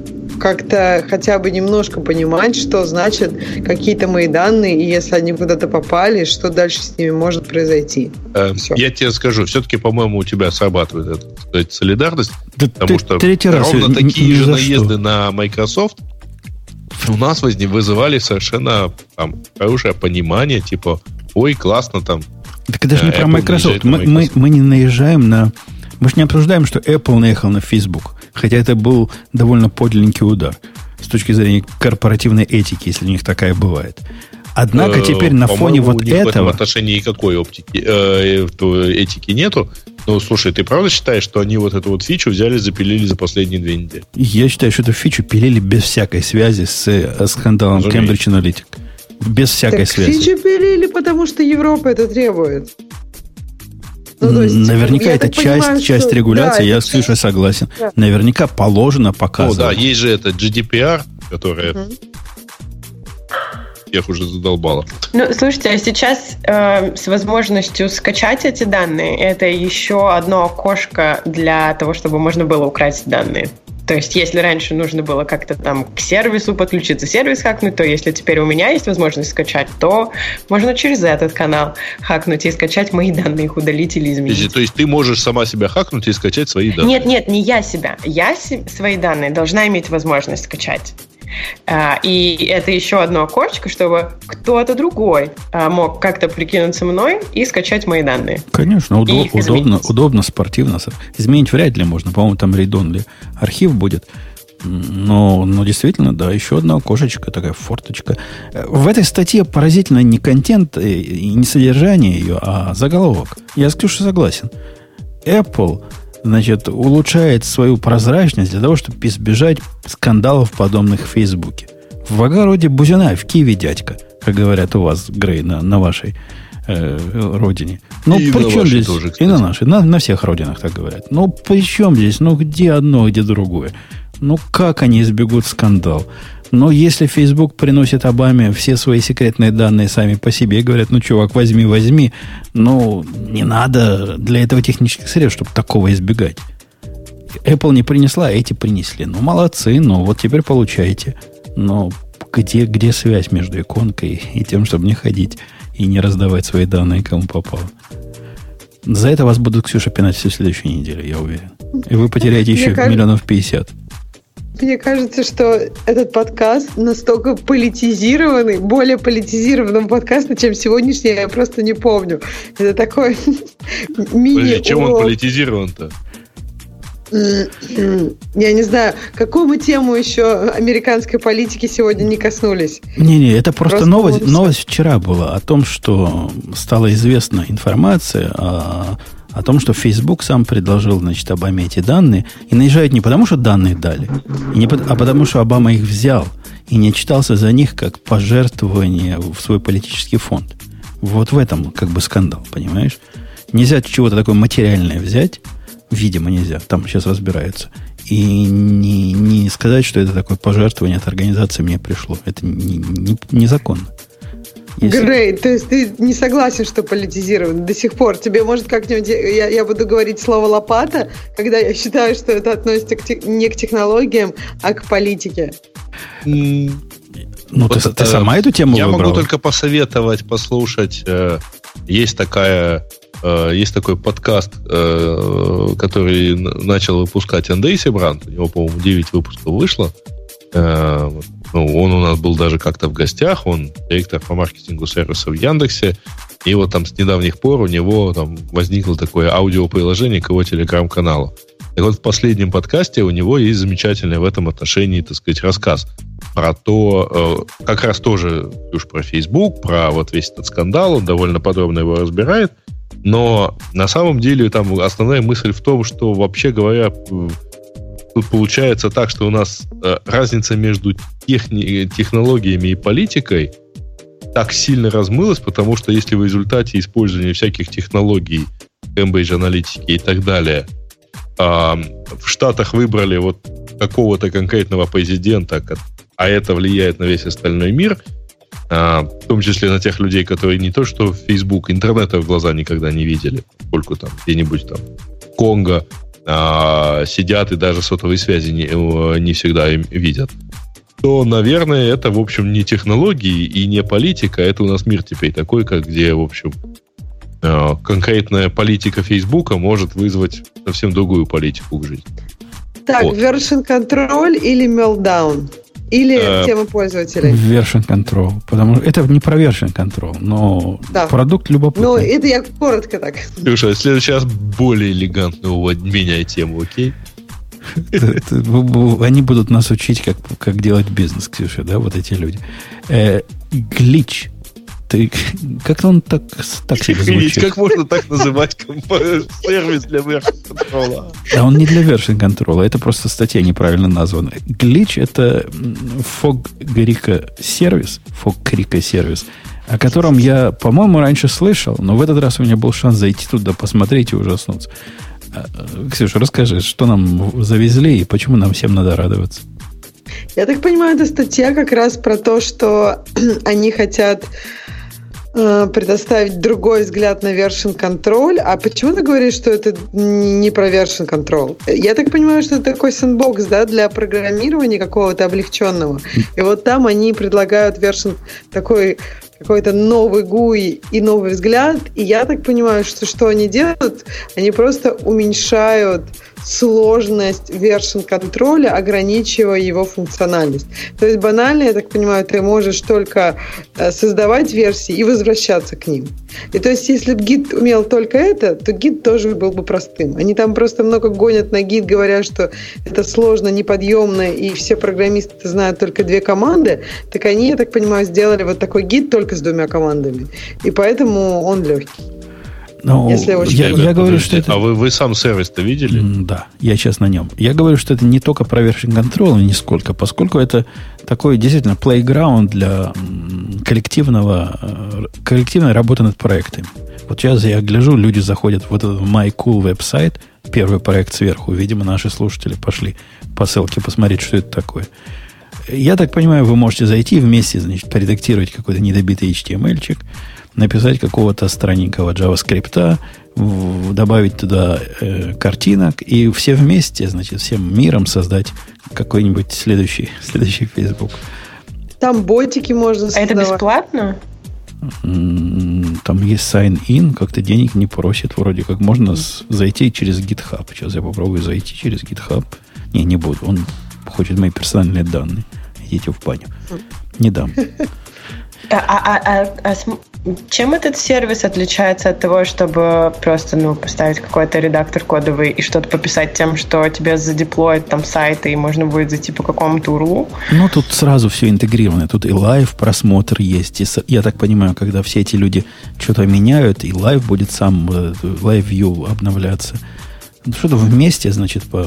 как-то хотя бы немножко понимать, что значит какие-то мои данные, и если они куда-то попали, что дальше с ними может произойти. Э, я тебе скажу, все-таки, по-моему, у тебя срабатывает эта сказать, солидарность, да потому ты, что третий ровно раз такие же наезды что. на Microsoft у нас возник, вызывали совершенно там, хорошее понимание, типа, ой, классно там. Так это же не э, про Microsoft. Мы, мы, мы не наезжаем на... Мы же не обсуждаем, что Apple наехал на Facebook. Хотя это был довольно подлинный удар с точки зрения корпоративной этики, если у них такая бывает. Однако э, теперь на фоне вот этого... в этом отношении никакой оптики, э, этики нету. Ну, слушай, ты правда считаешь, что они вот эту вот фичу взяли, запилили за последние две недели? Я считаю, что эту фичу пилили без всякой связи с э, скандалом Cambridge Analytica. Без всякой так связи. Фичу пилили, потому что Европа это требует. Ну, есть, Наверняка это часть, понимаю, часть что... регуляции, да, я с Ксюшей согласен. Да. Наверняка положено показывать. О, да, есть же это GDPR, которая... Угу. Тех уже задолбало. Ну, слушайте, а сейчас э, с возможностью скачать эти данные, это еще одно окошко для того, чтобы можно было украсть данные. То есть, если раньше нужно было как-то там к сервису подключиться, сервис хакнуть, то если теперь у меня есть возможность скачать, то можно через этот канал хакнуть и скачать мои данные, их удалить или изменить. То есть, ты можешь сама себя хакнуть и скачать свои данные? Нет, нет, не я себя. Я свои данные должна иметь возможность скачать. А, и это еще одно окошко, чтобы кто-то другой а, мог как-то прикинуться мной и скачать мои данные. Конечно, удоб, удобно, удобно, спортивно. Изменить вряд ли можно. По-моему, там read архив будет. Но, но действительно, да, еще одна окошечко, такая форточка. В этой статье поразительно не контент и не содержание ее, а заголовок. Я с Ксюшей согласен. Apple значит, улучшает свою прозрачность для того, чтобы избежать скандалов, подобных в Фейсбуке. В огороде Бузина, в Киеве дядька, как говорят у вас, Грей, на, на вашей э, родине. Ну, и при чем здесь? Тоже, и на нашей, на, на всех родинах так говорят. Ну, при чем здесь? Ну, где одно, где другое? Ну, как они избегут скандал? Но если Facebook приносит Обаме все свои секретные данные сами по себе и говорят, ну, чувак, возьми, возьми, ну, не надо для этого технических средств, чтобы такого избегать. Apple не принесла, а эти принесли. Ну, молодцы, ну, вот теперь получаете. Но где, где связь между иконкой и тем, чтобы не ходить и не раздавать свои данные кому попало? За это вас будут, Ксюша, пинать всю следующую неделю, я уверен. И вы потеряете еще миллионов пятьдесят. Мне кажется, что этот подкаст настолько политизированный, более политизированным подкастом, чем сегодняшний, я просто не помню. Это такой [LAUGHS] мини Чем он политизирован-то? Я не знаю, какому тему еще американской политики сегодня не коснулись. Не-не, это просто, просто новость, новость вчера была о том, что стала известна информация о о том, что Facebook сам предложил, значит, Обаме эти данные, и наезжают не потому, что данные дали, и не, а потому, что Обама их взял и не читался за них как пожертвование в свой политический фонд. Вот в этом как бы скандал, понимаешь? Нельзя чего-то такое материальное взять, видимо, нельзя, там сейчас разбираются, и не, не сказать, что это такое пожертвование от организации мне пришло. Это не, не, незаконно. Если... Грей, то есть ты не согласен, что политизирован до сих пор? Тебе может как-нибудь, я, я буду говорить слово лопата, когда я считаю, что это относится к те, не к технологиям, а к политике. Ну, вот, ты, ты сама эту тему Я выбрала? могу только посоветовать послушать. Э, есть такая э, есть такой подкаст, э, который начал выпускать Андрей Себрант. У него, по-моему, 9 выпусков вышло. Ну, он у нас был даже как-то в гостях, он директор по маркетингу сервиса в Яндексе, и вот там с недавних пор у него там возникло такое аудиоприложение к его телеграм-каналу. И вот в последнем подкасте у него есть замечательный в этом отношении, так сказать, рассказ про то, э, как раз тоже уж про Facebook, про вот весь этот скандал, он довольно подробно его разбирает, но на самом деле там основная мысль в том, что вообще говоря, тут получается так, что у нас э, разница между техни- технологиями и политикой так сильно размылась, потому что если в результате использования всяких технологий, Cambridge аналитики и так далее, э, в Штатах выбрали вот какого-то конкретного президента, а это влияет на весь остальной мир, э, в том числе на тех людей, которые не то что в Facebook, интернета в глаза никогда не видели, сколько там где-нибудь там Конго, а, сидят и даже сотовой связи не, э, не всегда им видят, то, наверное, это, в общем, не технологии и не политика, это у нас мир теперь такой, как где, в общем, э, конкретная политика Фейсбука может вызвать совсем другую политику к жизни. Так, вот. version control или meltdown? Или э, тема пользователей? Version control. Потому что это не про version control, но да. продукт любопытный. Ну, это я коротко так. Слушай, в следующий раз более элегантно меняй тему, окей? Они будут нас учить, как, как делать бизнес, Ксюша, да, вот эти люди. Э, глич ты, как он так, так себе [LAUGHS] звучит? Как можно так называть [LAUGHS] сервис для version контрола? А он не для version контрола, это просто статья неправильно названа. Glitch это фог Грика сервис, фог Крика сервис, о котором я, по-моему, раньше слышал, но в этот раз у меня был шанс зайти туда, посмотреть и ужаснуться. А, Ксюша, расскажи, что нам завезли и почему нам всем надо радоваться? Я так понимаю, эта статья как раз про то, что [CLEARS THROAT] они хотят Э, предоставить другой взгляд на version control. А почему ты говоришь, что это не про version control? Я так понимаю, что это такой сэндбокс да, для программирования какого-то облегченного. И вот там они предлагают version такой какой-то новый GUI и новый взгляд. И я так понимаю, что что они делают? Они просто уменьшают сложность version контроля, ограничивая его функциональность. То есть банально, я так понимаю, ты можешь только э, создавать версии и возвращаться к ним. И то есть, если бы гид умел только это, то гид тоже был бы простым. Они там просто много гонят на гид, говоря, что это сложно, неподъемно, и все программисты знают только две команды, так они, я так понимаю, сделали вот такой гид только с двумя командами. И поэтому он легкий. Ну, Если я, я, я говорю, что это... А вы, вы сам сервис-то видели? Да, я сейчас на нем. Я говорю, что это не только про version control, нисколько, поскольку это такой действительно playground для коллективного, э, коллективной работы над проектами. Вот сейчас я гляжу, люди заходят в этот My Cool веб-сайт, первый проект сверху. Видимо, наши слушатели пошли по ссылке посмотреть, что это такое. Я так понимаю, вы можете зайти вместе, значит, поредактировать какой-то недобитый HTML-чик, написать какого-то странненького JavaScript, добавить туда э, картинок и все вместе, значит, всем миром создать какой-нибудь следующий, [LAUGHS] следующий Facebook. Там ботики можно создавать. А это бесплатно? Там есть sign-in, как-то денег не просит вроде как. Можно с, зайти через GitHub. Сейчас я попробую зайти через GitHub. Не, не буду. Он хочет мои персональные данные. Идите в баню. Не дам. [LAUGHS] А, а, а, а, чем этот сервис отличается от того, чтобы просто ну, поставить какой-то редактор кодовый и что-то пописать тем, что тебе задеплоят там сайты, и можно будет зайти по какому-то URL? Ну, тут сразу все интегрировано. Тут и live просмотр есть. И, я так понимаю, когда все эти люди что-то меняют, и live будет сам, э, view обновляться. Что-то вместе, значит, по,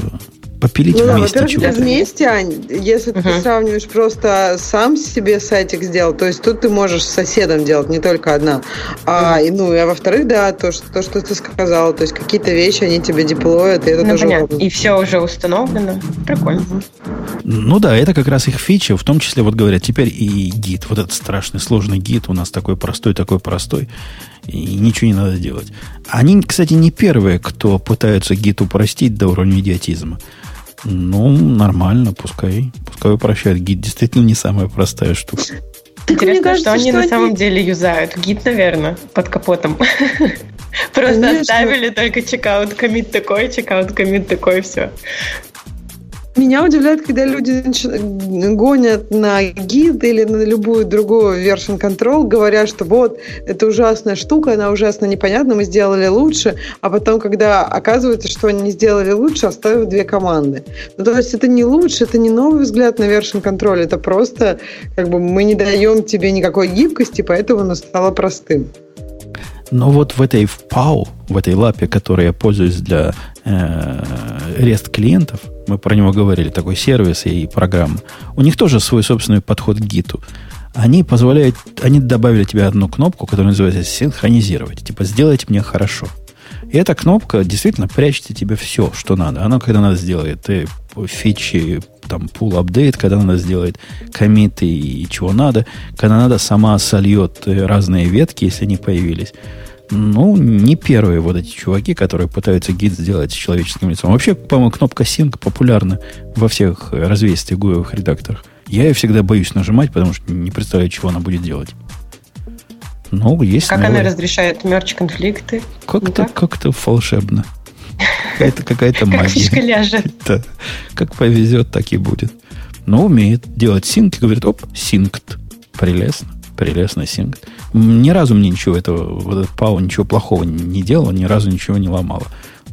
попилить ну, вместе. Да, во-первых, вместе, Ань, если uh-huh. ты сравниваешь просто сам себе сайтик сделал, то есть тут ты можешь с соседом делать, не только одна. А, uh-huh. ну, а во-вторых, да, то, что, то, что ты сказала, то есть какие-то вещи они тебе деплоят, и это ну, тоже понятно. Удобно. И все уже установлено. Прикольно. Ну да, это как раз их фича, в том числе, вот говорят, теперь и гид, вот этот страшный, сложный гид у нас такой простой, такой простой, и ничего не надо делать. Они, кстати, не первые, кто пытаются гид упростить до уровня идиотизма. Ну, нормально, пускай. Пускай упрощает. Гид действительно не самая простая штука. Интересно, кажется, что они что на самом деле юзают. Гид, наверное, под капотом. Просто оставили только чекаут комит такой, чекаут комит такой, все. Меня удивляет, когда люди гонят на гид или на любую другую version control, говоря, что вот, это ужасная штука, она ужасно непонятна, мы сделали лучше, а потом, когда оказывается, что они сделали лучше, оставив две команды. Ну, то есть это не лучше, это не новый взгляд на version control, это просто как бы мы не даем тебе никакой гибкости, поэтому оно стало простым. Но вот в этой в PAU, в этой лапе, которой я пользуюсь для э, REST клиентов, мы про него говорили, такой сервис и программа, у них тоже свой собственный подход к гиту. Они позволяют, они добавили тебе одну кнопку, которая называется синхронизировать. Типа, сделайте мне хорошо. И эта кнопка действительно прячет тебе все, что надо. Она, когда надо, сделает и фичи, там, pull апдейт, когда надо, сделает комиты и чего надо. Когда надо, сама сольет разные ветки, если они появились. Ну, не первые вот эти чуваки, которые пытаются гид сделать с человеческим лицом. Вообще, по-моему, кнопка Sync популярна во всех развесистых гуевых редакторах. Я ее всегда боюсь нажимать, потому что не представляю, чего она будет делать. Ну, есть. Как новые... она разрешает мерч-конфликты? Как-то, как-то волшебно. Какая-то какая-то магия. Как фишка ляжет. [LAUGHS] Да. Как повезет, так и будет. Но умеет делать синк и говорит, оп, синкт. Прелестно. Прелестно синкт. Ни разу мне ничего этого, вот этот Пау ничего плохого не делал, ни разу ничего не ломало.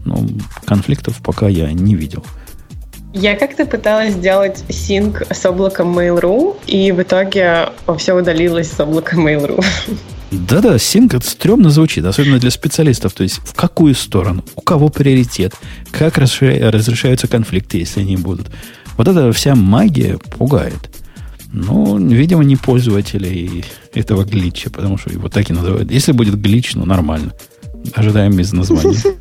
Но конфликтов пока я не видел. Я как-то пыталась сделать синк с облаком Mail.ru, и в итоге все удалилось с облака Mail.ru. Да-да, синк это стрёмно звучит, особенно для специалистов. То есть в какую сторону, у кого приоритет, как разрешаются конфликты, если они будут. Вот эта вся магия пугает. Ну, видимо, не пользователи этого глича, потому что его так и называют. Если будет глич, ну нормально. Ожидаем без названия. [LAUGHS]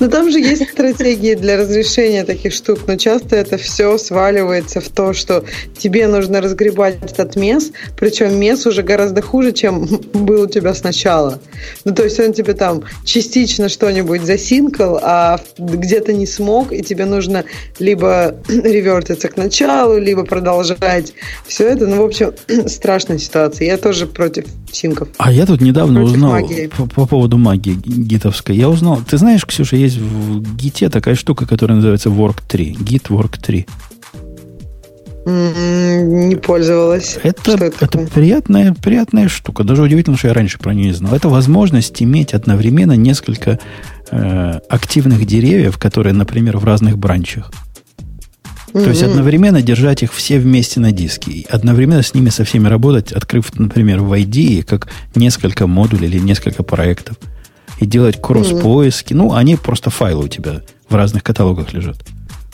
Но там же есть стратегии для разрешения таких штук, но часто это все сваливается в то, что тебе нужно разгребать этот мес, причем мес уже гораздо хуже, чем [LAUGHS] был у тебя сначала. Ну, то есть он тебе там частично что-нибудь засинкал, а где-то не смог, и тебе нужно либо [CLEARS THROAT] ревертиться к началу, либо продолжать все это. Ну, в общем, [CLEARS THROAT] страшная ситуация. Я тоже против синков. А я тут недавно против узнал по, по поводу магии гитовской. Я узнал, ты знаешь, Ксюша, есть в гите такая штука, которая называется Work 3. Git Work 3. Не пользовалась. Это, это, это приятная, приятная штука. Даже удивительно, что я раньше про нее не знал. Это возможность иметь одновременно несколько э, активных деревьев, которые, например, в разных бранчах. Mm-hmm. То есть одновременно держать их все вместе на диске. И одновременно с ними со всеми работать, открыв, например, в ID как несколько модулей или несколько проектов. И делать кросс-поиски. Mm-hmm. Ну, они просто файлы у тебя в разных каталогах лежат.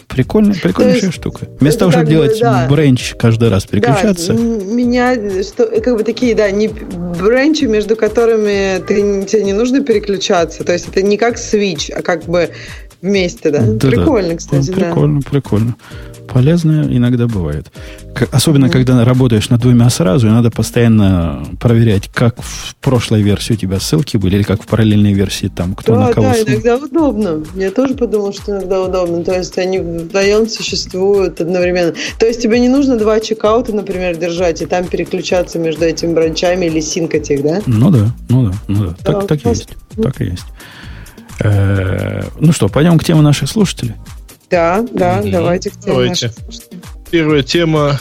Прикольная, прикольная штука. Вместо того, чтобы делать да. бренч каждый раз переключаться. Да, меня, что, как бы такие, да, не бренчи, между которыми ты, тебе не нужно переключаться. То есть это не как switch, а как бы вместе, да. да прикольно, да. кстати, Прикольно, да. прикольно полезное иногда бывает. Особенно, mm-hmm. когда работаешь над двумя сразу, и надо постоянно проверять, как в прошлой версии у тебя ссылки были, или как в параллельной версии там, кто да, на кого... Да, иногда удобно. Я тоже подумал, что иногда удобно. То есть они вдвоем существуют одновременно. То есть тебе не нужно два чекаута, например, держать, и там переключаться между этими бранчами или синкать их, да? Ну да, ну да, ну да. Так, да, так и есть. Так и есть. Э, ну что, пойдем к теме наших слушателей. Да, да, mm-hmm. давайте к теме давайте. Первая тема.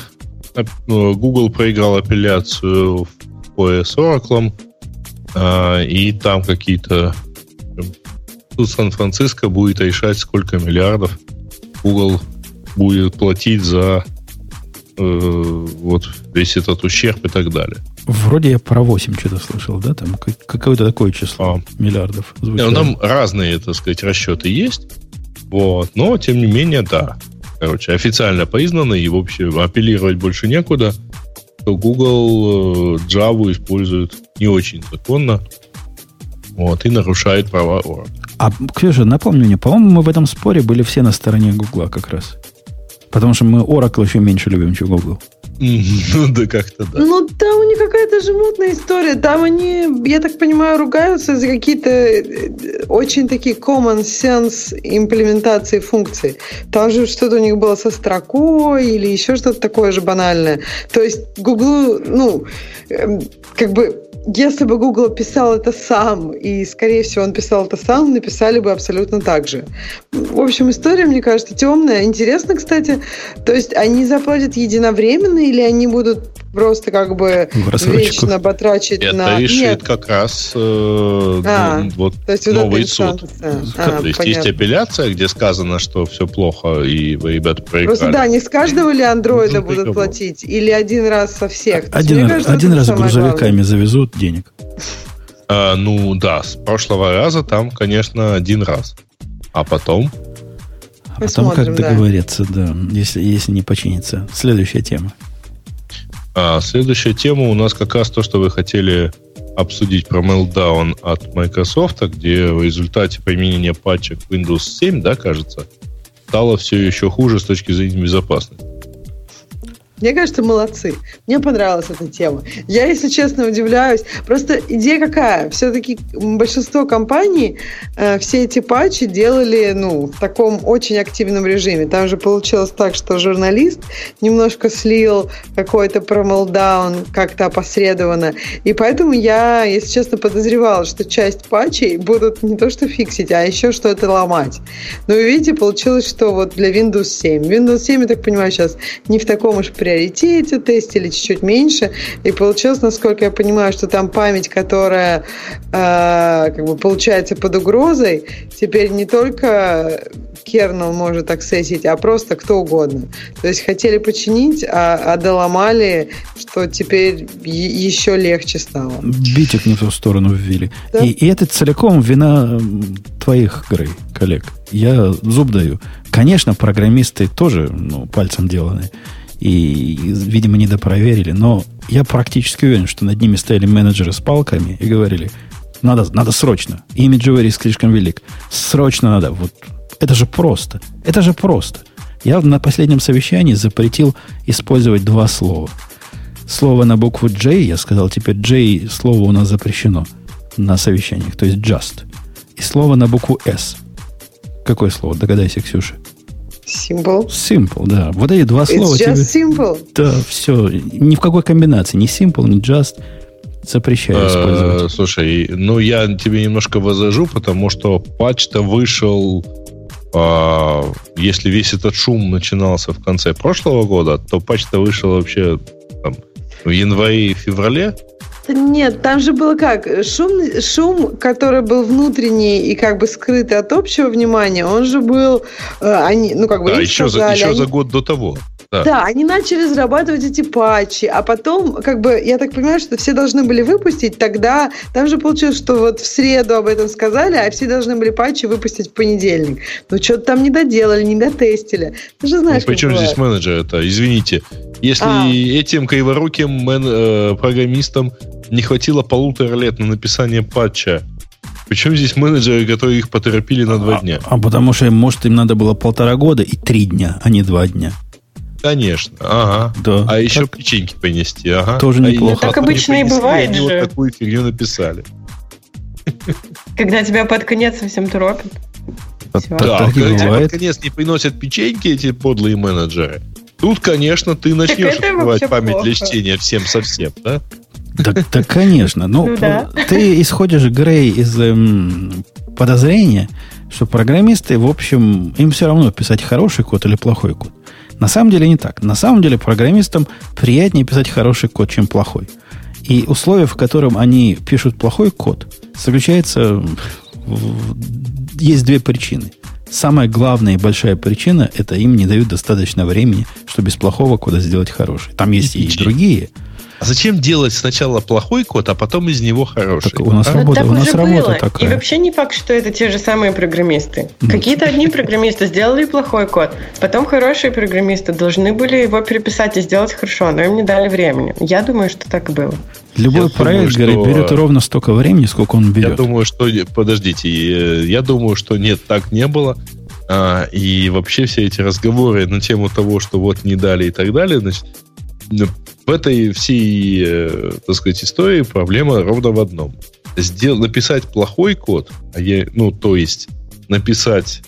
Ну, Google проиграл апелляцию в бое с Oracle, а, и там какие-то... Тут Сан-Франциско будет решать, сколько миллиардов Google будет платить за э, вот весь этот ущерб и так далее. Вроде я про 8 что-то слышал, да? Там какое-то такое число а. миллиардов звучало. Там разные, так сказать, расчеты есть. Вот. Но, тем не менее, да. Короче, официально признано, и, в общем, апеллировать больше некуда, то Google э, Java использует не очень законно, вот, и нарушает права Oracle. А, Ксюша, напомни мне, по-моему, мы в этом споре были все на стороне Google как раз. Потому что мы Oracle еще меньше любим, чем Google. [LAUGHS] Ну да, как-то да. Ну там у них какая-то же мутная история. Там они, я так понимаю, ругаются за какие-то э, очень такие common sense имплементации функций. Там же что-то у них было со строкой или еще что-то такое же банальное. То есть Google, ну, эм, как бы если бы Google писал это сам, и, скорее всего, он писал это сам, написали бы абсолютно так же. В общем, история, мне кажется, темная. Интересно, кстати, то есть они заплатят единовременно или они будут просто как бы вечно потрачить Это на... решит Нет. как раз э, а, вот то есть новый суд. А, то есть понятно. есть апелляция, где сказано, что все плохо, и вы, ребята, проиграли. Просто да, не с каждого ли андроида будут платить, или один раз со всех. Один, кажется, один раз грузовиками главное. завезут денег. А, ну да, с прошлого раза там, конечно, один раз. А потом... А потом как договориться, да, да если, если не починится. Следующая тема. А следующая тема у нас как раз то, что вы хотели обсудить про Meltdown от Microsoft, где в результате применения патча Windows 7, да, кажется, стало все еще хуже с точки зрения безопасности. Мне кажется, молодцы. Мне понравилась эта тема. Я, если честно, удивляюсь. Просто идея какая? Все-таки большинство компаний э, все эти патчи делали ну, в таком очень активном режиме. Там же получилось так, что журналист немножко слил какой-то промолдаун как-то опосредованно. И поэтому я, если честно, подозревала, что часть патчей будут не то что фиксить, а еще что-то ломать. Но видите, получилось, что вот для Windows 7. Windows 7, я так понимаю, сейчас не в таком уж при приоритете тестили чуть-чуть меньше. И получилось, насколько я понимаю, что там память, которая э, как бы получается под угрозой, теперь не только кернел может аксессить, а просто кто угодно. То есть хотели починить, а, а доломали, что теперь еще легче стало. Битик не в ту сторону ввели. Да? И, и это целиком вина твоих, Грей, коллег. Я зуб даю. Конечно, программисты тоже ну, пальцем деланы и, видимо, недопроверили. Но я практически уверен, что над ними стояли менеджеры с палками и говорили, Надо, надо срочно. Имиджевый риск слишком велик. Срочно надо. Вот это же просто. Это же просто. Я на последнем совещании запретил использовать два слова. Слово на букву J, я сказал, теперь J слово у нас запрещено на совещаниях, то есть just. И слово на букву S. Какое слово? Догадайся, Ксюша. Simple. Simple, да. Вот эти два It's слова just тебе... simple. Да, все. Ни в какой комбинации. Ни simple, ни just. Запрещаю использовать. Слушай, ну я тебе немножко возражу, потому что патч-то вышел а, если весь этот шум начинался в конце прошлого года, то патч-то вышел вообще там, в январе и феврале. Нет, там же было как? Шум, шум, который был внутренний и как бы скрытый от общего внимания, он же был... Э, они, ну, как бы да, еще, сказали, за, еще они... за год до того. Да. да, они начали разрабатывать эти патчи, а потом, как бы, я так понимаю, что все должны были выпустить тогда, там же получилось, что вот в среду об этом сказали, а все должны были патчи выпустить в понедельник. Но что-то там не доделали, не дотестили. Ты же знаешь, ну, Причем здесь менеджер это? Извините, если а. этим криворуким мен, э, программистам не хватило полутора лет на написание патча, причем здесь менеджеры, которые их поторопили на два дня? А, а потому что, может, им надо было полтора года и три дня, а не два дня. Конечно, ага. Да. А еще так... печеньки понести, ага. Тоже а неплохо. так обычно и бывает они же. вот такую фигню написали. Когда тебя под конец совсем торопят. Да, так когда тебя под конец не приносят печеньки эти подлые менеджеры, тут, конечно, ты начнешь открывать память плохо. для чтения всем совсем, да? Да, да конечно. Ну, ну да. ты исходишь, Грей, из эм, подозрения, что программисты, в общем, им все равно писать хороший код или плохой код. На самом деле не так. На самом деле программистам приятнее писать хороший код, чем плохой. И условия, в котором они пишут плохой код, заключается... Есть две причины. Самая главная и большая причина – это им не дают достаточно времени, чтобы без плохого кода сделать хороший. Там есть и, и другие – а зачем делать сначала плохой код, а потом из него хороший? Так у нас а? работа, у нас работа было. такая. И вообще не факт, что это те же самые программисты. Ну. Какие-то одни программисты сделали плохой код, потом хорошие программисты должны были его переписать и сделать хорошо, но им не дали времени. Я думаю, что так и было. Любой я проект думаю, что... берет ровно столько времени, сколько он берет. Я думаю, что... Подождите, э, я думаю, что нет, так не было. А, и вообще все эти разговоры на тему того, что вот не дали и так далее, значит, в этой всей, э, так сказать, истории проблема ровно в одном. Сдел, написать плохой код, а я, ну, то есть написать,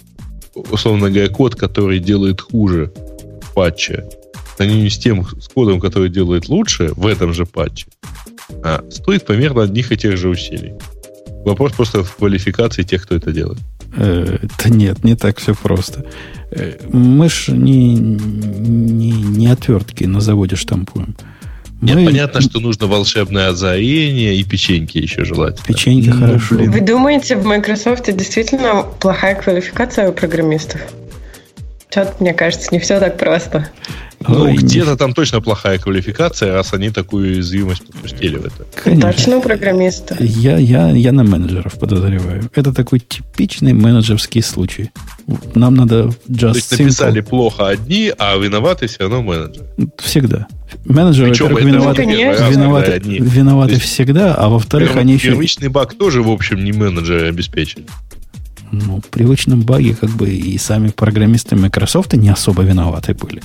условно говоря, код, который делает хуже в патче, сравнению с тем с кодом, который делает лучше в этом же патче, а, стоит примерно одних и тех же усилий. Вопрос просто в квалификации тех, кто это делает. Э, да нет, не так все просто. Э, мы ж не, не, не отвертки на заводе штампуем. Нет, Мы... понятно, что нужно волшебное озарение и печеньки еще желательно. Печеньки ну, хорошо. Вы думаете, в Microsoft действительно плохая квалификация у программистов? Что-то, мне кажется, не все так просто. Ну, Ой, где-то там точно плохая квалификация, раз они такую уязвимость подпустили в это. Конечно. Точно программиста. Я, я, я на менеджеров подозреваю. Это такой типичный менеджерский случай. Нам надо just То есть написали плохо одни, а виноваты все равно менеджеры. Всегда. Менеджеры, во-первых, виноваты, виноваты, виноваты всегда, а во-вторых, они еще... Первичный баг тоже, в общем, не менеджеры обеспечили ну, в привычном баге как бы и сами программисты Microsoft не особо виноваты были.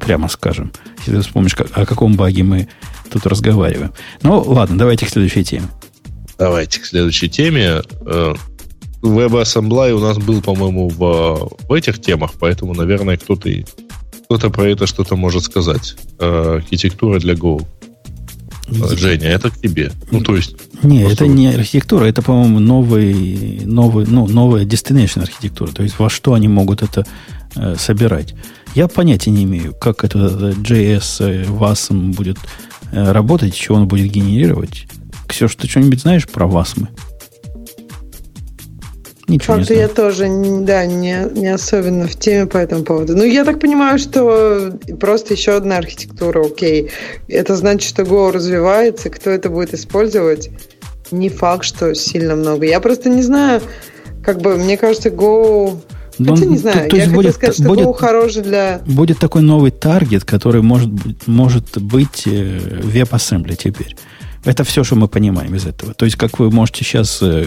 Прямо скажем. Если ты вспомнишь, как, о каком баге мы тут разговариваем. Ну, ладно, давайте к следующей теме. Давайте к следующей теме. Э, WebAssembly у нас был, по-моему, в, в этих темах, поэтому, наверное, кто-то кто-то про это что-то может сказать. Э, архитектура для Go. Женя, это к тебе. Ну, то есть... Не, это не архитектура, это, по-моему, новый, новый, ну, новая destination архитектура. То есть во что они могут это э, собирать. Я понятия не имею, как это JS э, WASM будет э, работать, чего он будет генерировать. Ксюш, ты что-нибудь знаешь про WASM? Ничего Правда, я тоже, да, не, не особенно в теме по этому поводу. Ну, я так понимаю, что просто еще одна архитектура, окей. Это значит, что Go развивается, кто это будет использовать? Не факт, что сильно много. Я просто не знаю, как бы, мне кажется, Go... Но Хотя не знаю, то, то я будет, сказать, что будет, хороший для... Будет такой новый таргет, который может, может быть э, WebAssembly теперь. Это все, что мы понимаем из этого. То есть, как вы можете сейчас э,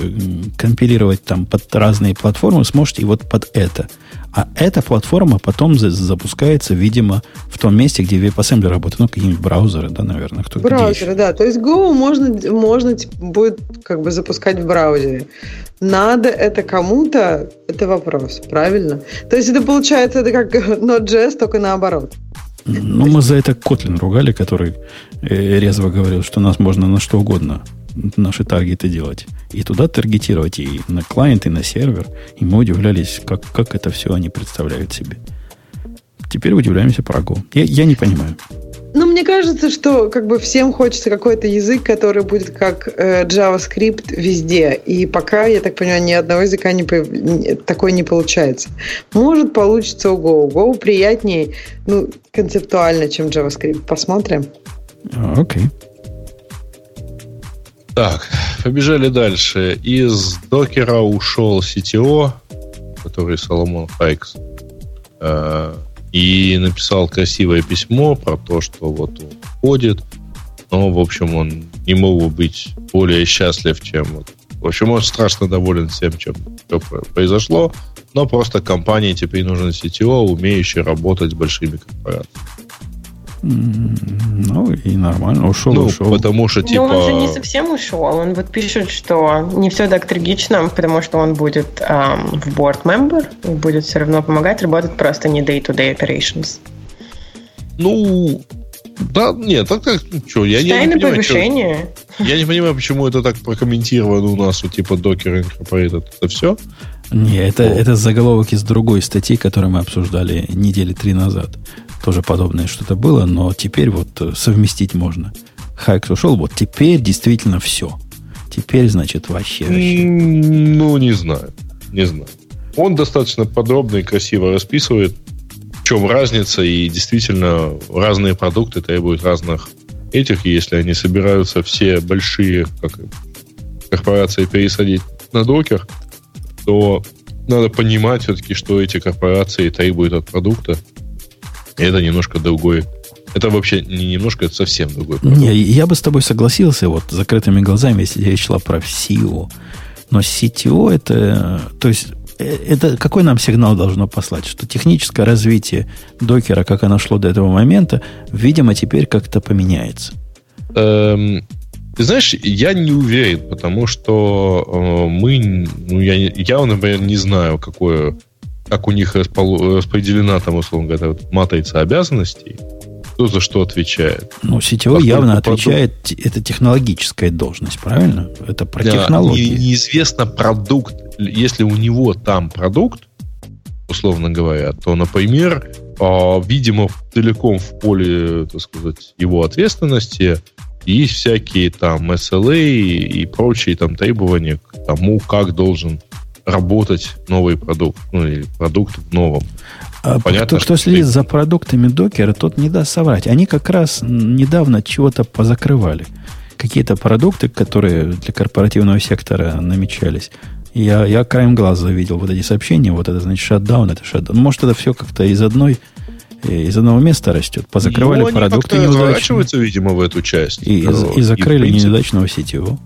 компилировать там под разные платформы, сможете и вот под это. А эта платформа потом за- запускается, видимо, в том месте, где WebAssembly работает. Ну, какие-нибудь браузеры, да, наверное. Кто браузеры, да. То есть Go можно, можно будет как бы запускать в браузере. Надо это кому-то, это вопрос, правильно? То есть это получается, это как [LAUGHS] Node.js, только наоборот. Ну, мы за это Котлин ругали, который э, резво говорил, что нас можно на что угодно наши таргеты делать. И туда таргетировать и на клиент, и на сервер. И мы удивлялись, как, как это все они представляют себе. Теперь удивляемся про Go. Я, я не понимаю. Ну, мне кажется, что как бы всем хочется какой-то язык, который будет как э, JavaScript везде. И пока, я так понимаю, ни одного языка не, такой не получается. Может, получится у Go. Go приятнее, ну, концептуально, чем JavaScript. Посмотрим. Окей. Okay. Так, побежали дальше. Из докера ушел CTO, который Соломон Хайкс, э, и написал красивое письмо про то, что вот он уходит, но, в общем, он не мог бы быть более счастлив, чем... Вот. В общем, он страшно доволен всем, чем что произошло, но просто компании теперь нужен CTO, умеющий работать с большими корпорациями. Ну, и нормально, ушел, ну, ушел. Потому что, типа... Ну, он же не совсем ушел. Он вот пишет, что не все так трагично, потому что он будет эм, в board member и будет все равно помогать работать просто не day-to-day operations. Ну, да, нет, так как, ну, что, я, я не понимаю, повышение. Что, я не понимаю, почему это так прокомментировано у нас, у типа Docker Incorporated. Это все? Не, это, это заголовок из другой статьи, которую мы обсуждали недели три назад тоже подобное что-то было, но теперь вот э, совместить можно. Хайкс ушел, вот теперь действительно все. Теперь, значит, вообще, вообще. Ну, не знаю. Не знаю. Он достаточно подробно и красиво расписывает, в чем разница, и действительно разные продукты требуют разных этих, если они собираются все большие как, корпорации пересадить на докер, то надо понимать все-таки, что эти корпорации требуют от продукта, это немножко другой. Это вообще не немножко, это совсем другой продукт. Не, я бы с тобой согласился, вот закрытыми глазами, если речь шла про SEO. Но CTO это, то есть, э, это какой нам сигнал должно послать? Что техническое развитие докера, как оно шло до этого момента, видимо, теперь как-то поменяется. Эм, ты знаешь, я не уверен, потому что э, мы, ну, я, я, например, не знаю, какое как у них распределена там, условно говоря, вот матрица обязанностей, кто за что отвечает. Ну, сетевой явно отвечает, продукт... это технологическая должность, правильно? Это про да, технологии. Не, неизвестно продукт, если у него там продукт, условно говоря, то, например, а, видимо, целиком в поле, так сказать, его ответственности есть всякие там SLA и прочие там требования к тому, как должен работать новый продукт, ну или продукт в новом. А Понятно, кто, кто следит ты... за продуктами докера, тот не даст соврать. Они как раз недавно чего-то позакрывали. Какие-то продукты, которые для корпоративного сектора намечались. Я, я краем глаза видел вот эти сообщения, вот это значит шатдаун, это шатдаун. Может, это все как-то из одной из одного места растет. Позакрывали ну, продукты неудачные. видимо, в эту часть. И, и, и закрыли и, неудачного сетевого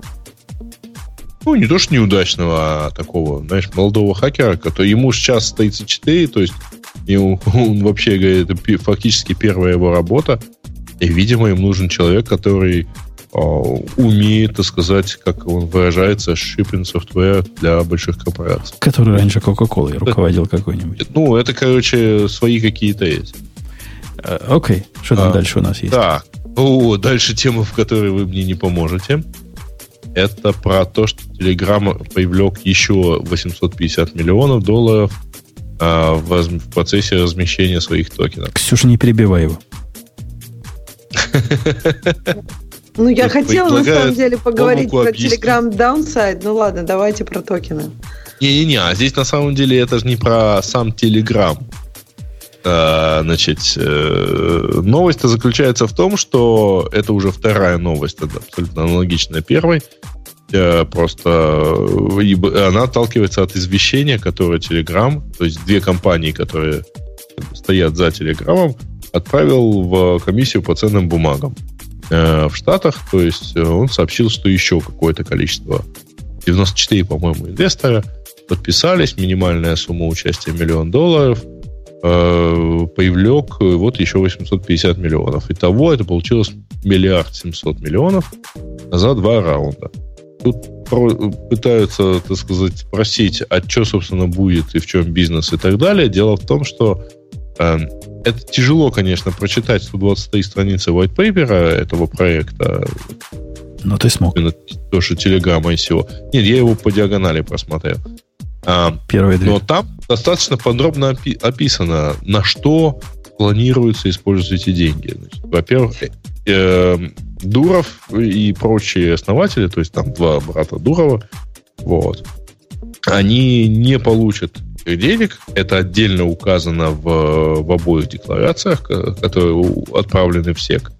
ну, не то что неудачного, а такого, знаешь, молодого хакера, который ему сейчас 34, то есть ему, [LAUGHS] он вообще говорит, это фактически первая его работа, и, видимо, им нужен человек, который э, умеет, так сказать, как он выражается, shipping software для больших корпораций. Который раньше Coca-Cola руководил какой-нибудь. Ну, это, короче, свои какие-то есть. Э, окей, okay. что там а, дальше у нас есть? Так, о, дальше тема, в которой вы мне не поможете это про то, что Telegram привлек еще 850 миллионов долларов а, в, в процессе размещения своих токенов. Ксюша, не перебивай его. Ну, я хотела, на самом деле, поговорить про Telegram Downside. Ну, ладно, давайте про токены. Не-не-не, а здесь на самом деле это же не про сам Telegram. А, значит, э, новость заключается в том, что это уже вторая новость, это абсолютно аналогичная первой. Э, просто э, она отталкивается от извещения, которое Telegram, то есть две компании, которые стоят за Телеграмом, отправил в комиссию по ценным бумагам. э, в Штатах. То есть э, он сообщил, что еще какое-то количество, 94, по-моему, инвестора подписались, минимальная сумма участия миллион долларов, э, привлек вот еще 850 миллионов. Итого это получилось миллиард 700 миллионов за два раунда. Тут пытаются, так сказать, спросить, а что, собственно, будет и в чем бизнес и так далее. Дело в том, что э, это тяжело, конечно, прочитать 123 страницы white paper этого проекта. Но ты смог. То, что Telegram ICO. Нет, я его по диагонали просмотрел. А, Первые две. Но там достаточно подробно опи- описано, на что планируется использовать эти деньги. во-первых, э, Дуров и прочие основатели, то есть там два брата Дурова, вот, они не получат денег. Это отдельно указано в, в обоих декларациях, которые отправлены в СЕК.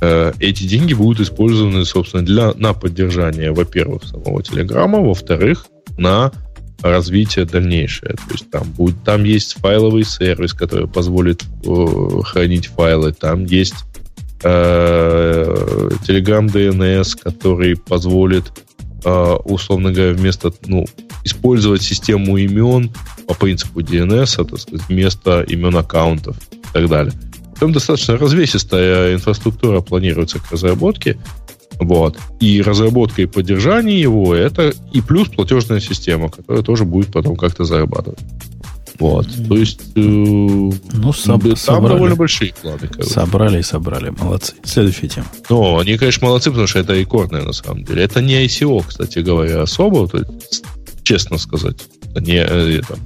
Э, эти деньги будут использованы, собственно, для, на поддержание, во-первых, самого Телеграма, во-вторых, на развитие дальнейшее. То есть там, будет, там есть файловый сервис, который позволит э, хранить файлы, там есть э, Telegram DNS, который позволит, условно говоря, вместо, ну, использовать систему имен по принципу DNS, а, так сказать, вместо имен аккаунтов и так далее. Там достаточно развесистая инфраструктура планируется к разработке. Вот. И разработка и поддержание его это и плюс платежная система, которая тоже будет потом как-то зарабатывать. Вот. То есть э, ну, соб- там собрали, довольно большие вклады. Короче. Собрали и собрали. Молодцы. Следующая тема. Ну, они, конечно, молодцы, потому что это рекордное на самом деле. Это не ICO, кстати говоря, особо, то есть, честно сказать. Не, это,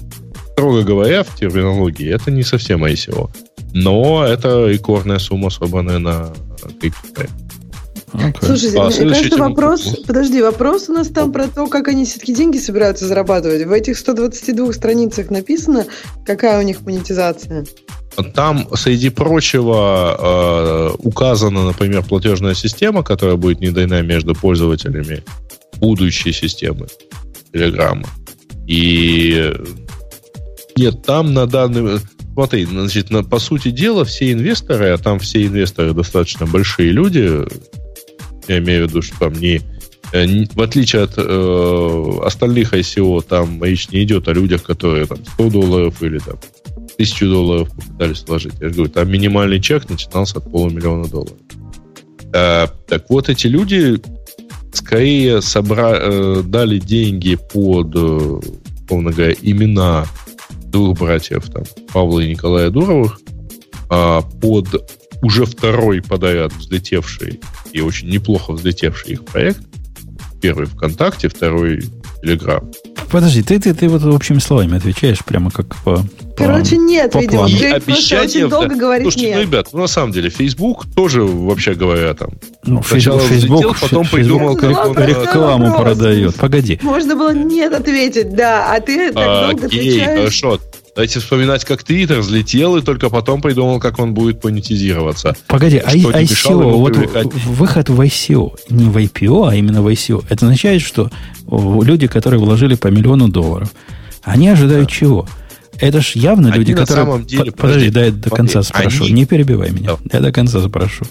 строго говоря, в терминологии, это не совсем ICO. Но это рекордная сумма, собранная на крипто. Okay. Слушайте, а, мне кажется, вопрос... Вопрос. Подожди, вопрос у нас там про то, как они все-таки деньги собираются зарабатывать. В этих 122 страницах написано, какая у них монетизация. Там, среди прочего, э, указана, например, платежная система, которая будет недойна между пользователями будущей системы Телеграма. И нет, там на данный... Смотри, значит, на, по сути дела, все инвесторы, а там все инвесторы достаточно большие люди, я имею в виду, что там не, э, в отличие от э, остальных ICO, там речь не идет о людях, которые там 100 долларов или там тысячу долларов попытались вложить. Я же говорю, там минимальный чек начинался от полумиллиона долларов. Э, так вот, эти люди скорее собра... э, дали деньги под, э, условно говоря, имена двух братьев, там, Павла и Николая Дуровых, а под уже второй подряд взлетевший и очень неплохо взлетевший их проект. Первый ВКонтакте, второй Телеграм. Подожди, ты, ты, ты вот общими словами отвечаешь прямо как по... Короче, нет, по видимо. И обещание... Очень долго говорить Слушайте, нет. ну, ребят, ну, на самом деле, Facebook тоже, вообще говоря, там... Ну, сначала Facebook, взлетел, потом придумал, как он рекламу продает. Погоди. Можно было нет ответить, да, а ты так а, долго окей, отвечаешь. хорошо. Давайте вспоминать, как Твиттер взлетел и только потом придумал, как он будет монетизироваться. Погоди, а ICO, вот выход в ICO, не в IPO, а именно в ICO, это означает, что люди, которые вложили по миллиону долларов, они ожидают да. чего? Это ж явно они люди, которые... Самом деле, подожди, дай до конца спрошу. Они... Не перебивай меня. Да. Я до конца спрошу.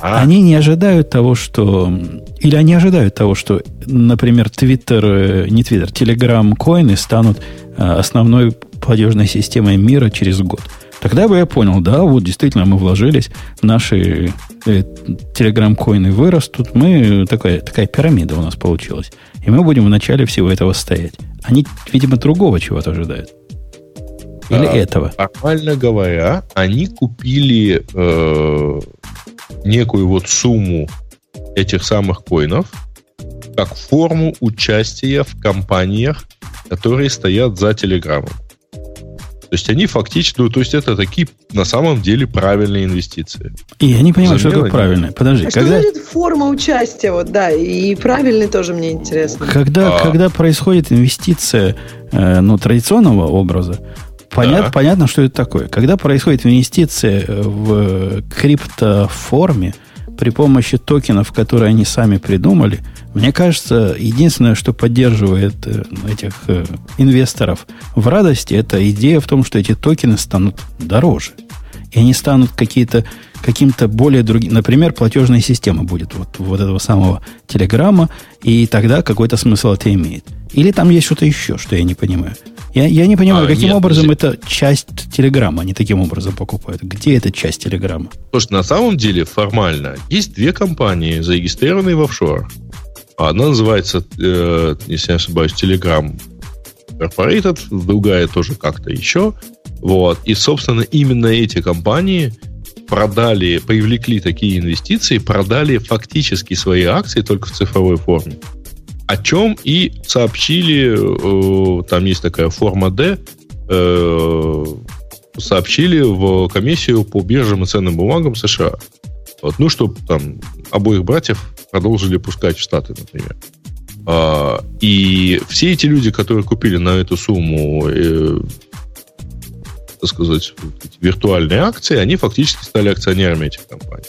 Ага. Они не ожидают того, что... Или они ожидают того, что, например, Твиттер, э, не Твиттер, Телеграм коины станут э, основной платежной системой мира через год. Тогда бы я понял, да, вот действительно мы вложились, наши э, телеграм-коины вырастут, мы, такая, такая пирамида у нас получилась. И мы будем в начале всего этого стоять. Они, видимо, другого чего-то ожидают. Или а, этого. Нормально говоря, они купили э, некую вот сумму этих самых коинов как форму участия в компаниях, которые стоят за Телеграмом. То есть они фактически, ну, то есть это такие на самом деле правильные инвестиции. И я не понимаю, что такое правильное. Подожди, а когда... что значит форма участия? Вот, да, и правильный тоже мне интересно. Когда, а... когда происходит инвестиция э, ну, традиционного образа, понят, да. понятно, что это такое. Когда происходит инвестиция в криптоформе, при помощи токенов, которые они сами придумали, мне кажется, единственное, что поддерживает э, этих э, инвесторов в радости, это идея в том, что эти токены станут дороже. И они станут какие-то, каким-то более другим. Например, платежная система будет вот, вот этого самого телеграмма, и тогда какой-то смысл это имеет. Или там есть что-то еще, что я не понимаю. Я, я не понимаю, а, каким нет, образом нет. это часть телеграмма они таким образом покупают. Где эта часть телеграмма? Слушай, на самом деле формально есть две компании, зарегистрированные в офшорах. Одна называется, э, если я не ошибаюсь, Telegram Corporated, другая тоже как-то еще. Вот. И, собственно, именно эти компании продали, привлекли такие инвестиции, продали фактически свои акции только в цифровой форме. О чем и сообщили, э, там есть такая форма D, э, сообщили в комиссию по биржам и ценным бумагам США. Вот, ну, чтобы там обоих братьев продолжили пускать в Штаты, например. А, и все эти люди, которые купили на эту сумму, э, так сказать, виртуальные акции, они фактически стали акционерами этих компаний.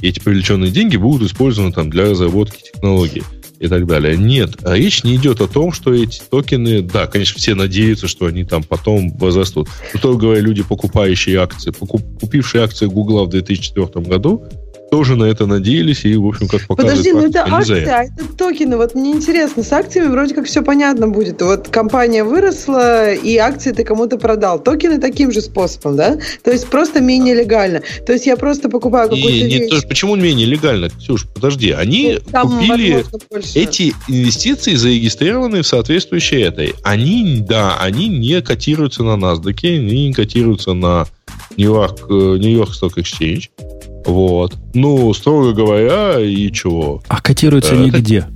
И эти привлеченные деньги будут использованы там для разработки технологий и так далее. Нет, речь не идет о том, что эти токены, да, конечно, все надеются, что они там потом возрастут. Но, говоря, люди, покупающие акции, покуп, купившие акции Гугла в 2004 году, тоже на это надеялись, и, в общем, как показывает Подожди, ну это акции, а это токены. Вот мне интересно, с акциями вроде как все понятно будет. Вот компания выросла, и акции ты кому-то продал. Токены таким же способом, да? То есть просто менее легально. То есть я просто покупаю какую-то не, вещь. Не, почему менее легально? Ксюш, подожди. Они ну, Там, купили эти инвестиции, зарегистрированные в соответствующей этой. Они, да, они не котируются на NASDAQ, они не котируются на Нью-Йорк, э, Нью-Йорк Stock Exchange. Вот. Ну, строго говоря, и чего? А котируется э, нигде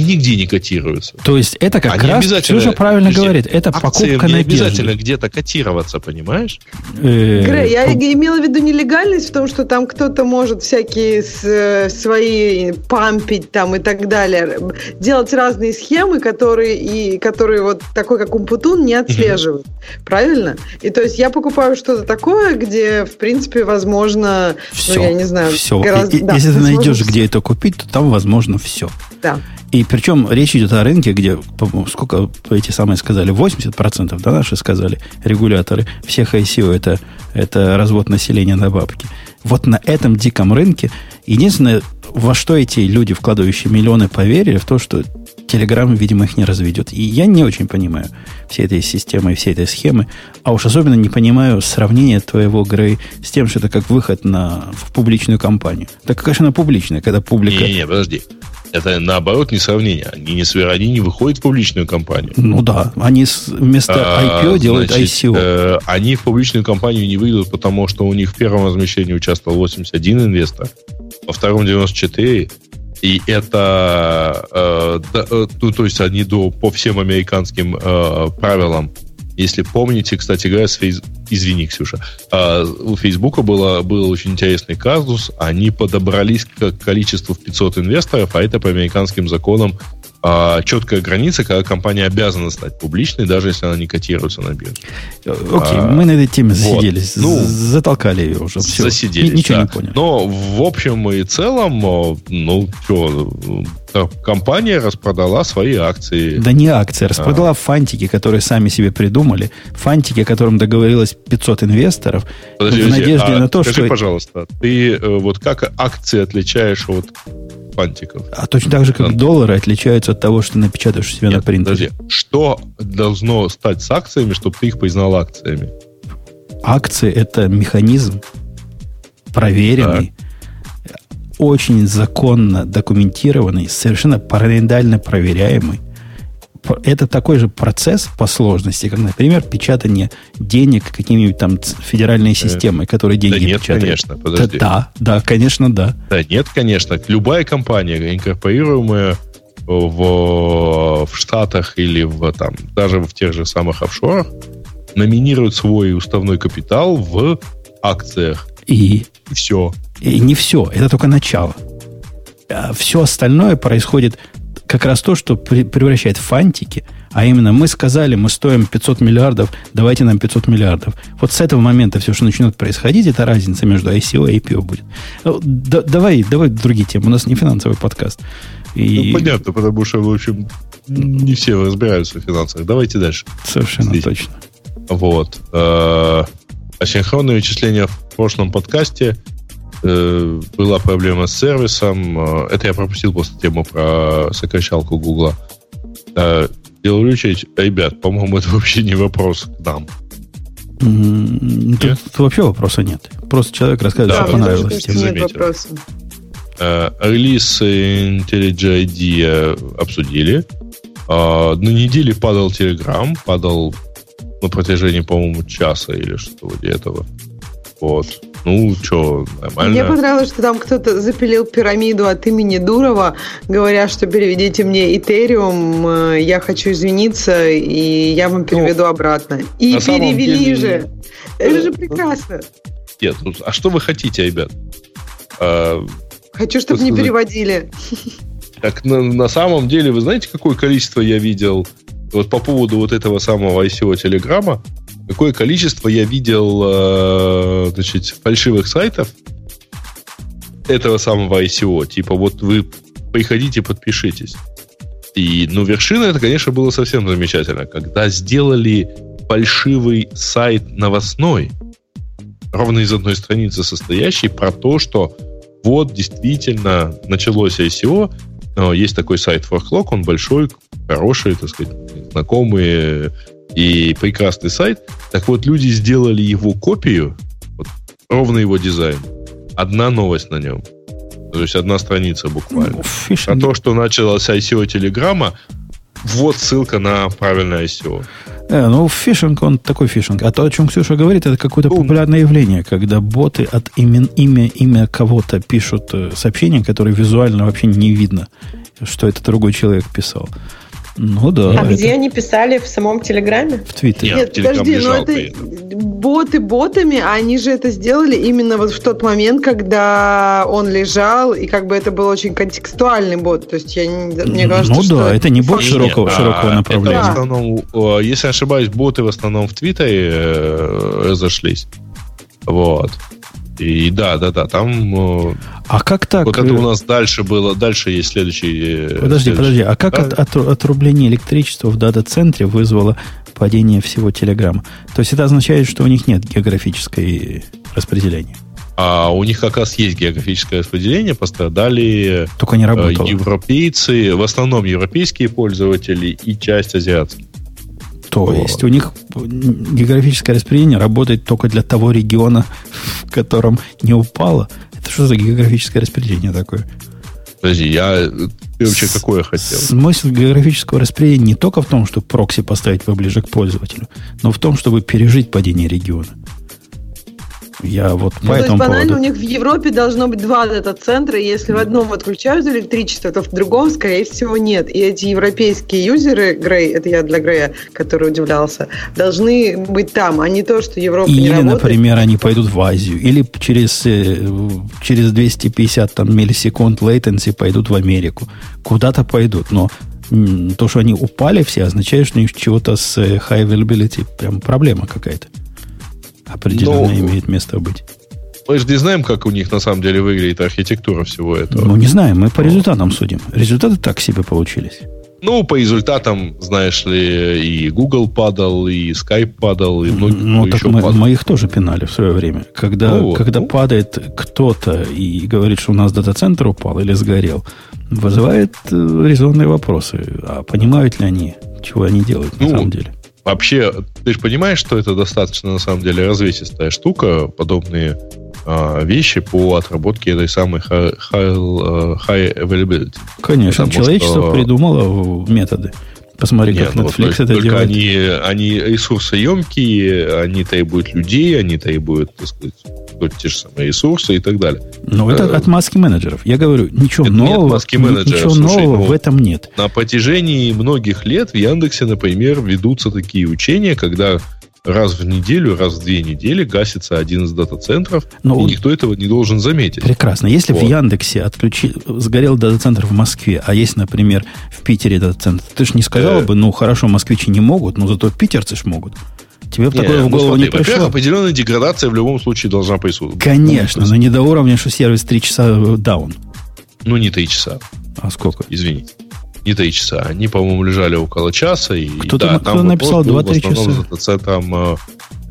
нигде не котируются. То есть это как они раз, Ксюша правильно подожди, говорит, это покупка не обязательно где-то котироваться, понимаешь? Э, Грей, я имела в виду нелегальность в том, что там кто-то может всякие свои пампить там и так далее, делать разные схемы, которые и которые вот такой как Умпутун не отслеживают. Правильно? И то есть я покупаю что-то такое, где в принципе возможно, все, ну я не знаю, все. Гораздо, и, да, если ты найдешь, где это купить, то там возможно все. Да. И причем речь идет о рынке, где, сколько эти самые сказали, 80%, да, наши сказали, регуляторы всех ICO это, это развод населения на бабки. Вот на этом диком рынке единственное, во что эти люди, вкладывающие миллионы, поверили, в то, что Telegram, видимо, их не разведет. И я не очень понимаю всей этой системы и всей этой схемы, а уж особенно не понимаю сравнения твоего, Грей, с тем, что это как выход на, в публичную компанию. Так, конечно, на публичная, когда публика... Не-не, подожди. Это наоборот не сравнение. Они не, они не выходят в публичную компанию. Ну да, они вместо IPO а, делают значит, ICO. Э, они в публичную компанию не выйдут, потому что у них в первом размещении участвовал 81 инвестор, во втором 94, и это, э, да, э, то, то есть они до, по всем американским э, правилам если помните, кстати говоря, с фейс... извини, Ксюша, а, у Фейсбука было, был очень интересный казус. Они подобрались к количеству в 500 инвесторов, а это по американским законам а, четкая граница, когда компания обязана стать публичной, даже если она не котируется на бирже. Окей, а, мы на этой теме засиделись. Вот. Ну, затолкали ее уже. Все. Засиделись, Ничего да. не понял. Но в общем и целом, ну, что, компания распродала свои акции. Да не акции, распродала а. фантики, которые сами себе придумали. Фантики, о котором договорилось 500 инвесторов. Подожди, в надежде а, на то, скажи, что... пожалуйста, ты э, вот как акции отличаешь от фантиков. А точно так же, как доллары отличаются от того, что напечатаешь у себя Нет, на принтере. Подожди. Что должно стать с акциями, чтобы ты их признал акциями? Акции – это механизм проверенный, так. очень законно документированный, совершенно параноидально проверяемый – это такой же процесс по сложности, как, например, печатание денег какими-нибудь там федеральной системой, которая деньги да нет, печатает. конечно, подожди. Да, да, конечно, да. Да нет, конечно. Любая компания, инкорпорируемая в, в Штатах или в, там, даже в тех же самых офшорах, номинирует свой уставной капитал в акциях. И? И все. И не все. Это только начало. А все остальное происходит как раз то, что превращает фантики, а именно мы сказали, мы стоим 500 миллиардов, давайте нам 500 миллиардов. Вот с этого момента все, что начнет происходить, это разница между ICO и IPO будет. Э, да, давай, давай другие темы. У нас не финансовый подкаст. И... Ну, понятно, потому что, в общем, не все разбираются в финансах. Давайте дальше. Совершенно Здесь. точно. Вот. Э, асинхронное вычисление в прошлом подкасте э, была проблема с сервисом. Э, это я пропустил просто тему про сокращалку Гугла. Э, Делаю очередь, ребят, по-моему, это вообще не вопрос к нам. Тут, тут вообще вопроса нет. Просто человек рассказывает, да, что понравилось. Нет вопроса. Э, релиз IntelliJ IDEA обсудили. На неделе падал Telegram, падал на протяжении, по-моему, часа или что-то вроде этого. Вот. Ну, что, нормально. Мне понравилось, что там кто-то запилил пирамиду от имени Дурова, говоря, что переведите мне Этериум, э, я хочу извиниться, и я вам переведу ну, обратно. И перевели деле... же. Это же прекрасно. Нет, ну, а что вы хотите, ребят? А, хочу, чтобы не переводили. Так на, на самом деле, вы знаете, какое количество я видел вот по поводу вот этого самого ICO Телеграма? Какое количество я видел э, значит, фальшивых сайтов этого самого ICO. Типа, вот вы приходите, подпишитесь. И, ну, вершина это, конечно, было совсем замечательно, когда сделали фальшивый сайт новостной, ровно из одной страницы состоящий, про то, что вот действительно началось ICO, есть такой сайт ForClock, он большой, хороший, так сказать, знакомые и прекрасный сайт. Так вот, люди сделали его копию, вот, ровно его дизайн. Одна новость на нем. То есть одна страница буквально. Ну, а то, что началось ICO Телеграма, вот ссылка на правильное ICO. Э, ну, фишинг, он такой фишинг. А то, о чем Ксюша говорит, это какое-то ну, популярное явление, когда боты от имен, имя, имя кого-то пишут э, сообщения, которые визуально вообще не видно, что это другой человек писал. Ну да. А это... где они писали в самом Телеграме? В Твиттере. Нет, Нет подожди, но ну это боты ботами, а они же это сделали именно вот в тот момент, когда он лежал, и как бы это был очень контекстуальный бот. То есть я мне кажется, ну, что... да, это не бот широкого, Нет, широкого а, направления. Это в основном, если я ошибаюсь, боты в основном в Твиттере э, разошлись. Вот. И да, да, да, там... Э, а как так? Вот это у нас дальше было, дальше есть следующий... Э, подожди, следующий, подожди, а как да? от, от, отрубление электричества в дата-центре вызвало падение всего Телеграма? То есть это означает, что у них нет географической распределения? А у них как раз есть географическое распределение, пострадали Только не э, европейцы, в основном европейские пользователи и часть азиатских. То вот. есть у них географическое распределение работает только для того региона, в котором не упало. Это что за географическое распределение такое? Подожди, я ты вообще какое хотел? Смысл географического распределения не только в том, чтобы прокси поставить поближе к пользователю, но в том, чтобы пережить падение региона. Я вот ну, по этому то есть, банально поводу... у них в Европе должно быть два дата-центра, и если в одном отключают электричество, то в другом, скорее всего, нет. И эти европейские юзеры, Грей, это я для Грея, который удивлялся, должны быть там, а не то, что Европа или, не работает. например, они пойдут в Азию, или через, э, через 250 там, миллисекунд latency пойдут в Америку. Куда-то пойдут, но то, что они упали все, означает, что у них чего-то с э, high availability прям проблема какая-то определенно Но... имеет место быть. Мы же не знаем, как у них на самом деле выглядит архитектура всего этого. Ну, не знаем, мы по результатам судим. Результаты так себе получились. Ну, по результатам, знаешь ли, и Google падал, и Skype падал, и многие ну, так еще мы, падал. мы их тоже пинали в свое время. Когда, ну, вот, когда ну. падает кто-то и говорит, что у нас дата-центр упал или сгорел, вызывает э, резонные вопросы. А понимают ли они, чего они делают на ну, самом деле? Вообще, ты же понимаешь, что это достаточно, на самом деле, развесистая штука, подобные а, вещи по отработке этой самой high, high, high availability. Конечно, Потому человечество что... придумало методы. Посмотри, Нет, как ну, Netflix это только делает. Они, они ресурсоемкие, они требуют людей, они требуют, так сказать, те же самые ресурсы и так далее. Но это э, от маски менеджеров. Я говорю, ничего это нового, маски менеджеров. ничего Слушай, нового ну, в этом нет. На протяжении многих лет в Яндексе, например, ведутся такие учения, когда раз в неделю, раз в две недели гасится один из дата-центров, Но и никто этого не должен заметить. Прекрасно. Если вот. в Яндексе отключи... сгорел дата-центр в Москве, а есть, например, в Питере дата-центр, ты же не сказала э... бы, ну, хорошо, москвичи не могут, но зато питерцы ж могут. Тебе бы такое в ну, голову ну, смотри, не пришло. определенная деградация в любом случае должна присутствовать. Конечно, но не до уровня, что сервис 3 часа даун. Ну, не 3 часа. А сколько? Извините не 3 часа. Они, по-моему, лежали около часа. И, кто-то, да, кто написал 2-3 часа? За там,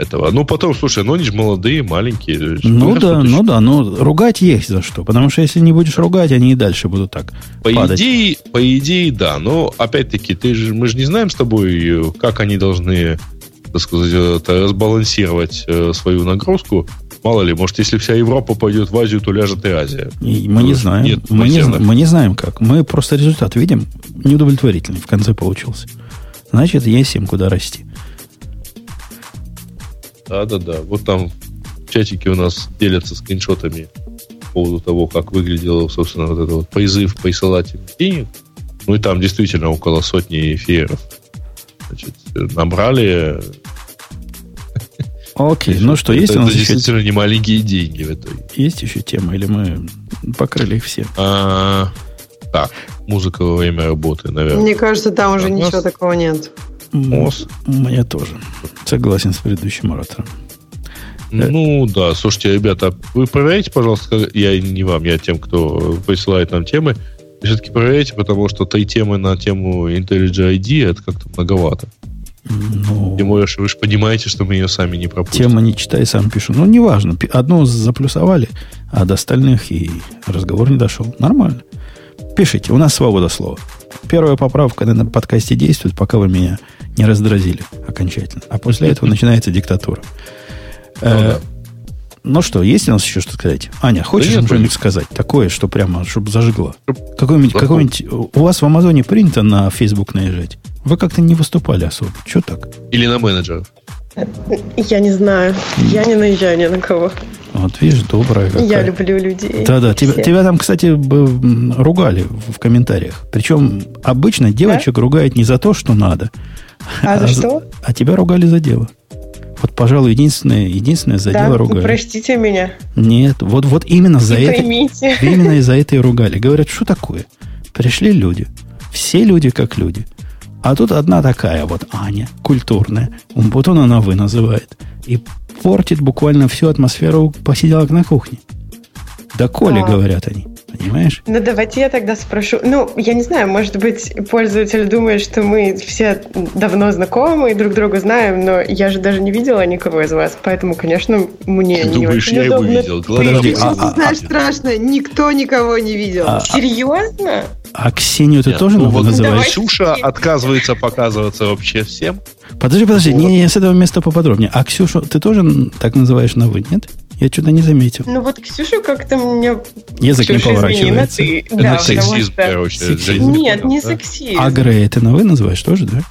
этого. Ну, потом, слушай, ну они же молодые, маленькие. Ну да, ну да, но ругать есть за что. Потому что если не будешь ругать, они и дальше будут так по падать. Идее, по идее, да. Но, опять-таки, ты же, мы же не знаем с тобой, как они должны, так сказать, разбалансировать э, свою нагрузку. Мало ли, может, если вся Европа пойдет в Азию, то ляжет и Азия. И мы не знаем. Нет, мы, не, мы не знаем как. Мы просто результат видим неудовлетворительный в конце получился. Значит, есть им куда расти. Да-да-да. Вот там в чатике у нас делятся скриншотами по поводу того, как выглядел, собственно, вот этот вот призыв присылать им денег. Ну и там действительно около сотни эфиров. Значит, набрали. Окей, ну что, есть это, у нас это еще... действительно не маленькие деньги в этой. Есть еще тема, или мы покрыли их все? А, так, музыка во время работы, наверное. Мне кажется, там уже а ничего нас... такого нет. МОЗ. Мне тоже. Согласен с предыдущим оратором. Ну да, слушайте, ребята, вы проверяйте, пожалуйста, я не вам, я тем, кто присылает нам темы, все-таки проверяйте, потому что три темы на тему IntelliJ ID это как-то многовато. Ну, что вы же понимаете, что мы ее сами не пропустим. Тема не читай, сам пишу. Ну, неважно. Одну заплюсовали, а до остальных и разговор не дошел. Нормально. Пишите, у нас свобода слова. Первая поправка на подкасте действует, пока вы меня не раздразили окончательно. А после этого начинается диктатура. Ну, э, ну что, есть у нас еще что сказать? Аня, хочешь да что-нибудь сказать? Такое, что прямо, чтобы зажгло. Какой-нибудь, какой-нибудь... У вас в Амазоне принято на Facebook наезжать? Вы как-то не выступали особо. Что так? Или на менеджеров? Я не знаю. Я не наезжаю ни на кого. Вот видишь, добрая какая. Я люблю людей. Да-да. Тебя, тебя там, кстати, ругали в комментариях. Причем обычно девочек да? ругают не за то, что надо. А, а за что? А тебя ругали за дело. Вот, пожалуй, единственное, единственное за да, дело ругали. простите меня. Нет, вот, вот именно за это. Именно из-за это и ругали. Говорят, что такое? Пришли люди. Все люди как люди. А тут одна такая вот Аня, культурная. Вот он она вы называет. И портит буквально всю атмосферу посиделок на кухне. Да Коля, а. говорят они. Понимаешь? Ну, давайте я тогда спрошу. Ну, я не знаю, может быть, пользователь думает, что мы все давно знакомы и друг друга знаем, но я же даже не видела никого из вас, поэтому, конечно, мне Ты не думаешь, очень я удобно. его видел? Подожди, а, а, знаешь, а, страшно, никто никого не видел. А, Серьезно? А Ксению ты Нет, тоже ну, вот называешь? Ксюша отказывается показываться вообще всем. Подожди, подожди, вот. не, не с этого места поподробнее. А Ксюшу ты тоже так называешь на вы, нет? Я что-то не заметил. Ну вот Ксюша как-то мне... Язык не поворачивается. Ты. Да, сексизм, что... короче. Сексизм. Нет, не сексизм. А Грей ты на вы называешь тоже, да?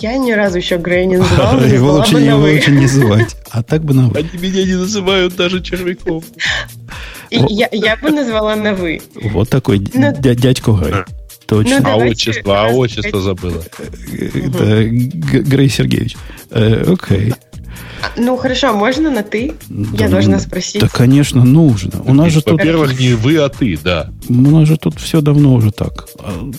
Я ни разу еще Грей не [LAUGHS] называла. Его лучше, его лучше не называть. А так бы на вы. Они меня не называют даже червяком. Я, я бы назвала на вы. Вот такой Но... Ну, дядьку Грей. Точно. Ну, а отчество, а отчество забыла. Это Грей Сергеевич. Э, окей. Ну, хорошо, можно на «ты»? Да, Я должна спросить. Да, конечно, нужно. У нас же тут... Во-первых, не вы, а ты, да. У нас же тут все давно уже так. А,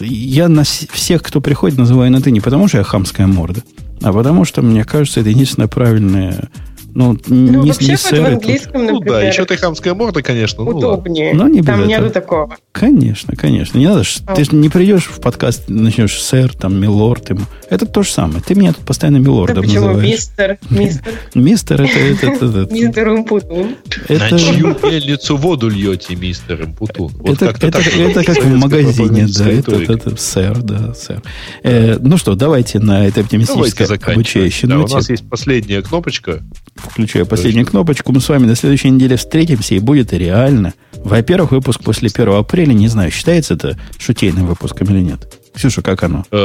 я на всех, кто приходит, называю на «ты» не потому, что я хамская морда, а потому что, мне кажется, это единственное правильное ну, ну не, вообще не сэр, в английском, например, Ну да, еще ты хамская морда, конечно. Ну, удобнее. Ну, не там нету такого. Конечно, конечно. Не надо, а. ты же не придешь в подкаст, начнешь сэр, там, милорд. Ему. Это то же самое. Ты меня тут постоянно милордом да почему? называешь. Мистер, мистер. [LAUGHS] Мистер, это... это, Мистер Умпутун. На чью мельницу воду льете, мистер Умпутун? Это как в магазине, да. Это сэр, да, сэр. Э, ну что, давайте на этой оптимистической обучающей У нас есть последняя кнопочка включая последнюю кнопочку, мы с вами на следующей неделе встретимся, и будет реально. Во-первых, выпуск после 1 апреля, не знаю, считается это шутейным выпуском или нет. Ксюша, как оно? 1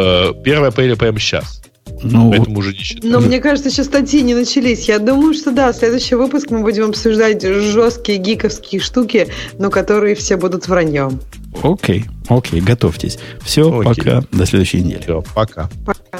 э, апреля прямо сейчас. Ну, Поэтому уже не считаю. Но мне кажется, еще статьи не начались. Я думаю, что да, следующий выпуск мы будем обсуждать жесткие гиковские штуки, но которые все будут враньем. Окей, окей, готовьтесь. Все, окей. пока, до следующей недели. Все, пока. Пока.